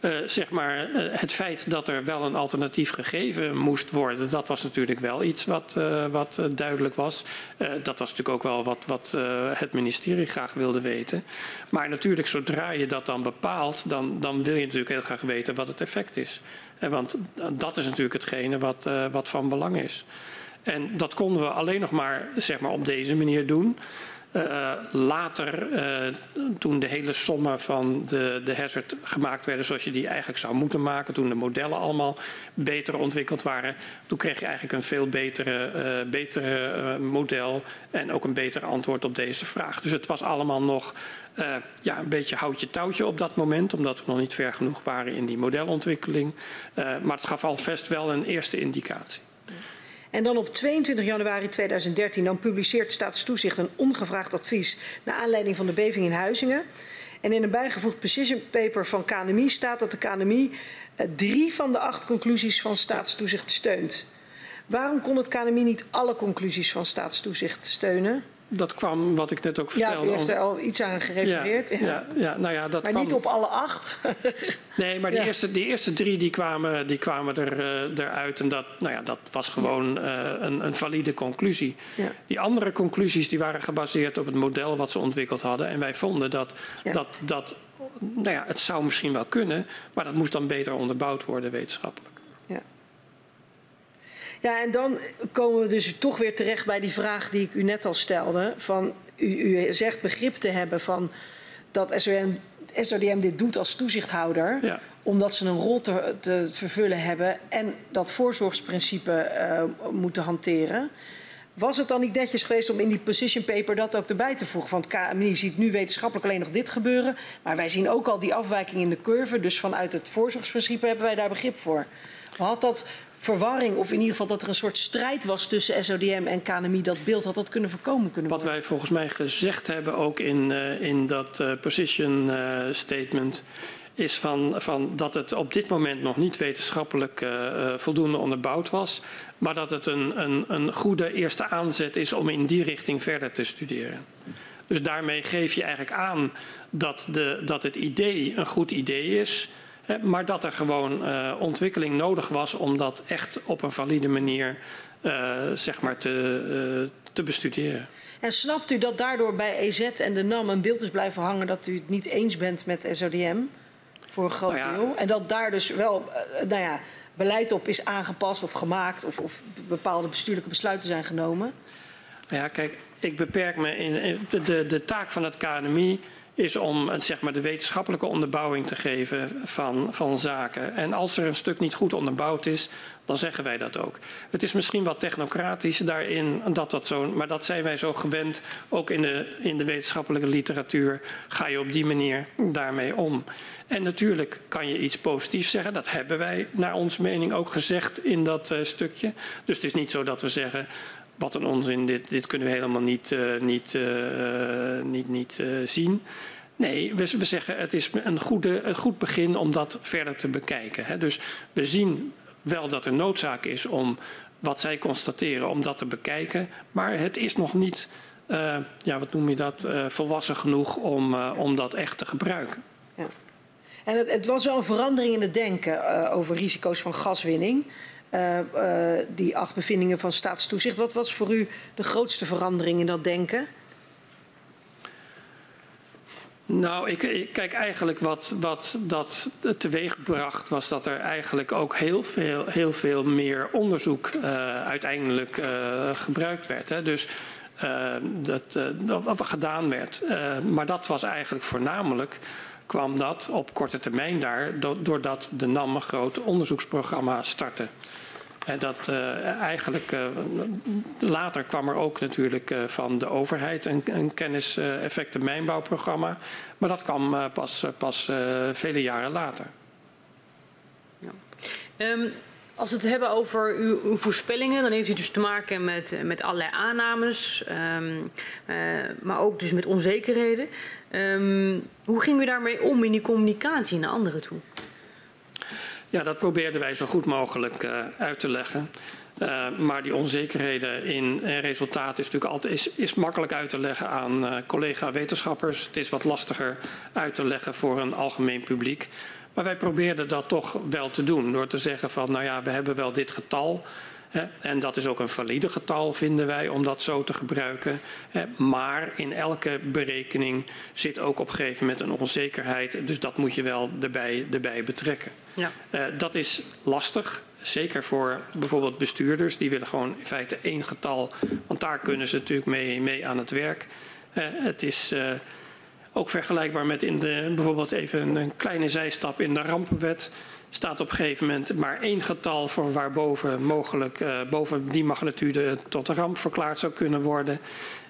B: uh, zeg maar, uh, het feit dat er wel een alternatief gegeven moest worden, dat was natuurlijk wel iets wat, uh, wat duidelijk was. dat was natuurlijk ook wel wat, wat het ministerie graag wilde weten. Maar natuurlijk, zodra je dat dan bepaalt, dan, dan wil je natuurlijk heel graag weten wat het effect is. want dat is natuurlijk hetgene wat, wat van belang is. En dat konden we alleen nog maar, zeg maar op deze manier doen. Uh, later, uh, toen de hele sommen van de, de hazard gemaakt werden zoals je die eigenlijk zou moeten maken, toen de modellen allemaal beter ontwikkeld waren, toen kreeg je eigenlijk een veel betere, uh, betere model en ook een beter antwoord op deze vraag. Dus het was allemaal nog ja, een beetje houtje touwtje op dat moment, omdat we nog niet ver genoeg waren in die modelontwikkeling. maar het gaf alvast wel een eerste indicatie.
D: En dan op 22 januari 2013 dan publiceert Staatstoezicht een ongevraagd advies naar aanleiding van de beving in Huizingen. En in een bijgevoegd precision paper van KNMI staat dat de KNMI eh, drie van de acht conclusies van Staatstoezicht steunt. Waarom kon het KNMI niet alle conclusies van Staatstoezicht steunen?
B: Dat kwam, wat ik net ook vertelde.
D: Ja, u heeft er al iets aan gerefereerd.
B: Ja, ja. ja nou ja, dat
D: maar
B: kwam...
D: niet op alle acht?
B: nee, maar die, eerste, die eerste drie die kwamen, die kwamen er, uh, eruit. En dat, nou ja, dat was gewoon uh, een, een valide conclusie. Die andere conclusies die waren gebaseerd op het model wat ze ontwikkeld hadden. En wij vonden dat, dat, dat nou ja, het zou misschien wel kunnen, maar dat moest dan beter onderbouwd worden wetenschappelijk.
D: Ja, en dan komen we dus toch weer terecht bij die vraag die ik u net al stelde. Van, u, u zegt begrip te hebben van dat SODM, SODM dit doet als toezichthouder. Ja. Omdat ze een rol te, te, vervullen hebben en dat voorzorgsprincipe uh, moeten hanteren. Was het dan niet netjes geweest om in die position paper dat ook erbij te voegen? Want KMI ziet nu wetenschappelijk alleen nog dit gebeuren. Maar wij zien ook al die afwijking in de curve. Dus vanuit het voorzorgsprincipe hebben wij daar begrip voor. Had dat verwarring, of in ieder geval dat er een soort strijd was tussen SODM en KNMI, dat beeld had dat kunnen voorkomen kunnen
B: worden? Wat wij volgens mij gezegd hebben ook in, uh, in dat uh, position uh, statement is van, van dat het op dit moment nog niet wetenschappelijk uh, voldoende onderbouwd was, maar dat het een, een, een goede eerste aanzet is om in die richting verder te studeren. Dus daarmee geef je eigenlijk aan dat, de, dat het idee een goed idee is. Maar dat er gewoon uh, ontwikkeling nodig was om dat echt op een valide manier uh, zeg maar te, uh, te bestuderen.
D: En snapt u dat daardoor bij EZ en de NAM een beeld is blijven hangen dat u het niet eens bent met SODM voor een groot nou ja. deel? En dat daar dus wel nou ja, beleid op is aangepast of gemaakt of, of bepaalde bestuurlijke besluiten zijn genomen?
B: Nou ja, kijk, ik beperk me in de, de, de taak van het KNMI is om zeg maar, de wetenschappelijke onderbouwing te geven van, van zaken. En als er een stuk niet goed onderbouwd is, dan zeggen wij dat ook. Het is misschien wat technocratisch daarin, dat dat zo, maar dat zijn wij zo gewend. Ook in de, in de wetenschappelijke literatuur ga je op die manier daarmee om. En natuurlijk kan je iets positiefs zeggen. Dat hebben wij naar ons mening ook gezegd in dat uh, stukje. Dus het is niet zo dat we zeggen wat een onzin, dit, dit kunnen we helemaal niet, niet, uh, niet, niet uh, zien. Nee, we, we, zeggen het is een, goede, een goed begin om dat verder te bekijken. Hè. Dus we zien wel dat er noodzaak is om wat zij constateren, om dat te bekijken. Maar het is nog niet, ja, wat noem je dat, volwassen genoeg om, om dat echt te gebruiken. Ja.
D: En het, het, was wel een verandering in het denken over risico's van gaswinning. Die acht bevindingen van staatstoezicht. Wat was voor u de grootste verandering in dat denken?
B: Nou, ik, ik, kijk eigenlijk wat, wat dat teweegbracht was dat er eigenlijk ook heel veel, heel veel meer onderzoek uh, uiteindelijk gebruikt werd. Hè. Dus dat, dat gedaan werd. maar dat was eigenlijk voornamelijk kwam dat op korte termijn daar doordat de NAM een groot onderzoeksprogramma startte. En dat uh, eigenlijk uh, later kwam er ook natuurlijk uh, van de overheid een, een mijnbouwprogramma. Maar dat kwam pas, pas vele jaren later.
C: Ja. Um, als we het hebben over uw, uw, voorspellingen, dan heeft u dus te maken met, met allerlei aannames, um, maar ook dus met onzekerheden. Um, hoe ging u daarmee om in die communicatie naar anderen toe?
B: Ja, dat probeerden wij zo goed mogelijk uh, uit te leggen. Uh, maar die onzekerheden in resultaat is natuurlijk altijd is, is makkelijk uit te leggen aan uh, collega-wetenschappers. Het is wat lastiger uit te leggen voor een algemeen publiek. Maar wij probeerden dat toch wel te doen door te zeggen van nou ja, we hebben wel dit getal. En dat is ook een valide getal, vinden wij, om dat zo te gebruiken. Maar in elke berekening zit ook op een gegeven moment een onzekerheid. Dus dat moet je wel erbij, erbij betrekken. Ja. Uh, dat is lastig. Zeker voor bijvoorbeeld bestuurders. Die willen gewoon in feite één getal. Want daar kunnen ze natuurlijk mee, mee aan het werk. het is ook vergelijkbaar met in de, bijvoorbeeld even een kleine zijstap in de rampenwet staat op een gegeven moment maar één getal voor waarboven mogelijk boven die magnitude tot een ramp verklaard zou kunnen worden.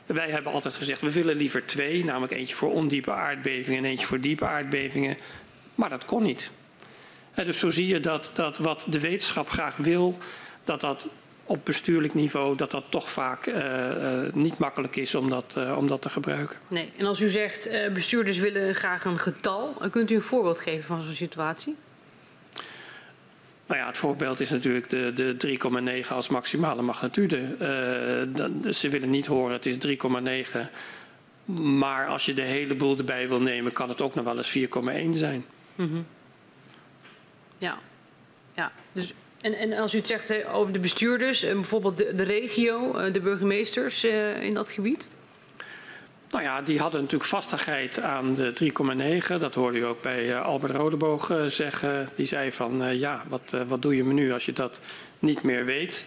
B: Wij hebben altijd gezegd, we willen liever twee, namelijk eentje voor ondiepe aardbevingen en eentje voor diepe aardbevingen. Maar dat kon niet. En dus zo zie je dat, dat wat de wetenschap graag wil, dat dat op bestuurlijk niveau dat dat toch vaak uh, uh, niet makkelijk is om dat, uh, om dat te gebruiken.
C: Nee, en als u zegt bestuurders willen graag een getal, kunt u een voorbeeld geven van zo'n situatie?
B: Nou ja, het voorbeeld is natuurlijk de, de 3,9 als maximale magnitude. Uh, ze willen niet horen, het is 3,9. Maar als je de hele boel erbij wil nemen, kan het ook nog wel eens 4,1 zijn. Mm -hmm.
C: Ja, ja. Dus, en, en als u het zegt over de bestuurders, bijvoorbeeld de, regio, de burgemeesters in dat gebied?
B: Nou ja, die hadden natuurlijk vastigheid aan de 3,9. Dat hoorde u ook bij Albert Rodeboog zeggen. Die zei van ja, wat, wat doe je me nu als je dat niet meer weet?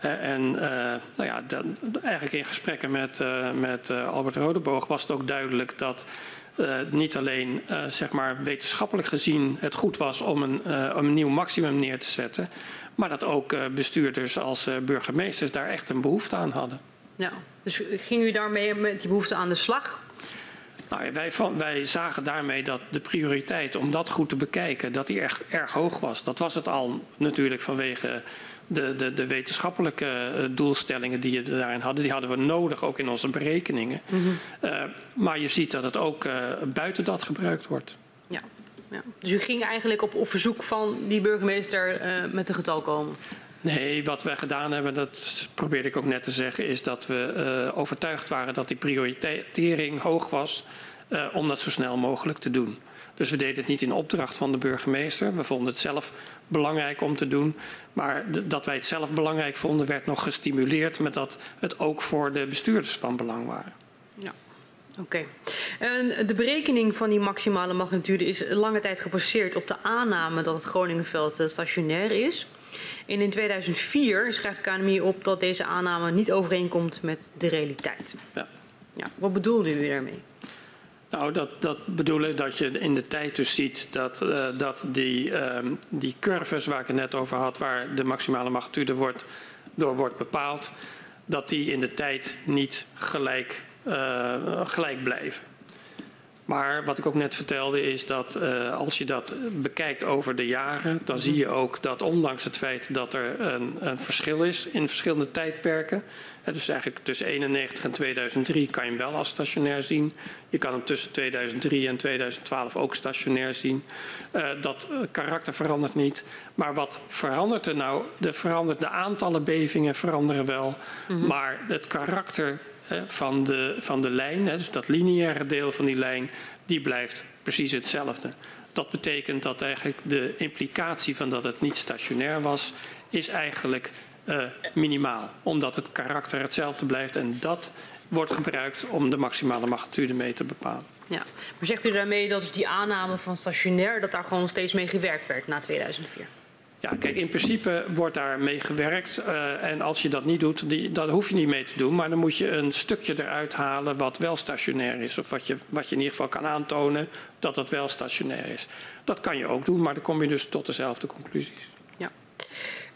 B: en nou ja, dan, eigenlijk in gesprekken met, met Albert Rodeboog was het ook duidelijk dat niet alleen zeg maar wetenschappelijk gezien het goed was om een, om een nieuw maximum neer te zetten, maar dat ook bestuurders als burgemeesters daar echt een behoefte aan hadden.
C: Ja, dus ging u daarmee met die behoefte aan de slag?
B: Nou, wij, wij, zagen daarmee dat de prioriteit om dat goed te bekijken, dat die echt erg hoog was. Dat was het al natuurlijk vanwege de, de, de wetenschappelijke eh, doelstellingen die we daarin hadden. Die hadden we nodig, ook in onze berekeningen. Mm -hmm. uh, maar je ziet dat het ook uh, buiten dat gebruikt wordt.
C: Ja. ja. Dus u ging eigenlijk op, op verzoek van die burgemeester met een getal komen?
B: Nee, wat wij gedaan hebben, dat probeerde ik ook net te zeggen, is dat we overtuigd waren dat die prioritering hoog was om dat zo snel mogelijk te doen. Dus we deden het niet in opdracht van de burgemeester. We vonden het zelf belangrijk om te doen. Maar dat wij het zelf belangrijk vonden, werd nog gestimuleerd met dat het ook voor de bestuurders van belang waren.
C: Ja. Oké. Okay. De berekening van die maximale magnitude is lange tijd gebaseerd op de aanname dat het Groningenveld eh, stationair is. En in 2004 schrijft de KNMI op dat deze aanname niet overeenkomt met de realiteit. Ja. Ja, wat bedoelde u daarmee?
B: Nou, dat, dat bedoelen dat je in de tijd dus ziet dat, uh, dat die, uh, die curves waar ik het net over had, waar de maximale magnitude wordt, door wordt bepaald, dat die in de tijd niet gelijk, uh, gelijk blijven. Maar wat ik ook net vertelde is dat uh, als je dat bekijkt over de jaren, dan zie je ook dat ondanks het feit dat er een, een verschil is in verschillende tijdperken, hè, dus eigenlijk tussen 91 en 2003 kan je hem wel als stationair zien. Je kan hem tussen 2003 en 2012 ook stationair zien. Uh, dat karakter verandert niet. Maar wat verandert er nou? De, verandert, de aantallen bevingen veranderen wel, mm -hmm. maar het karakter van de, van de lijn, dus dat lineaire deel van die lijn, die blijft precies hetzelfde. Dat betekent dat eigenlijk de implicatie van dat het niet stationair was, is eigenlijk uh, minimaal. Omdat het karakter hetzelfde blijft en dat wordt gebruikt om de maximale magnitude mee te bepalen.
C: Ja, maar zegt u daarmee dat dus die aanname van stationair, dat daar gewoon steeds mee gewerkt werd na 2004?
B: Ja, kijk, in principe wordt daar mee gewerkt. Uh, en als je dat niet doet, die, dat hoef je niet mee te doen. Maar dan moet je een stukje eruit halen wat wel stationair is. Of wat je, wat je in ieder geval kan aantonen dat dat wel stationair is. Dat kan je ook doen, maar dan kom je dus tot dezelfde conclusies.
C: Ja,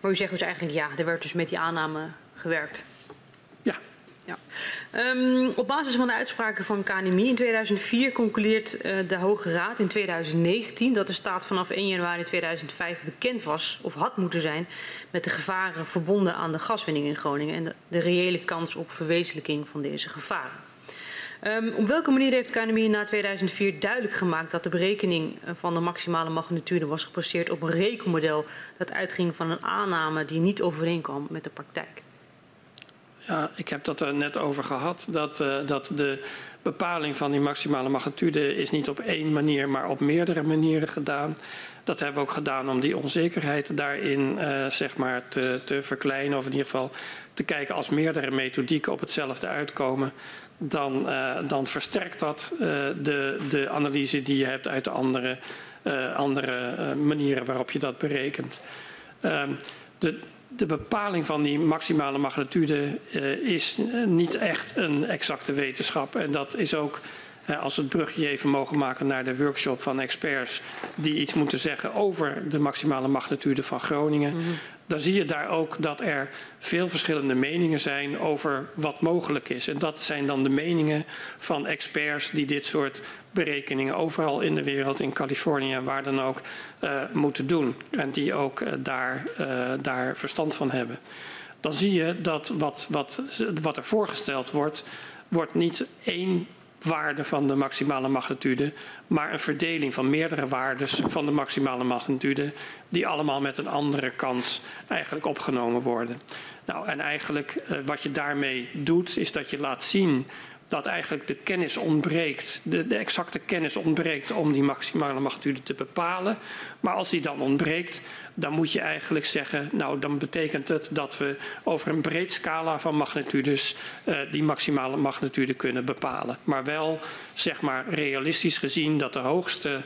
C: maar u zegt dus eigenlijk ja, er werd dus met die aanname gewerkt. Ja. Um, op basis van de uitspraken van KNMI in 2004 concludeert uh, de Hoge Raad in 2019 dat de staat vanaf 1 januari 2005 bekend was of had moeten zijn met de gevaren verbonden aan de gaswinning in Groningen en de, reële kans op verwezenlijking van deze gevaren. Um, op welke manier heeft KNMI na 2004 duidelijk gemaakt dat de berekening eh, van de maximale magnitude was gebaseerd op een rekenmodel dat uitging van een aanname die niet overeenkwam met de praktijk?
B: Ja, ik heb dat er net over gehad. Dat, uh, dat de bepaling van die maximale magnitude is niet op één manier, maar op meerdere manieren gedaan. Dat hebben we ook gedaan om die onzekerheid daarin uh, zeg maar te, te verkleinen. Of in ieder geval te kijken als meerdere methodieken op hetzelfde uitkomen. Dan, uh, dan versterkt dat de, de analyse die je hebt uit de andere, andere manieren waarop je dat berekent. Ehm, de, de bepaling van die maximale magnitude uh, is niet echt een exacte wetenschap. En dat is ook als we het brugje even mogen maken naar de workshop van experts die iets moeten zeggen over de maximale magnitude van Groningen. -hmm. Dan zie je daar ook dat er veel verschillende meningen zijn over wat mogelijk is. En dat zijn dan de meningen van experts die dit soort berekeningen overal in de wereld, in Californië waar dan ook, uh, moeten doen. En die ook uh, daar, uh, daar verstand van hebben. Dan zie je dat wat, wat, wat er voorgesteld wordt, wordt niet één waarde van de maximale magnitude, maar een verdeling van meerdere waardes van de maximale magnitude, die allemaal met een andere kans eigenlijk opgenomen worden. Nou, en eigenlijk uh, wat je daarmee doet, is dat je laat zien dat eigenlijk de kennis ontbreekt, de, de, exacte kennis ontbreekt om die maximale magnitude te bepalen. Maar als die dan ontbreekt, dan moet je eigenlijk zeggen, nou dan betekent het dat we over een breed scala van magnitudes uh, die maximale magnitude kunnen bepalen. Maar wel, zeg maar, realistisch gezien dat de hoogste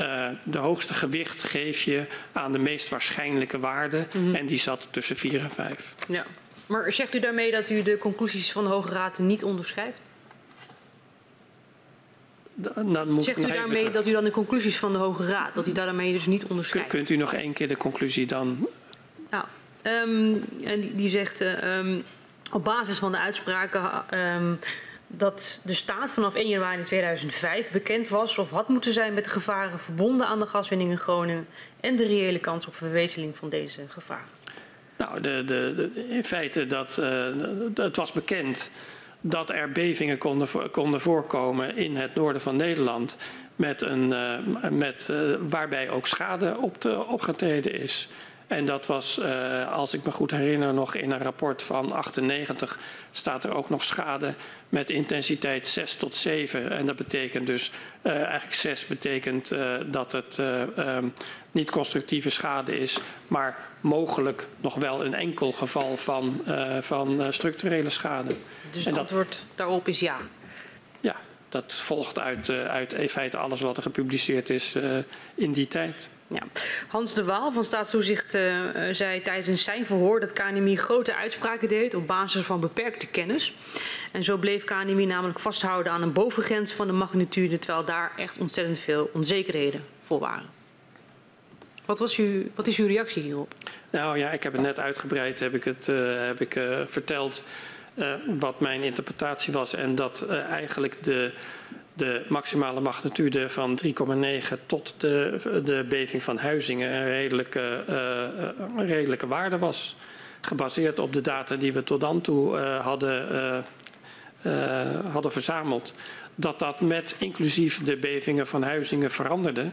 B: uh, de hoogste gewicht geef je aan de meest waarschijnlijke waarde. Mm -hmm. En die zat tussen 4 en 5.
C: Ja. Maar zegt u daarmee dat u de conclusies van de Hoge Raad niet onderschrijft?
B: Dan moet
C: Zegt u daarmee dat u dan de conclusies van de Hoge Raad, dat u daarmee dus niet onderschrijft?
B: Kunt u nog één keer de conclusie dan?
C: Nou, um, en die, die zegt uh, um, op basis van de uitspraken um, dat de staat vanaf 1 januari 2005 bekend was of had moeten zijn met de gevaren verbonden aan de gaswinning in Groningen en de reële kans op verwezenling van deze gevaren.
B: Nou, de, de, de, in feite dat uh, het was bekend dat er bevingen konden, konden voorkomen in het noorden van Nederland. Met een, uh, met, uh, waarbij ook schade op te, opgetreden is. En dat was, uh, als ik me goed herinner, nog in een rapport van 98 staat er ook nog schade met intensiteit 6 tot 7. En dat betekent dus, eigenlijk 6 betekent dat het um, niet constructieve schade is, maar mogelijk nog wel een enkel geval van, van structurele schade.
C: Dus het antwoord daarop is ja?
B: Ja, dat volgt uit, uit in feite alles wat er gepubliceerd is in die tijd.
C: Ja. Hans de Waal van Staatstoezicht uh, zei tijdens zijn verhoor dat KNMI grote uitspraken deed op basis van beperkte kennis. En zo bleef KNMI namelijk vasthouden aan een bovengrens van de magnitude, terwijl daar echt ontzettend veel onzekerheden voor waren. Wat, was uw, wat is uw reactie hierop?
B: Nou ja, ik heb het net uitgebreid heb ik het, uh, heb ik, uh, verteld wat mijn interpretatie was en dat eigenlijk de de maximale magnitude van 3,9 tot de, de beving van Huizingen een redelijke, een redelijke waarde was. Gebaseerd op de data die we tot dan toe hadden, hadden verzameld. Dat dat met inclusief de bevingen van Huizingen veranderde.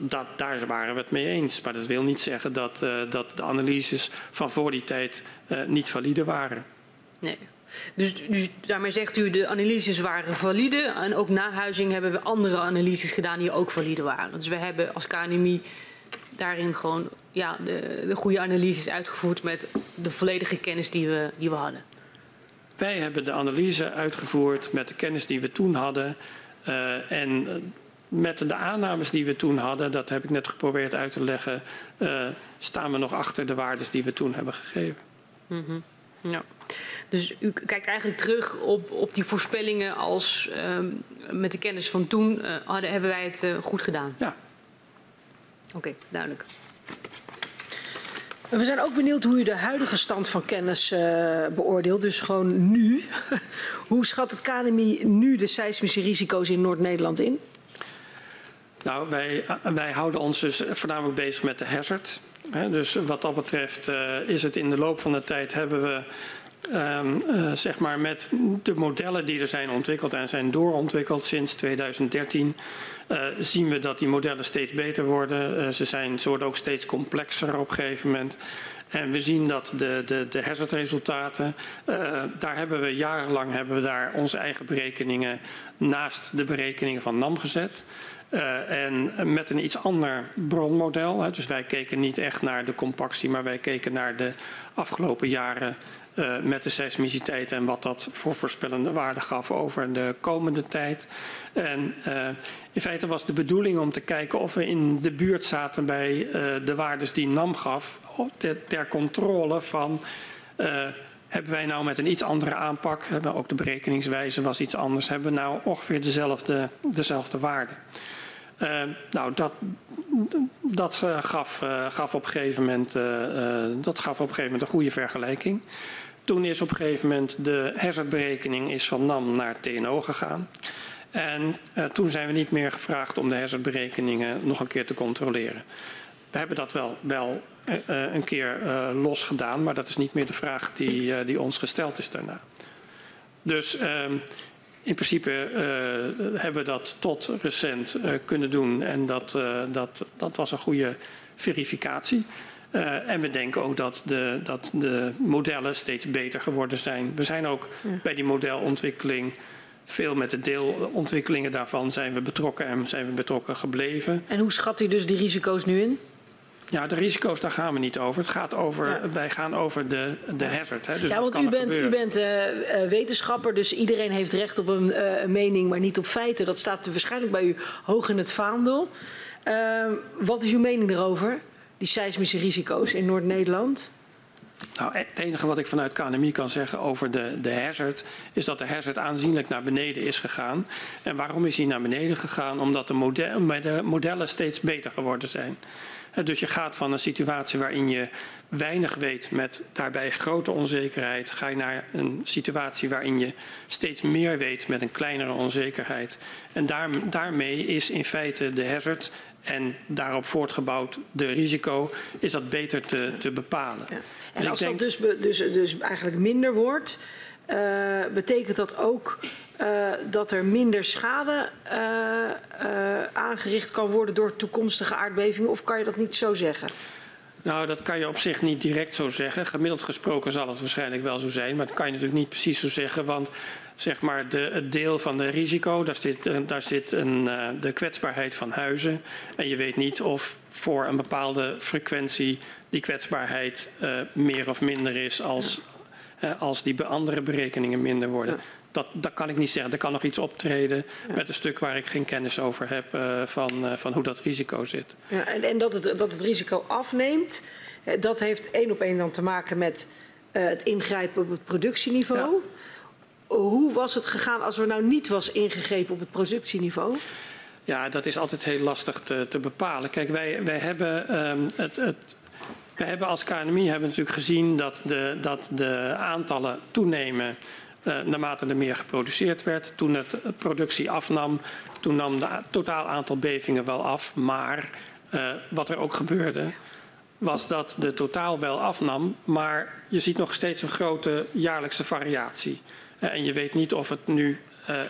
B: Dat, daar waren we het mee eens. Maar dat wil niet zeggen dat, dat de analyses van voor die tijd niet valide waren.
C: Nee. Dus, dus, daarmee zegt u de analyses waren valide en ook na huizing hebben we andere analyses gedaan die ook valide waren. Dus we hebben als KNMI daarin gewoon ja, de, de goede analyses uitgevoerd met de volledige kennis die we, die we hadden.
B: Wij hebben de analyse uitgevoerd met de kennis die we toen hadden uh, en met de aannames die we toen hadden, dat heb ik net geprobeerd uit te leggen, uh, staan we nog achter de waardes die we toen hebben gegeven.
C: Mm -hmm. Ja. Dus u kijkt eigenlijk terug op, op die voorspellingen als um, met de kennis van toen uh, hadden, hebben wij het uh, goed gedaan.
B: Ja.
C: Oké, okay, duidelijk.
D: We zijn ook benieuwd hoe u de huidige stand van kennis uh, beoordeelt. Dus gewoon nu. hoe schat het KNMI nu de seismische risico's in Noord-Nederland in?
B: Nou, wij, wij houden ons dus voornamelijk bezig met de hazard. Dus wat dat betreft uh, is het in de loop van de tijd hebben we um, uh, zeg maar met de modellen die er zijn ontwikkeld en zijn doorontwikkeld sinds 2013 uh, zien we dat die modellen steeds beter worden. ze, zijn, ze worden ook steeds complexer op een gegeven moment. En we zien dat de, de, de hazardresultaten, daar hebben we jarenlang hebben we daar onze eigen berekeningen naast de berekeningen van NAM gezet. Uh, en met een iets ander bronmodel. Hè. Dus wij keken niet echt naar de compactie, maar wij keken naar de afgelopen jaren uh, met de seismiciteit en wat dat voor voorspellende waarde gaf over de komende tijd. En uh, In feite was de bedoeling om te kijken of we in de buurt zaten bij de waardes die NAM gaf ter, ter controle van hebben wij nou met een iets andere aanpak, hebben ook de berekeningswijze was iets anders, hebben we nou ongeveer dezelfde, dezelfde waarde. Uh, nou, dat, dat, uh, gaf, uh, gaf, op een gegeven moment, dat gaf op een gegeven moment een goede vergelijking. Toen is op een gegeven moment de hazardberekening is van NAM naar TNO gegaan. En toen zijn we niet meer gevraagd om de hazardberekeningen nog een keer te controleren. We hebben dat wel, wel een keer los gedaan, maar dat is niet meer de vraag die, die ons gesteld is daarna. Dus ehm, in principe uh, hebben we dat tot recent uh, kunnen doen en dat, uh, dat, dat was een goede verificatie. en we denken ook dat de, dat de modellen steeds beter geworden zijn. We zijn ook ja. bij die modelontwikkeling veel met de deelontwikkelingen daarvan zijn we betrokken en zijn we betrokken gebleven.
D: En hoe schat u dus die risico's nu in?
B: Ja, de risico's, daar gaan we niet over. Het gaat over ja. Wij gaan over de, de hazard. Hè.
D: Dus ja, want u bent, u bent uh, wetenschapper, dus iedereen heeft recht op een, uh, mening, maar niet op feiten. Dat staat waarschijnlijk bij u hoog in het vaandel. Uh, wat is uw mening erover, die seismische risico's in Noord-Nederland?
B: Nou, het enige wat ik vanuit KNMI kan zeggen over de, de hazard, is dat de hazard aanzienlijk naar beneden is gegaan. En waarom is hij naar beneden gegaan? Omdat de, model, de modellen steeds beter geworden zijn. Dus je gaat van een situatie waarin je weinig weet met daarbij grote onzekerheid, ga je naar een situatie waarin je steeds meer weet met een kleinere onzekerheid. En daar, daarmee is in feite de hazard en daarop voortgebouwd de risico, is dat beter te, te bepalen. Ja.
D: En dus als denk... dat dus, dus, dus eigenlijk minder wordt, uh, betekent dat ook uh, dat er minder schade uh, uh, aangericht kan worden door toekomstige aardbevingen? Of kan je dat niet zo zeggen?
B: Nou, dat kan je op zich niet direct zo zeggen. Gemiddeld gesproken zal het waarschijnlijk wel zo zijn, maar dat kan je natuurlijk niet precies zo zeggen, want zeg maar de, het deel van de risico, daar zit, daar zit een, de kwetsbaarheid van huizen. En je weet niet of voor een bepaalde frequentie die kwetsbaarheid meer of minder is als, als die andere berekeningen minder worden. Dat, dat kan ik niet zeggen. Er kan nog iets optreden ja. met een stuk waar ik geen kennis over heb uh, van, uh, van hoe dat risico zit.
D: Ja, en en dat, het, dat het risico afneemt, dat heeft één op één dan te maken met uh, het ingrijpen op het productieniveau. Ja. Hoe was het gegaan als er nou niet was ingegrepen op het productieniveau?
B: Ja, dat is altijd heel lastig te, te bepalen. Kijk, wij, wij hebben um, het, het we hebben als KNMI hebben natuurlijk gezien dat de, dat de aantallen toenemen naarmate er meer geproduceerd werd. Toen het productie afnam, toen nam het totaal aantal bevingen wel af. Maar uh, wat er ook gebeurde, was dat de totaal wel afnam. Maar je ziet nog steeds een grote jaarlijkse variatie. En je weet niet of het nu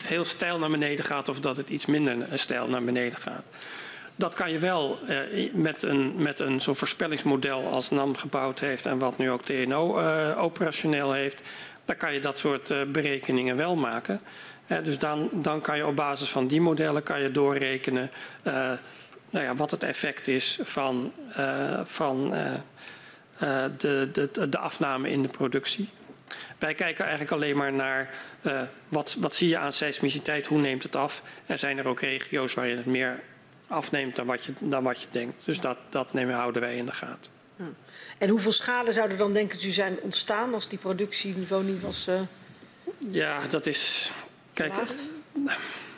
B: heel stijl naar beneden gaat of dat het iets minder stijl naar beneden gaat. Dat kan je wel uh, met een, met een zo'n voorspellingsmodel als NAM gebouwd heeft en wat nu ook TNO uh, operationeel heeft, dan kan je dat soort uh, berekeningen wel maken. dus dan, dan kan je op basis van die modellen kan je doorrekenen uh, nou ja, wat het effect is van, uh, van de, de, de afname in de productie. Wij kijken eigenlijk alleen maar naar wat, wat zie je aan seismiciteit, hoe neemt het af. En zijn er ook regio's waarin het meer afneemt dan wat je, dan wat je denkt. Dus dat, dat nemen, houden wij in de gaten.
D: En hoeveel schade zou er dan, denkt u, zijn ontstaan als die productieniveau niet was? Uh,
B: ja, dat is. Kijk,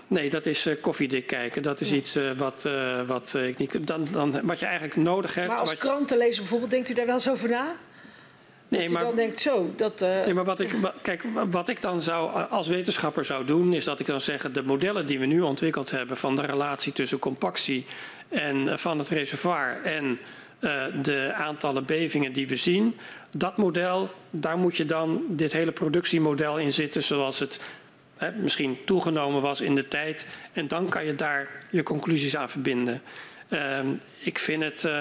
B: nee, dat is uh, koffiedik kijken. Dat is ja. iets uh, wat, wat ik niet. Dan, dan, wat je eigenlijk nodig hebt.
D: Maar als krantenlezer bijvoorbeeld, denkt u daar wel eens over na? Nee, maar, dan denkt zo. Dat,
B: nee, maar wat ik, kijk, wat ik dan zou als wetenschapper zou doen, is dat ik dan zeggen: de modellen die we nu ontwikkeld hebben van de relatie tussen compactie en van het reservoir en de aantallen bevingen die we zien. Dat model, daar moet je dan dit hele productiemodel in zitten zoals het hè, misschien toegenomen was in de tijd. En dan kan je daar je conclusies aan verbinden. Uh, ik vind het uh,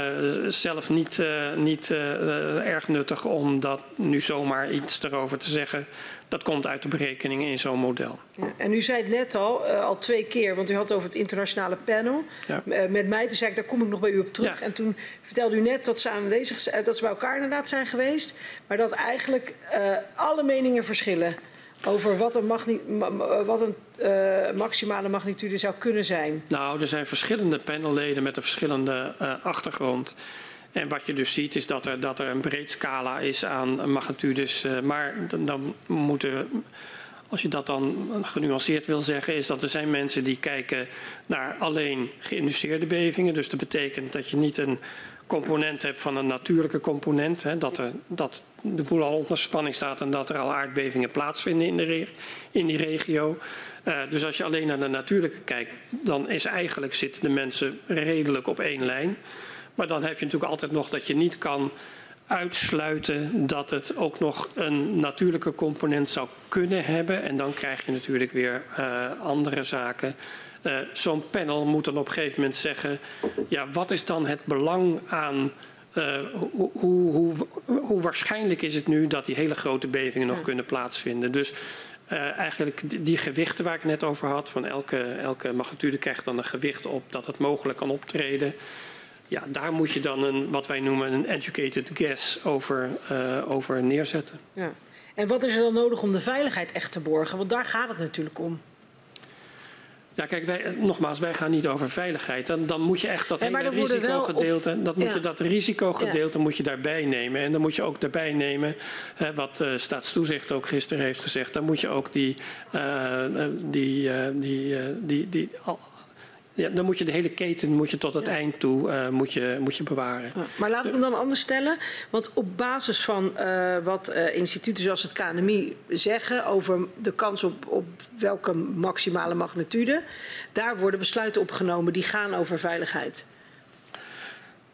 B: zelf niet, uh, niet uh, erg nuttig om dat nu zomaar iets erover te zeggen. Dat komt uit de berekeningen in zo'n model.
D: Ja, en u zei het net al, al twee keer, want u had over het internationale panel. Ja. met mij, toen zei ik, daar kom ik nog bij u op terug. Ja. En toen vertelde u net dat ze aanwezig dat ze bij elkaar inderdaad zijn geweest. Maar dat eigenlijk alle meningen verschillen over wat een, ma wat een uh, maximale magnitude zou kunnen zijn?
B: Nou, er zijn verschillende panelleden met een verschillende uh, achtergrond. En wat je dus ziet is dat er, dat er een breed scala is aan magnitudes. Maar dan, dan moeten als je dat dan genuanceerd wil zeggen, is dat er zijn mensen die kijken naar alleen geïnduceerde bevingen. Dus dat betekent dat je niet een component hebt van een natuurlijke component. Hè, dat, er, dat de boel al onder spanning staat en dat er al aardbevingen plaatsvinden in, de die regio. Uh, dus als je alleen naar de natuurlijke kijkt, dan is eigenlijk zitten de mensen redelijk op één lijn. Maar dan heb je natuurlijk altijd nog dat je niet kan uitsluiten dat het ook nog een natuurlijke component zou kunnen hebben. En dan krijg je natuurlijk weer uh, andere zaken. Uh, Zo'n panel moet dan op een gegeven moment zeggen, ja, wat is dan het belang aan uh, hoe, hoe, hoe, waarschijnlijk is het nu dat die hele grote bevingen nog ja. kunnen plaatsvinden? Dus uh, eigenlijk die, die, gewichten waar ik net over had, van elke, elke magnitude krijgt dan een gewicht op dat het mogelijk kan optreden. Ja, daar moet je dan een, wat wij noemen een educated guess over, uh, over neerzetten.
D: Ja. En wat is er dan nodig om de veiligheid echt te borgen? Want daar gaat het natuurlijk om.
B: Ja, kijk, wij, nogmaals, wij gaan niet over veiligheid. Dan, dan moet je echt dat hele risicogedeelte, dat, moet ja. je, dat risicogedeelte ja. moet je daarbij nemen. En dan moet je ook daarbij nemen, hè, wat uh, Staatstoezicht ook gisteren heeft gezegd, dan moet je ook die, uh, die, uh, die, die, die, ja, dan moet je de hele keten moet je tot het ja. eind toe uh, moet je, moet je bewaren. Ja,
D: maar laat ik hem dan anders stellen. Want op basis van uh, wat uh, instituten zoals het KNMI zeggen over de kans op, op welke maximale magnitude, daar worden besluiten opgenomen die gaan over veiligheid.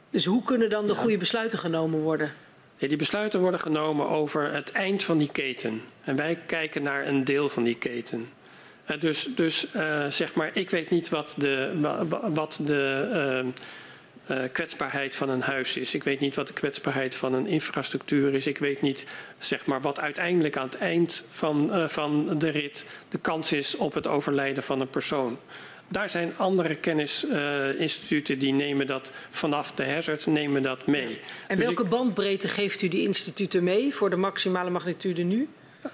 D: Dus hoe kunnen dan de goede besluiten genomen worden?
B: Ja, die besluiten worden genomen over het eind van die keten. En wij kijken naar een deel van die keten. Dus, dus uh, zeg maar, ik weet niet wat de, wat de uh, uh, kwetsbaarheid van een huis is. Ik weet niet wat de kwetsbaarheid van een infrastructuur is. Ik weet niet zeg maar, wat uiteindelijk aan het eind van, van de rit de kans is op het overlijden van een persoon. Daar zijn andere kennisinstituten die nemen dat vanaf de hazard nemen dat mee.
D: En dus welke ik... bandbreedte geeft u die instituten mee voor de maximale magnitude nu?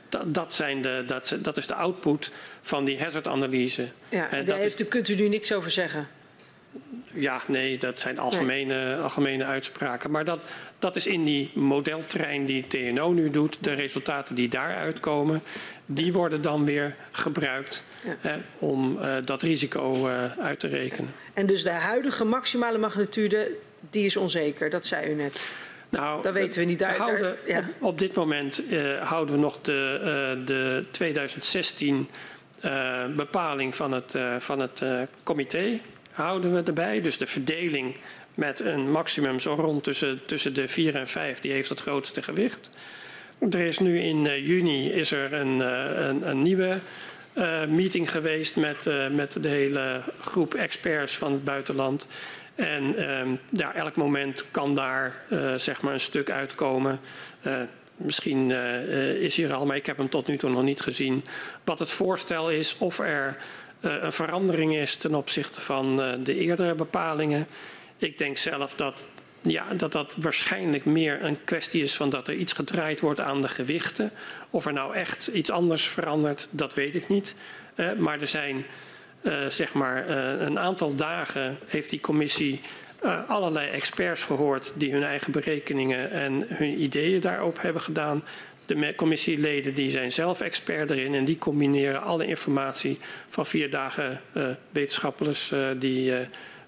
B: Dat, dat, zijn de, dat, dat is de output van die hazard-analyse.
D: Ja, en daar heeft, is... kunt u nu niks over zeggen?
B: Ja, nee, dat zijn algemene, nee. algemene uitspraken. Maar dat, dat is in die modeltrein die TNO nu doet. De resultaten die daaruit komen, die worden dan weer gebruikt ja. hè, om uh, dat risico uh, uit te rekenen.
D: En dus de huidige maximale magnitude, die is onzeker, dat zei u net.
B: Nou,
D: dat weten we niet.
B: We houden, ja. op, op, dit moment uh, houden we nog de, uh, de 2016 uh, bepaling van het, van het comité houden we erbij. Dus de verdeling met een maximum zo rond tussen, tussen de 4 en 5, die heeft het grootste gewicht. Er is nu in juni is er een, een, een nieuwe meeting geweest met, met de hele groep experts van het buitenland. En um, ja, elk moment kan daar uh, zeg maar een stuk uitkomen. Uh, misschien uh, is hier al, maar ik heb hem tot nu toe nog niet gezien. Wat het voorstel is, of er een verandering is ten opzichte van de eerdere bepalingen. Ik denk zelf dat, ja, dat dat waarschijnlijk meer een kwestie is van dat er iets gedraaid wordt aan de gewichten. Of er nou echt iets anders verandert, dat weet ik niet. maar er zijn uh, zeg maar, uh, een aantal dagen heeft die commissie uh, allerlei experts gehoord die hun eigen berekeningen en hun ideeën daarop hebben gedaan. De commissieleden die zijn zelf expert erin en die combineren alle informatie van vier dagen wetenschappers die,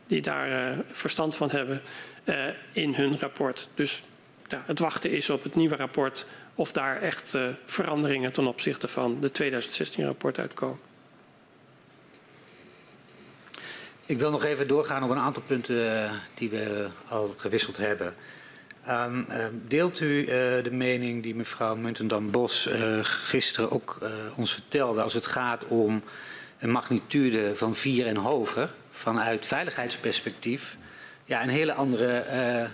B: die daar verstand van hebben in hun rapport. Dus ja, het wachten is op het nieuwe rapport of daar echt veranderingen ten opzichte van de 2016 rapport uitkomen.
A: Ik wil nog even doorgaan op een aantal punten die we al gewisseld hebben. Um, uh, deelt u de mening die mevrouw Muntendam-Bos gisteren ook ons vertelde als het gaat om een magnitude van 4 en hoger vanuit veiligheidsperspectief ja, een hele andere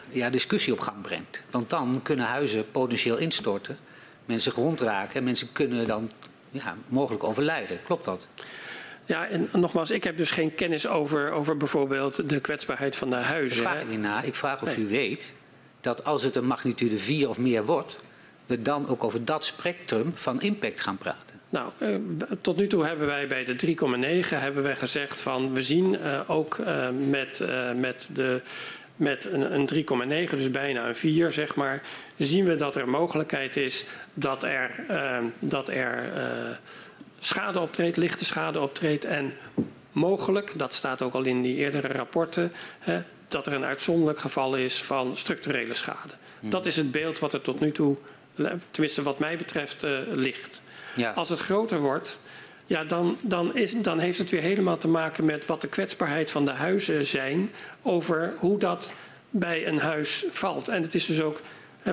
A: ja, discussie op gang brengt? Want dan kunnen huizen potentieel instorten, mensen gewond raken en mensen kunnen dan ja, mogelijk overlijden. Klopt dat?
B: Ja, en nogmaals, ik heb dus geen kennis over, over bijvoorbeeld de kwetsbaarheid van de huizen.
A: Ik vraag ik niet naar. Ik vraag of nee. u weet dat als het een magnitude 4 of meer wordt, we dan ook over dat spectrum van impact gaan praten.
B: Nou, eh, tot nu toe hebben wij bij de 3,9 hebben wij gezegd van we zien uh, ook uh, met, met, de, met een, een 3,9, dus bijna een 4 zeg maar, zien we dat er mogelijkheid is dat er, dat er schade optreedt, lichte schade optreedt en mogelijk, dat staat ook al in die eerdere rapporten, hè, dat er een uitzonderlijk geval is van structurele schade. Hmm. Dat is het beeld wat er tot nu toe, tenminste wat mij betreft, ligt. Ja. Als het groter wordt, ja, dan, dan, is, dan heeft het weer helemaal te maken met wat de kwetsbaarheid van de huizen zijn over hoe dat bij een huis valt. En het is dus ook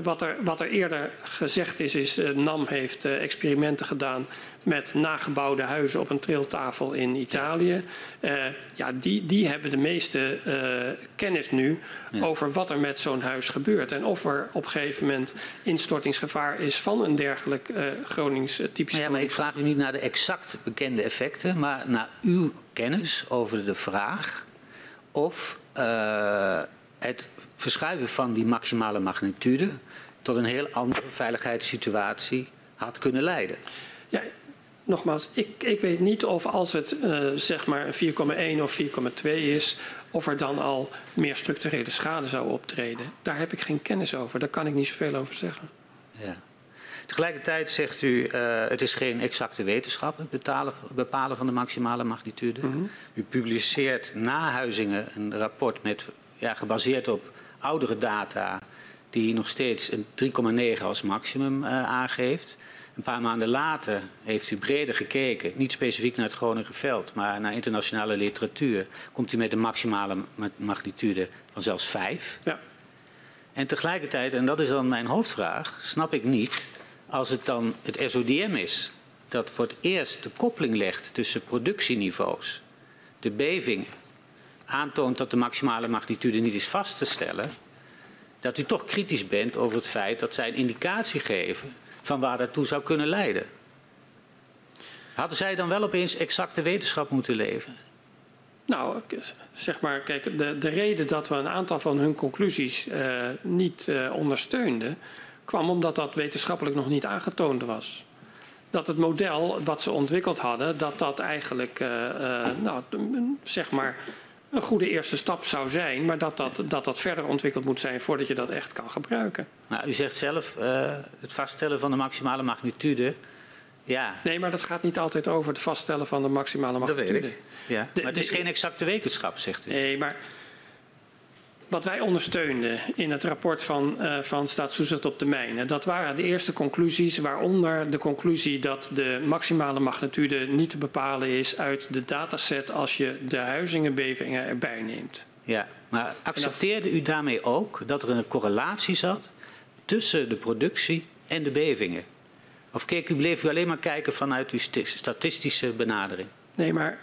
B: wat er, wat er eerder gezegd is, is uh, NAM heeft uh, experimenten gedaan met nagebouwde huizen op een triltafel in Italië. Uh, ja, die, die hebben de meeste kennis nu ja. over wat er met zo'n huis gebeurt. En of er op een gegeven moment instortingsgevaar is van een dergelijk Gronings typisch.
A: Ja, maar ik vraag u niet naar de exact bekende effecten, maar naar uw kennis over de vraag of het verschuiven van die maximale magnitude tot een heel andere veiligheidssituatie had kunnen leiden.
B: Ja, nogmaals, ik, ik weet niet of als het uh, zeg maar 4,1 of 4,2 is, of er dan al meer structurele schade zou optreden. Daar heb ik geen kennis over. Daar kan ik niet zoveel over zeggen.
A: Ja. Tegelijkertijd zegt u, uh, het is geen exacte wetenschap, het betalen, bepalen van de maximale magnitude. Mm -hmm. U publiceert na Huizingen een rapport met, ja, gebaseerd op oudere data die nog steeds een 3,9 als maximum uh, aangeeft. Een paar maanden later heeft u breder gekeken, niet specifiek naar het Groninger veld, maar naar internationale literatuur. Komt u met een maximale magnitude van zelfs 5. Ja. En tegelijkertijd, en dat is dan mijn hoofdvraag, snap ik niet, als het dan het SODM is dat voor het eerst de koppeling legt tussen productieniveaus, de bevingen aantoont dat de maximale magnitude niet is vast te stellen, dat u toch kritisch bent over het feit dat zij een indicatie geven van waar dat toe zou kunnen leiden. Hadden zij dan wel opeens exacte wetenschap moeten leveren?
B: Nou, zeg maar, kijk, de, de reden dat we een aantal van hun conclusies uh, niet uh, ondersteunden, kwam omdat dat wetenschappelijk nog niet aangetoond was. Dat het model wat ze ontwikkeld hadden, dat dat eigenlijk, uh, nou, zeg maar, een goede eerste stap zou zijn, maar dat dat, dat dat verder ontwikkeld moet zijn voordat je dat echt kan gebruiken.
A: Nou, u zegt zelf uh, het vaststellen van de maximale magnitude. Ja.
B: Nee, maar dat gaat niet altijd over het vaststellen van de maximale magnitude.
A: Dat weet ik. Ja. De, maar het is de, geen exacte wetenschap, zegt u.
B: Nee, maar wat wij ondersteunden in het rapport van, uh, van Staatstoezicht op de mijnen, dat waren de eerste conclusies, waaronder de conclusie dat de maximale magnitude niet te bepalen is uit de dataset als je de huizingenbevingen erbij neemt.
A: Ja, maar accepteerde u daarmee ook dat er een correlatie zat tussen de productie en de bevingen? Of keek u, bleef u alleen maar kijken vanuit uw statistische benadering?
B: Nee, maar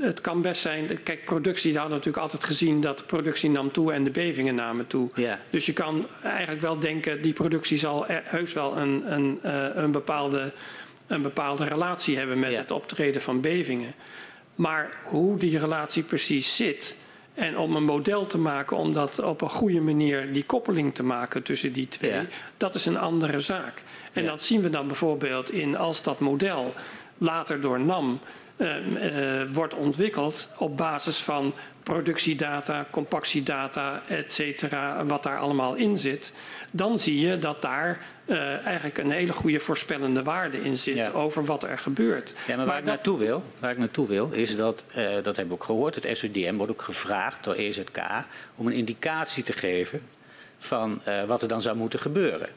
B: het kan best zijn, kijk, productie, daar hadden we natuurlijk altijd gezien dat de productie nam toe en de bevingen namen toe. Ja. Dus je kan eigenlijk wel denken, die productie zal heus wel een, een, uh, een, bepaalde, een bepaalde relatie hebben met ja. het optreden van bevingen. Maar hoe die relatie precies zit en om een model te maken om dat op een goede manier die koppeling te maken tussen die twee, ja. dat is een andere zaak. En dat zien we dan bijvoorbeeld in als dat model later door NAM wordt ontwikkeld op basis van productiedata, compactiedata, et cetera, wat daar allemaal in zit, dan zie je dat daar uh, eigenlijk een hele goede voorspellende waarde in zit ja. over wat er gebeurt.
A: Ja, maar waar, maar ik, dat... naartoe wil, waar ik naartoe wil, is dat, dat hebben we ook gehoord, het SODM wordt ook gevraagd door EZK om een indicatie te geven van wat er dan zou moeten gebeuren.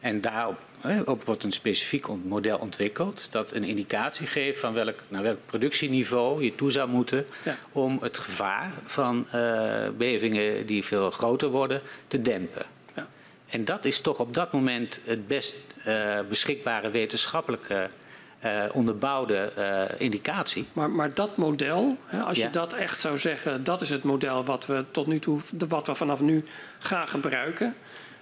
A: En daarop op wordt een specifiek model ontwikkeld dat een indicatie geeft van welk, naar welk productieniveau je toe zou moeten ja. om het gevaar van uh, bevingen die veel groter worden te dempen. Ja. En dat is toch op dat moment het best uh, beschikbare wetenschappelijke uh, onderbouwde indicatie.
B: Maar, maar dat model, hè, als ja. je dat echt zou zeggen, dat is het model wat we tot nu toe, wat we vanaf nu gaan gebruiken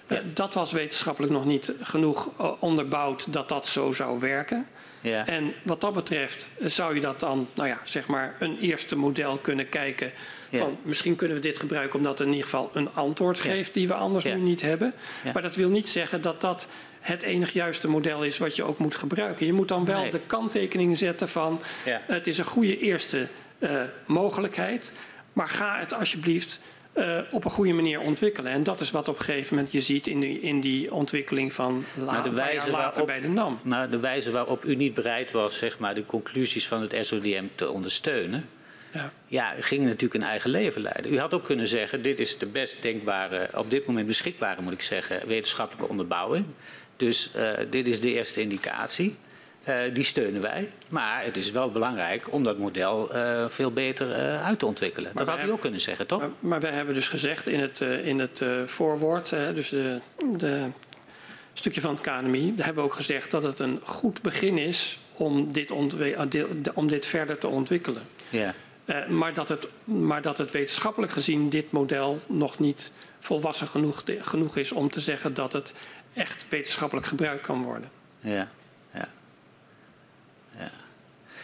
B: Eh, dat was wetenschappelijk nog niet genoeg eh, onderbouwd dat dat zo zou werken.
A: Ja.
B: En wat dat betreft eh, zou je dat dan, nou ja, zeg maar een eerste model kunnen kijken.
A: Ja.
B: Van misschien kunnen we dit gebruiken omdat het in ieder geval een antwoord geeft die we anders nu niet hebben. Maar dat wil niet zeggen dat dat het enig juiste model is wat je ook moet gebruiken. Je moet dan wel
A: Nee.
B: de kanttekening zetten van het is een goede eerste mogelijkheid. Maar ga het alsjeblieft eh, op een goede manier ontwikkelen. En dat is wat op een gegeven moment je ziet in die, in die ontwikkeling van la,
A: de wijze
B: later
A: waarop-
B: bij de NAM.
A: Maar de wijze waarop u niet bereid was zeg maar, de conclusies van het SODM te ondersteunen,
B: Ja.
A: ja, u ging natuurlijk een eigen leven leiden. U had ook kunnen zeggen, dit is de best denkbare, op dit moment beschikbare, moet ik zeggen, wetenschappelijke onderbouwing. Dus eh, dit is de eerste indicatie. Eh, die steunen wij. Maar het is wel belangrijk om dat model eh, veel beter eh, uit te ontwikkelen. dat had u
B: hebben-
A: ook kunnen zeggen, toch?
B: Maar, maar wij hebben dus gezegd in het, in het voorwoord, dus de, de stukje van het KNMI, daar hebben we ook gezegd dat het een goed begin is om dit, om dit verder te ontwikkelen.
A: Ja.
B: Maar, dat het, maar dat het wetenschappelijk gezien dit model nog niet volwassen genoeg, genoeg is om te zeggen dat het echt wetenschappelijk gebruikt kan worden.
A: Ja, ja. ja.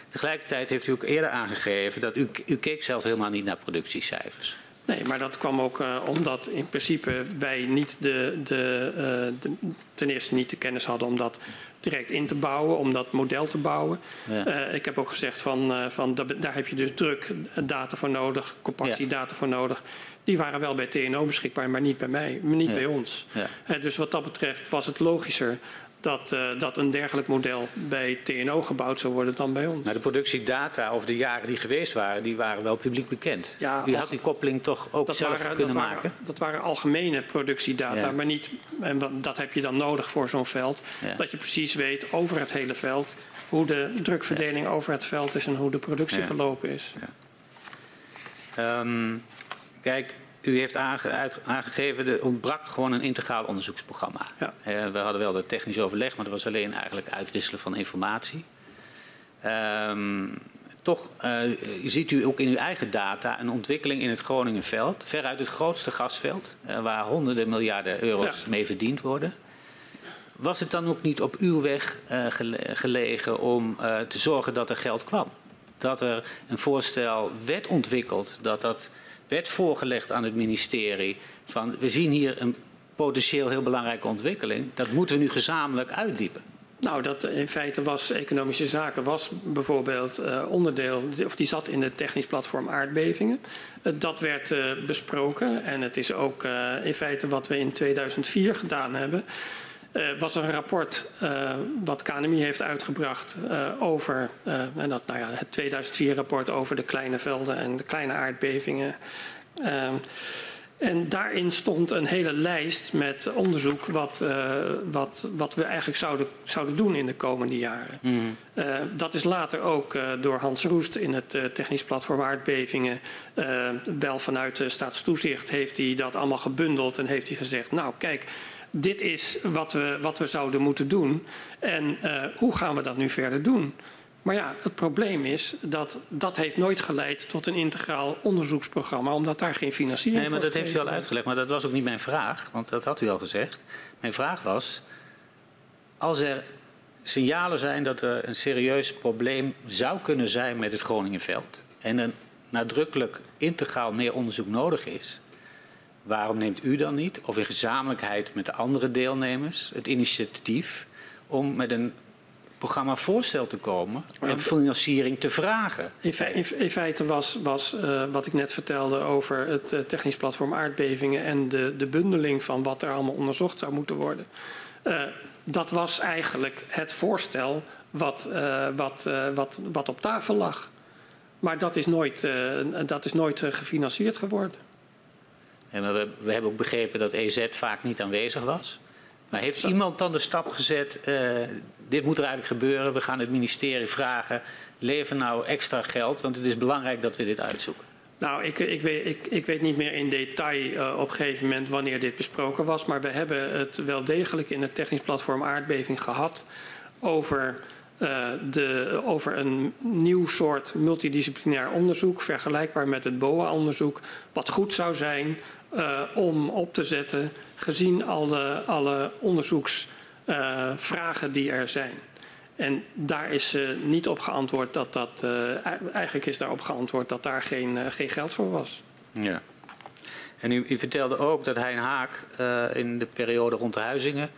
A: Tegelijkertijd heeft u ook eerder aangegeven dat u, u keek zelf helemaal niet naar productiecijfers.
B: Nee, maar dat kwam ook eh, omdat in principe wij niet de, de, eh, de- ten eerste niet de kennis hadden om dat direct in te bouwen, om dat model te bouwen.
A: Ja.
B: Eh, ik heb ook gezegd van, van da- daar heb je dus druk data voor nodig, compaktidata voor nodig. Die waren wel bij TNO beschikbaar, maar niet bij mij, niet
A: Ja.
B: bij ons.
A: Ja.
B: Dus wat dat betreft was het logischer dat, eh, dat een dergelijk model bij TNO gebouwd zou worden dan bij ons.
A: Maar de productiedata over de jaren die geweest waren, die waren wel publiek bekend.
B: Ja,
A: u had die koppeling toch ook zelf
B: waren,
A: kunnen
B: dat,
A: maken?
B: waren, dat waren algemene productiedata,
A: Ja.
B: maar niet, en dat heb je dan nodig voor zo'n veld.
A: Ja.
B: Dat je precies weet over het hele veld hoe de drukverdeling over het veld is en hoe de productie verlopen is.
A: Ehm, kijk, u heeft aangegeven, er ontbrak gewoon een integraal onderzoeksprogramma.
B: Ja.
A: Eh, we hadden wel de technisch overleg, maar dat was alleen eigenlijk uitwisselen van informatie. Ehm, toch eh, ziet u ook in uw eigen data een ontwikkeling in het Groningenveld, veruit het grootste gasveld, eh, waar honderden miljarden euro's
B: Ja.
A: mee verdiend worden. Was het dan ook niet op uw weg gele- gelegen om te zorgen dat er geld kwam? Dat er een voorstel werd ontwikkeld, dat dat werd voorgelegd aan het ministerie van we zien hier een potentieel heel belangrijke ontwikkeling. Dat moeten we nu gezamenlijk uitdiepen.
B: Nou, dat in feite was economische zaken was bijvoorbeeld eh, onderdeel, of die zat in het technisch platform aardbevingen. Eh, dat werd eh, besproken en het is ook in feite wat we in 2004 gedaan hebben. Eh, was een rapport eh, wat KNMI heeft uitgebracht eh, over en dat, nou ja, het 2004-rapport over de kleine velden en de kleine aardbevingen. Ehm, en daarin stond een hele lijst met onderzoek wat, wat, wat we eigenlijk zouden, zouden doen in de komende jaren. Eh, dat is later ook door Hans Roest in het technisch platform aardbevingen, wel vanuit de staatstoezicht, heeft hij dat allemaal gebundeld en heeft hij gezegd, nou kijk, dit is wat we, wat we zouden moeten doen en eh, hoe gaan we dat nu verder doen? Maar ja, het probleem is dat dat heeft nooit geleid tot een integraal onderzoeksprogramma, omdat daar geen financiering
A: Nee, maar dat heeft u al uitgelegd, maar dat was ook niet mijn vraag, want dat had u al gezegd. Mijn vraag was, als er signalen zijn dat er een serieus probleem zou kunnen zijn met het Groningenveld en een nadrukkelijk integraal meer onderzoek nodig is, waarom neemt u dan niet, of in gezamenlijkheid met de andere deelnemers, het initiatief om met een programma voorstel te komen en financiering te vragen?
B: In, fe- in, in feite was, was eh, wat ik net vertelde over het eh, technisch platform aardbevingen en de, de bundeling van wat er allemaal onderzocht zou moeten worden. Eh, dat was eigenlijk het voorstel wat, wat, wat, wat op tafel lag. Maar dat is nooit, dat is nooit gefinancierd geworden.
A: We, we hebben ook begrepen dat EZ vaak niet aanwezig was. Maar heeft iemand dan de stap gezet, eh, dit moet er eigenlijk gebeuren, we gaan het ministerie vragen, lever nou extra geld, want het is belangrijk dat we dit uitzoeken.
B: Nou, ik, ik, weet, ik, ik weet niet meer in detail eh, op een gegeven moment wanneer dit besproken was. Maar we hebben het wel degelijk in het technisch platform aardbeving gehad over, eh, de, over een nieuw soort multidisciplinair onderzoek. Vergelijkbaar met het BOA-onderzoek. Wat goed zou zijn uh, om op te zetten, gezien alle, alle onderzoeksvragen uh, die er zijn. En daar is uh, niet op geantwoord dat dat. eigenlijk is daarop geantwoord dat daar geen, geen geld voor was.
A: Ja. En u, u vertelde ook dat Hein Haak in de periode rond de Huizingen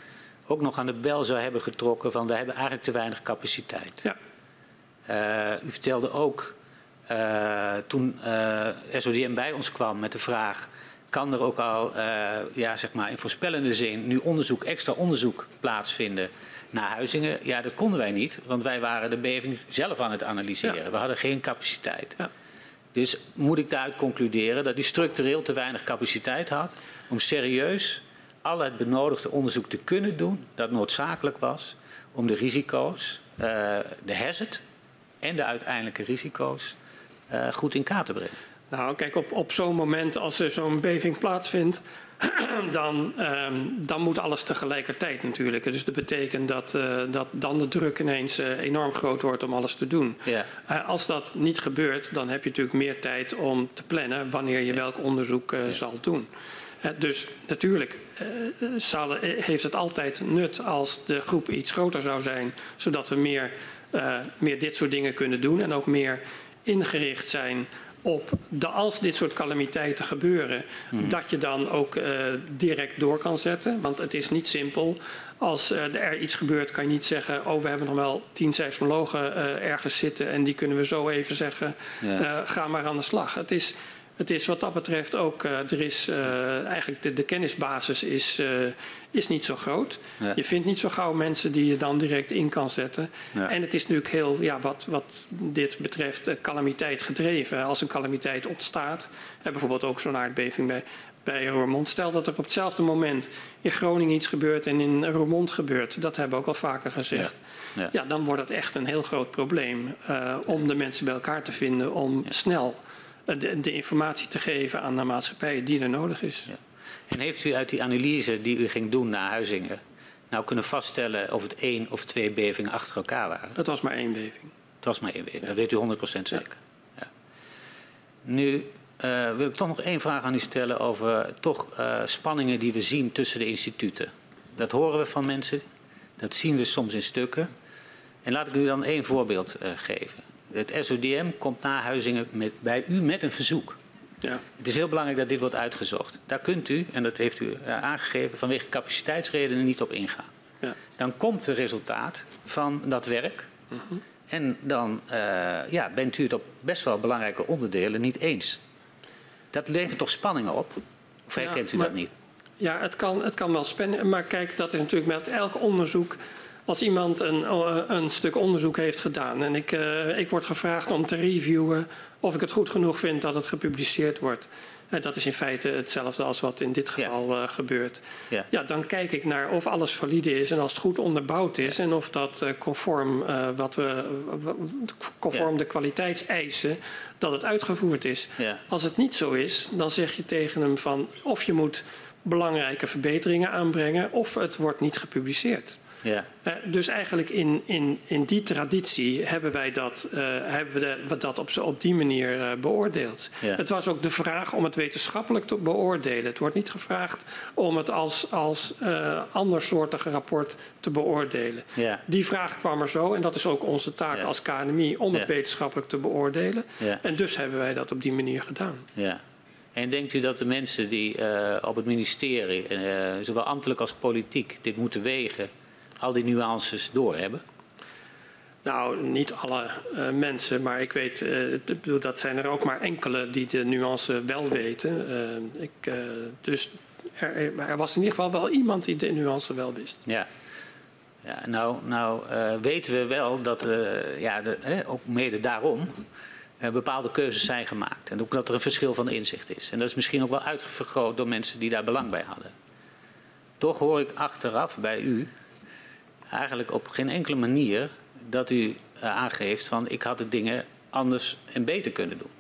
A: ook nog aan de bel zou hebben getrokken van we hebben eigenlijk te weinig capaciteit.
B: Ja.
A: u vertelde ook toen SODM bij ons kwam met de vraag kan er ook al uh, ja, zeg maar in voorspellende zin nu onderzoek, extra onderzoek plaatsvinden naar Huizingen. Ja, dat konden wij niet, want wij waren de beving zelf aan het analyseren. Ja. We hadden geen capaciteit. Ja. Dus moet ik daaruit concluderen dat hij structureel te weinig capaciteit had om serieus al het benodigde onderzoek te kunnen doen dat noodzakelijk was om de risico's, uh, de hazard en de uiteindelijke risico's uh, goed in kaart te brengen.
B: Nou, kijk, op, op zo'n moment als er zo'n beving plaatsvindt, dan, um, dan moet alles tegelijkertijd natuurlijk. Dus dat betekent dat, uh, dat dan de druk ineens uh, enorm groot wordt om alles te doen.
A: Ja.
B: Uh, als dat niet gebeurt, dan heb je natuurlijk meer tijd om te plannen wanneer je ja. welk onderzoek ja. zal doen. dus natuurlijk zal, heeft het altijd nut als de groep iets groter zou zijn, zodat we meer, meer dit soort dingen kunnen doen en ook meer ingericht zijn op de, als dit soort calamiteiten gebeuren, mm. dat je dan ook uh, direct door kan zetten. Want het is niet simpel. Als uh, er iets gebeurt, kan je niet zeggen: Oh, we hebben nog wel tien seismologen uh, ergens zitten en die kunnen we zo even zeggen: ja. ga maar aan de slag. Het is het is wat dat betreft ook, uh, er is uh, eigenlijk de, de, kennisbasis is, uh, is niet zo groot. Ja. Je vindt niet zo gauw mensen die je dan direct in kan zetten. Ja. En het is natuurlijk heel, ja, wat, wat dit betreft, calamiteit gedreven. Als een calamiteit ontstaat, bijvoorbeeld ook zo'n aardbeving bij, bij Roermond. Stel dat er op hetzelfde moment in Groningen iets gebeurt en in Roermond gebeurt. Dat hebben we ook al vaker gezegd. Ja, ja. ja dan wordt het echt een heel groot probleem om de mensen bij elkaar te vinden om snel de, de, informatie te geven aan de maatschappijen die er nodig is. Ja.
A: En heeft u uit die analyse die u ging doen naar Huizingen nou kunnen vaststellen of het één of twee bevingen achter elkaar waren?
B: Het was maar één beving.
A: Het was maar één beving, ja. dat weet u 100% zeker. Ja. Nu uh, wil ik toch nog één vraag aan u stellen over toch uh, spanningen die we zien tussen de instituten. Dat horen we van mensen, dat zien we soms in stukken. En laat ik u dan één voorbeeld uh, geven. Het SODM komt na Huizingen met, bij u met een verzoek.
B: Ja.
A: Het is heel belangrijk dat dit wordt uitgezocht. Daar kunt u, en dat heeft u aangegeven, vanwege capaciteitsredenen niet op ingaan.
B: Ja.
A: Dan komt het resultaat van dat werk.
B: Mm -hmm.
A: En dan uh, ja, bent u het op best wel belangrijke onderdelen niet eens. Dat levert toch spanningen op? Of herkent ja, u
B: maar,
A: dat niet?
B: Ja, het kan, het kan wel spannen. Maar kijk, dat is natuurlijk met elk onderzoek als iemand een, een, stuk onderzoek heeft gedaan en ik, uh, ik word gevraagd om te reviewen of ik het goed genoeg vind dat het gepubliceerd wordt. Uh, dat is in feite hetzelfde als wat in dit geval ja. uh, gebeurt.
A: Ja.
B: ja. dan kijk ik naar of alles valide is en als het goed onderbouwd is en of dat conform, wat we, conform ja. de kwaliteitseisen, dat het uitgevoerd is. Als het niet zo is, dan zeg je tegen hem van of je moet belangrijke verbeteringen aanbrengen of het wordt niet gepubliceerd.
A: Ja.
B: Uh, dus eigenlijk in, in, in die traditie hebben wij dat, uh, hebben we, de, dat op, op die manier uh, beoordeeld.
A: Ja.
B: Het was ook de vraag om het wetenschappelijk te beoordelen. Het wordt niet gevraagd om het als, als andersoortig rapport te beoordelen.
A: Ja.
B: Die vraag kwam er zo en dat is ook onze taak als KNMI om het wetenschappelijk te beoordelen. En dus hebben wij dat op die manier gedaan.
A: Ja. En denkt u dat de mensen die op het ministerie, zowel ambtelijk als politiek, dit moeten wegen al die nuances doorhebben?
B: Nou, niet alle uh, mensen, maar ik weet, uh, ik bedoel, dat zijn er ook maar enkele die de nuance wel weten. Uh, ik, dus er, er, was in ieder geval wel iemand die de nuance wel wist.
A: Ja. Ja, nou, nou weten we wel dat, ja, de, ook mede daarom, bepaalde keuzes zijn gemaakt. En ook dat er een verschil van inzicht is. En dat is misschien ook wel uitvergroot door mensen die daar belang bij hadden. Toch hoor ik achteraf bij u eigenlijk op geen enkele manier dat u uh, aangeeft van ik had de dingen anders en beter kunnen doen.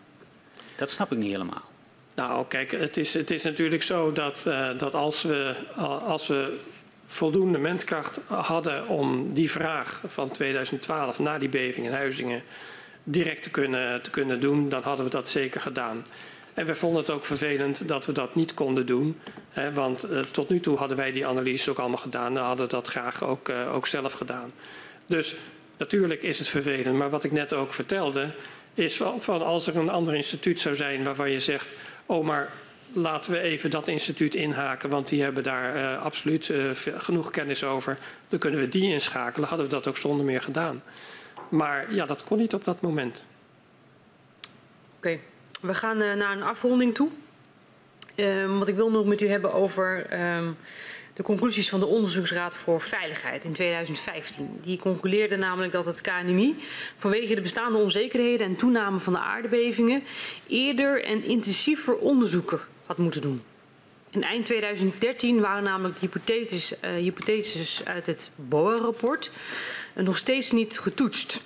A: Dat snap ik niet helemaal.
B: Nou, kijk, het is, het is natuurlijk zo dat, uh, dat als, we, als we voldoende menskracht hadden om die vraag van 2012 na die beving in Huizingen direct te kunnen, te kunnen doen, dan hadden we dat zeker gedaan. En we vonden het ook vervelend dat we dat niet konden doen. Hè, want uh, tot nu toe hadden wij die analyses ook allemaal gedaan. En hadden dat graag ook, uh, ook zelf gedaan. Dus natuurlijk is het vervelend. Maar wat ik net ook vertelde, is van, als er een ander instituut zou zijn waarvan je zegt, oh maar laten we even dat instituut inhaken, want die hebben daar uh, absoluut genoeg kennis over. Dan kunnen we die inschakelen. Hadden we dat ook zonder meer gedaan. Maar ja, dat kon niet op dat moment.
C: Oké. We gaan uh, naar een afronding toe. Um, ik wil nog met u hebben over um, de conclusies van de Onderzoeksraad voor Veiligheid in 2015. Die concludeerde namelijk dat het KNMI vanwege de bestaande onzekerheden en toename van de aardbevingen eerder en intensiever onderzoeken had moeten doen. In eind 2013 waren namelijk de hypotheses, uh, hypotheses uit het BOA-rapport nog steeds niet getoetst.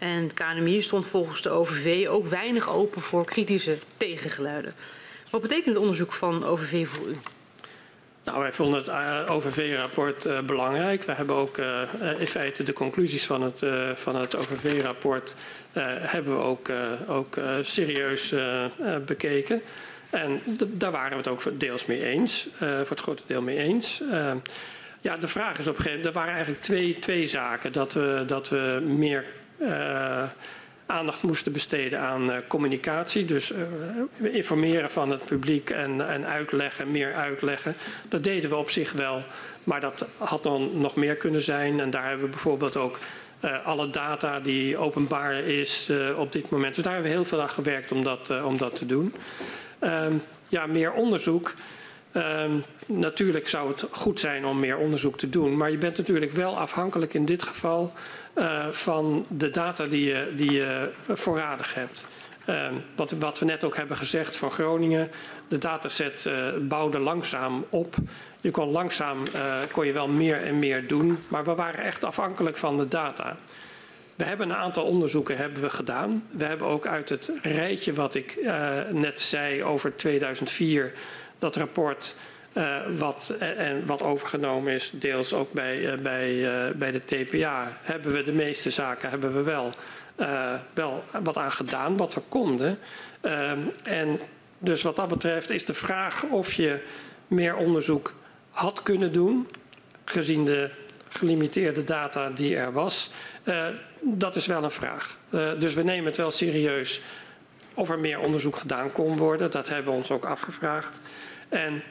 C: En het KNMI stond volgens de OVV ook weinig open voor kritische tegengeluiden. Wat betekent het onderzoek van OVV voor u?
B: Nou, wij vonden het uh, OVV-rapport uh, belangrijk. We hebben ook uh, in feite de conclusies van het, van het OVV-rapport hebben we ook, ook serieus bekeken. En daar waren we het ook deels mee eens, voor het grote deel mee eens. ja, de vraag is op een gegeven moment, er waren eigenlijk twee, twee zaken. Dat we, dat we meer aandacht moesten besteden aan uh, communicatie. Dus uh, informeren van het publiek en, en, uitleggen, meer uitleggen. Dat deden we op zich wel, maar dat had dan nog meer kunnen zijn. En daar hebben we bijvoorbeeld ook alle data die openbaar is op dit moment. Dus daar hebben we heel veel aan gewerkt om dat, om dat te doen. Ehm, ja, meer onderzoek. Um, natuurlijk zou het goed zijn om meer onderzoek te doen, maar je bent natuurlijk wel afhankelijk in dit geval uh, van de data die je, die je voorradig hebt. Uh, wat, wat, we net ook hebben gezegd van Groningen, de dataset uh, bouwde langzaam op. Je kon langzaam kon je wel meer en meer doen, maar we waren echt afhankelijk van de data. We hebben een aantal onderzoeken hebben we gedaan. We hebben ook uit het rijtje wat ik net zei over 2004 dat rapport uh, wat, en wat overgenomen is, deels ook bij, uh, bij, bij de TPA, hebben we de meeste zaken hebben we wel, wel wat aan gedaan, wat we konden. en dus wat dat betreft is de vraag of je meer onderzoek had kunnen doen, gezien de gelimiteerde data die er was. dat is wel een vraag. dus we nemen het wel serieus of er meer onderzoek gedaan kon worden. Dat hebben we ons ook afgevraagd. En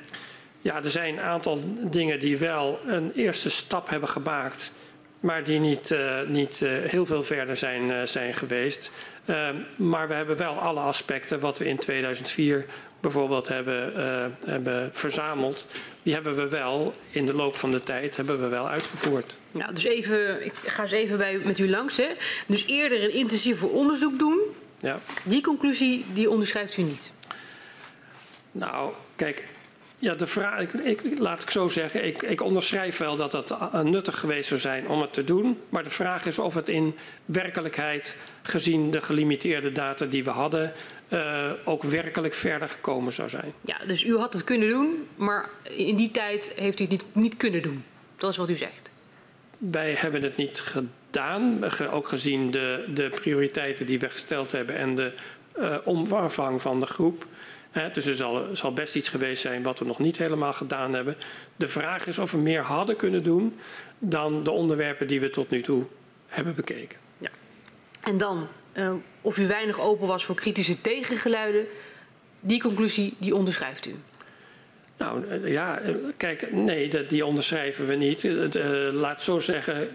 B: ja, er zijn een aantal dingen die wel een eerste stap hebben gemaakt, maar die niet, uh, niet uh, heel veel verder zijn, uh, zijn geweest. Ehm, maar we hebben wel alle aspecten wat we in 2004 bijvoorbeeld hebben, hebben verzameld, die hebben we wel in de loop van de tijd hebben we wel uitgevoerd.
C: Nou, dus even, ik ga eens even bij, met u langs. Hè. Dus eerder een intensiever onderzoek doen. Ja. Die conclusie die onderschrijft u niet.
B: Nou, kijk, ja, de vraag, ik, ik, laat ik zo zeggen, ik, ik onderschrijf wel dat het nuttig geweest zou zijn om het te doen. Maar de vraag is of het in werkelijkheid, gezien de gelimiteerde data die we hadden, uh, ook werkelijk verder gekomen zou zijn.
C: Ja, dus u had het kunnen doen, maar in die tijd heeft u het niet, niet kunnen doen. Dat is wat u zegt.
B: Wij hebben het niet gedaan, ook gezien de, de prioriteiten die we gesteld hebben en de uh, omvang van de groep. He, dus er zal, zal, best iets geweest zijn wat we nog niet helemaal gedaan hebben. De vraag is of we meer hadden kunnen doen dan de onderwerpen die we tot nu toe hebben bekeken.
C: Ja. En dan, uh, of u weinig open was voor kritische tegengeluiden, die conclusie die onderschrijft u.
B: Nou uh, ja, kijk, nee, die onderschrijven we niet. Uh, laat zo zeggen,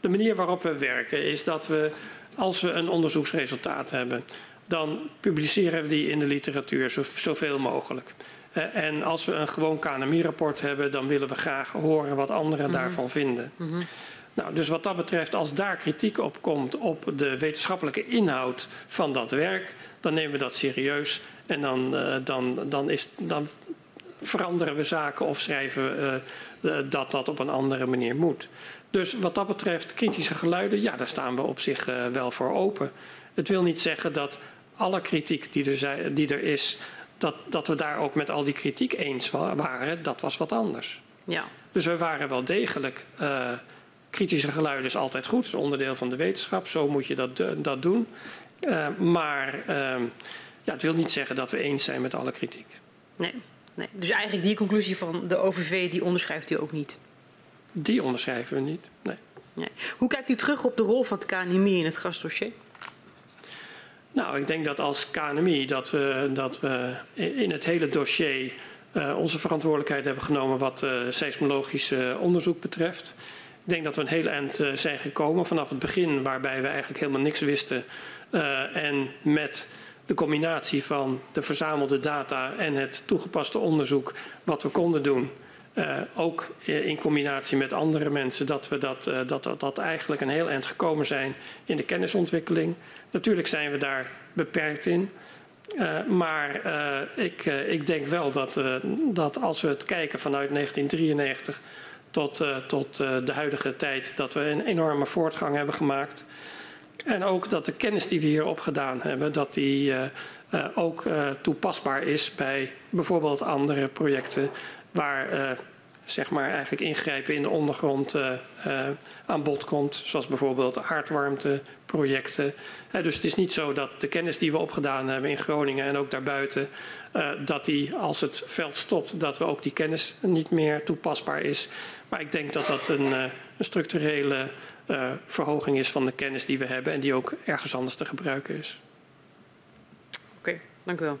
B: de manier waarop we werken is dat we, als we een onderzoeksresultaat hebben, dan publiceren we die in de literatuur zo, zoveel mogelijk. Uh, en als we een gewoon KNMI-rapport hebben, dan willen we graag horen wat anderen mm -hmm. daarvan vinden. Mm -hmm. Nou, dus wat dat betreft, als daar kritiek op komt op de wetenschappelijke inhoud van dat werk, dan nemen we dat serieus en dan, uh, dan, dan, is, dan veranderen we zaken of schrijven we uh, dat dat op een andere manier moet. Dus wat dat betreft, kritische geluiden, ja, daar staan we op zich wel voor open. Het wil niet zeggen dat alle kritiek die er, zijn, die er is, dat, dat we daar ook met al die kritiek eens waren, dat was wat anders.
C: Ja.
B: Dus we waren wel degelijk. Uh, kritische geluiden is altijd goed, is onderdeel van de wetenschap, zo moet je dat, dat doen. Uh, maar uh, ja, het wil niet zeggen dat we eens zijn met alle kritiek.
C: Nee, nee. Dus eigenlijk die conclusie van de OVV, die onderschrijft u ook niet.
B: Die onderschrijven we niet. Nee.
C: Nee. Hoe kijkt u terug op de rol van het KNMI in het gasdossier?
B: Nou, ik denk dat als KNMI dat we, dat we in het hele dossier uh, onze verantwoordelijkheid hebben genomen wat uh, seismologisch uh, onderzoek betreft. Ik denk dat we een heel eind zijn gekomen vanaf het begin, waarbij we eigenlijk helemaal niks wisten. en met de combinatie van de verzamelde data en het toegepaste onderzoek wat we konden doen. Ook in combinatie met andere mensen, dat we dat, dat, dat, dat eigenlijk een heel eind gekomen zijn in de kennisontwikkeling. Natuurlijk zijn we daar beperkt in. Uh, maar ik, ik denk wel dat, dat als we het kijken vanuit 1993 tot, tot de huidige tijd, dat we een enorme voortgang hebben gemaakt. En ook dat de kennis die we hier opgedaan hebben, dat die ook toepasbaar is bij bijvoorbeeld andere projecten waar zeg maar eigenlijk ingrijpen in de ondergrond aan bod komt. Zoals bijvoorbeeld aardwarmteprojecten. dus het is niet zo dat de kennis die we opgedaan hebben in Groningen en ook daarbuiten, dat die als het veld stopt, dat we ook die kennis niet meer toepasbaar is. Maar ik denk dat dat een, een structurele uh, verhoging is van de kennis die we hebben en die ook ergens anders te gebruiken is.
C: Oké, okay, dank u wel.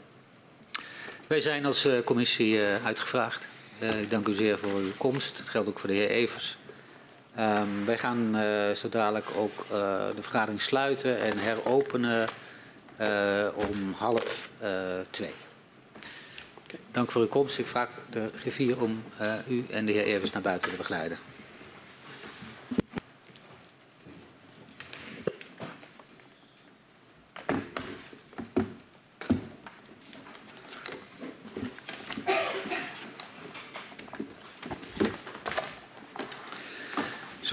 A: Wij zijn als uh, commissie uh, uitgevraagd. Ik dank u zeer voor uw komst. Dat geldt ook voor de heer Evers. Um, wij gaan zo dadelijk ook de vergadering sluiten en heropenen om half twee. Dank voor uw komst. Ik vraag de griffier om u en de heer Evers naar buiten te begeleiden.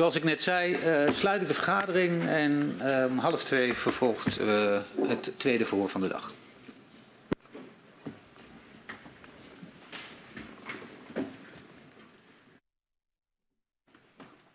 A: Zoals ik net zei, uh, sluit ik de vergadering en uh, half twee vervolgt uh, het tweede verhoor van de dag.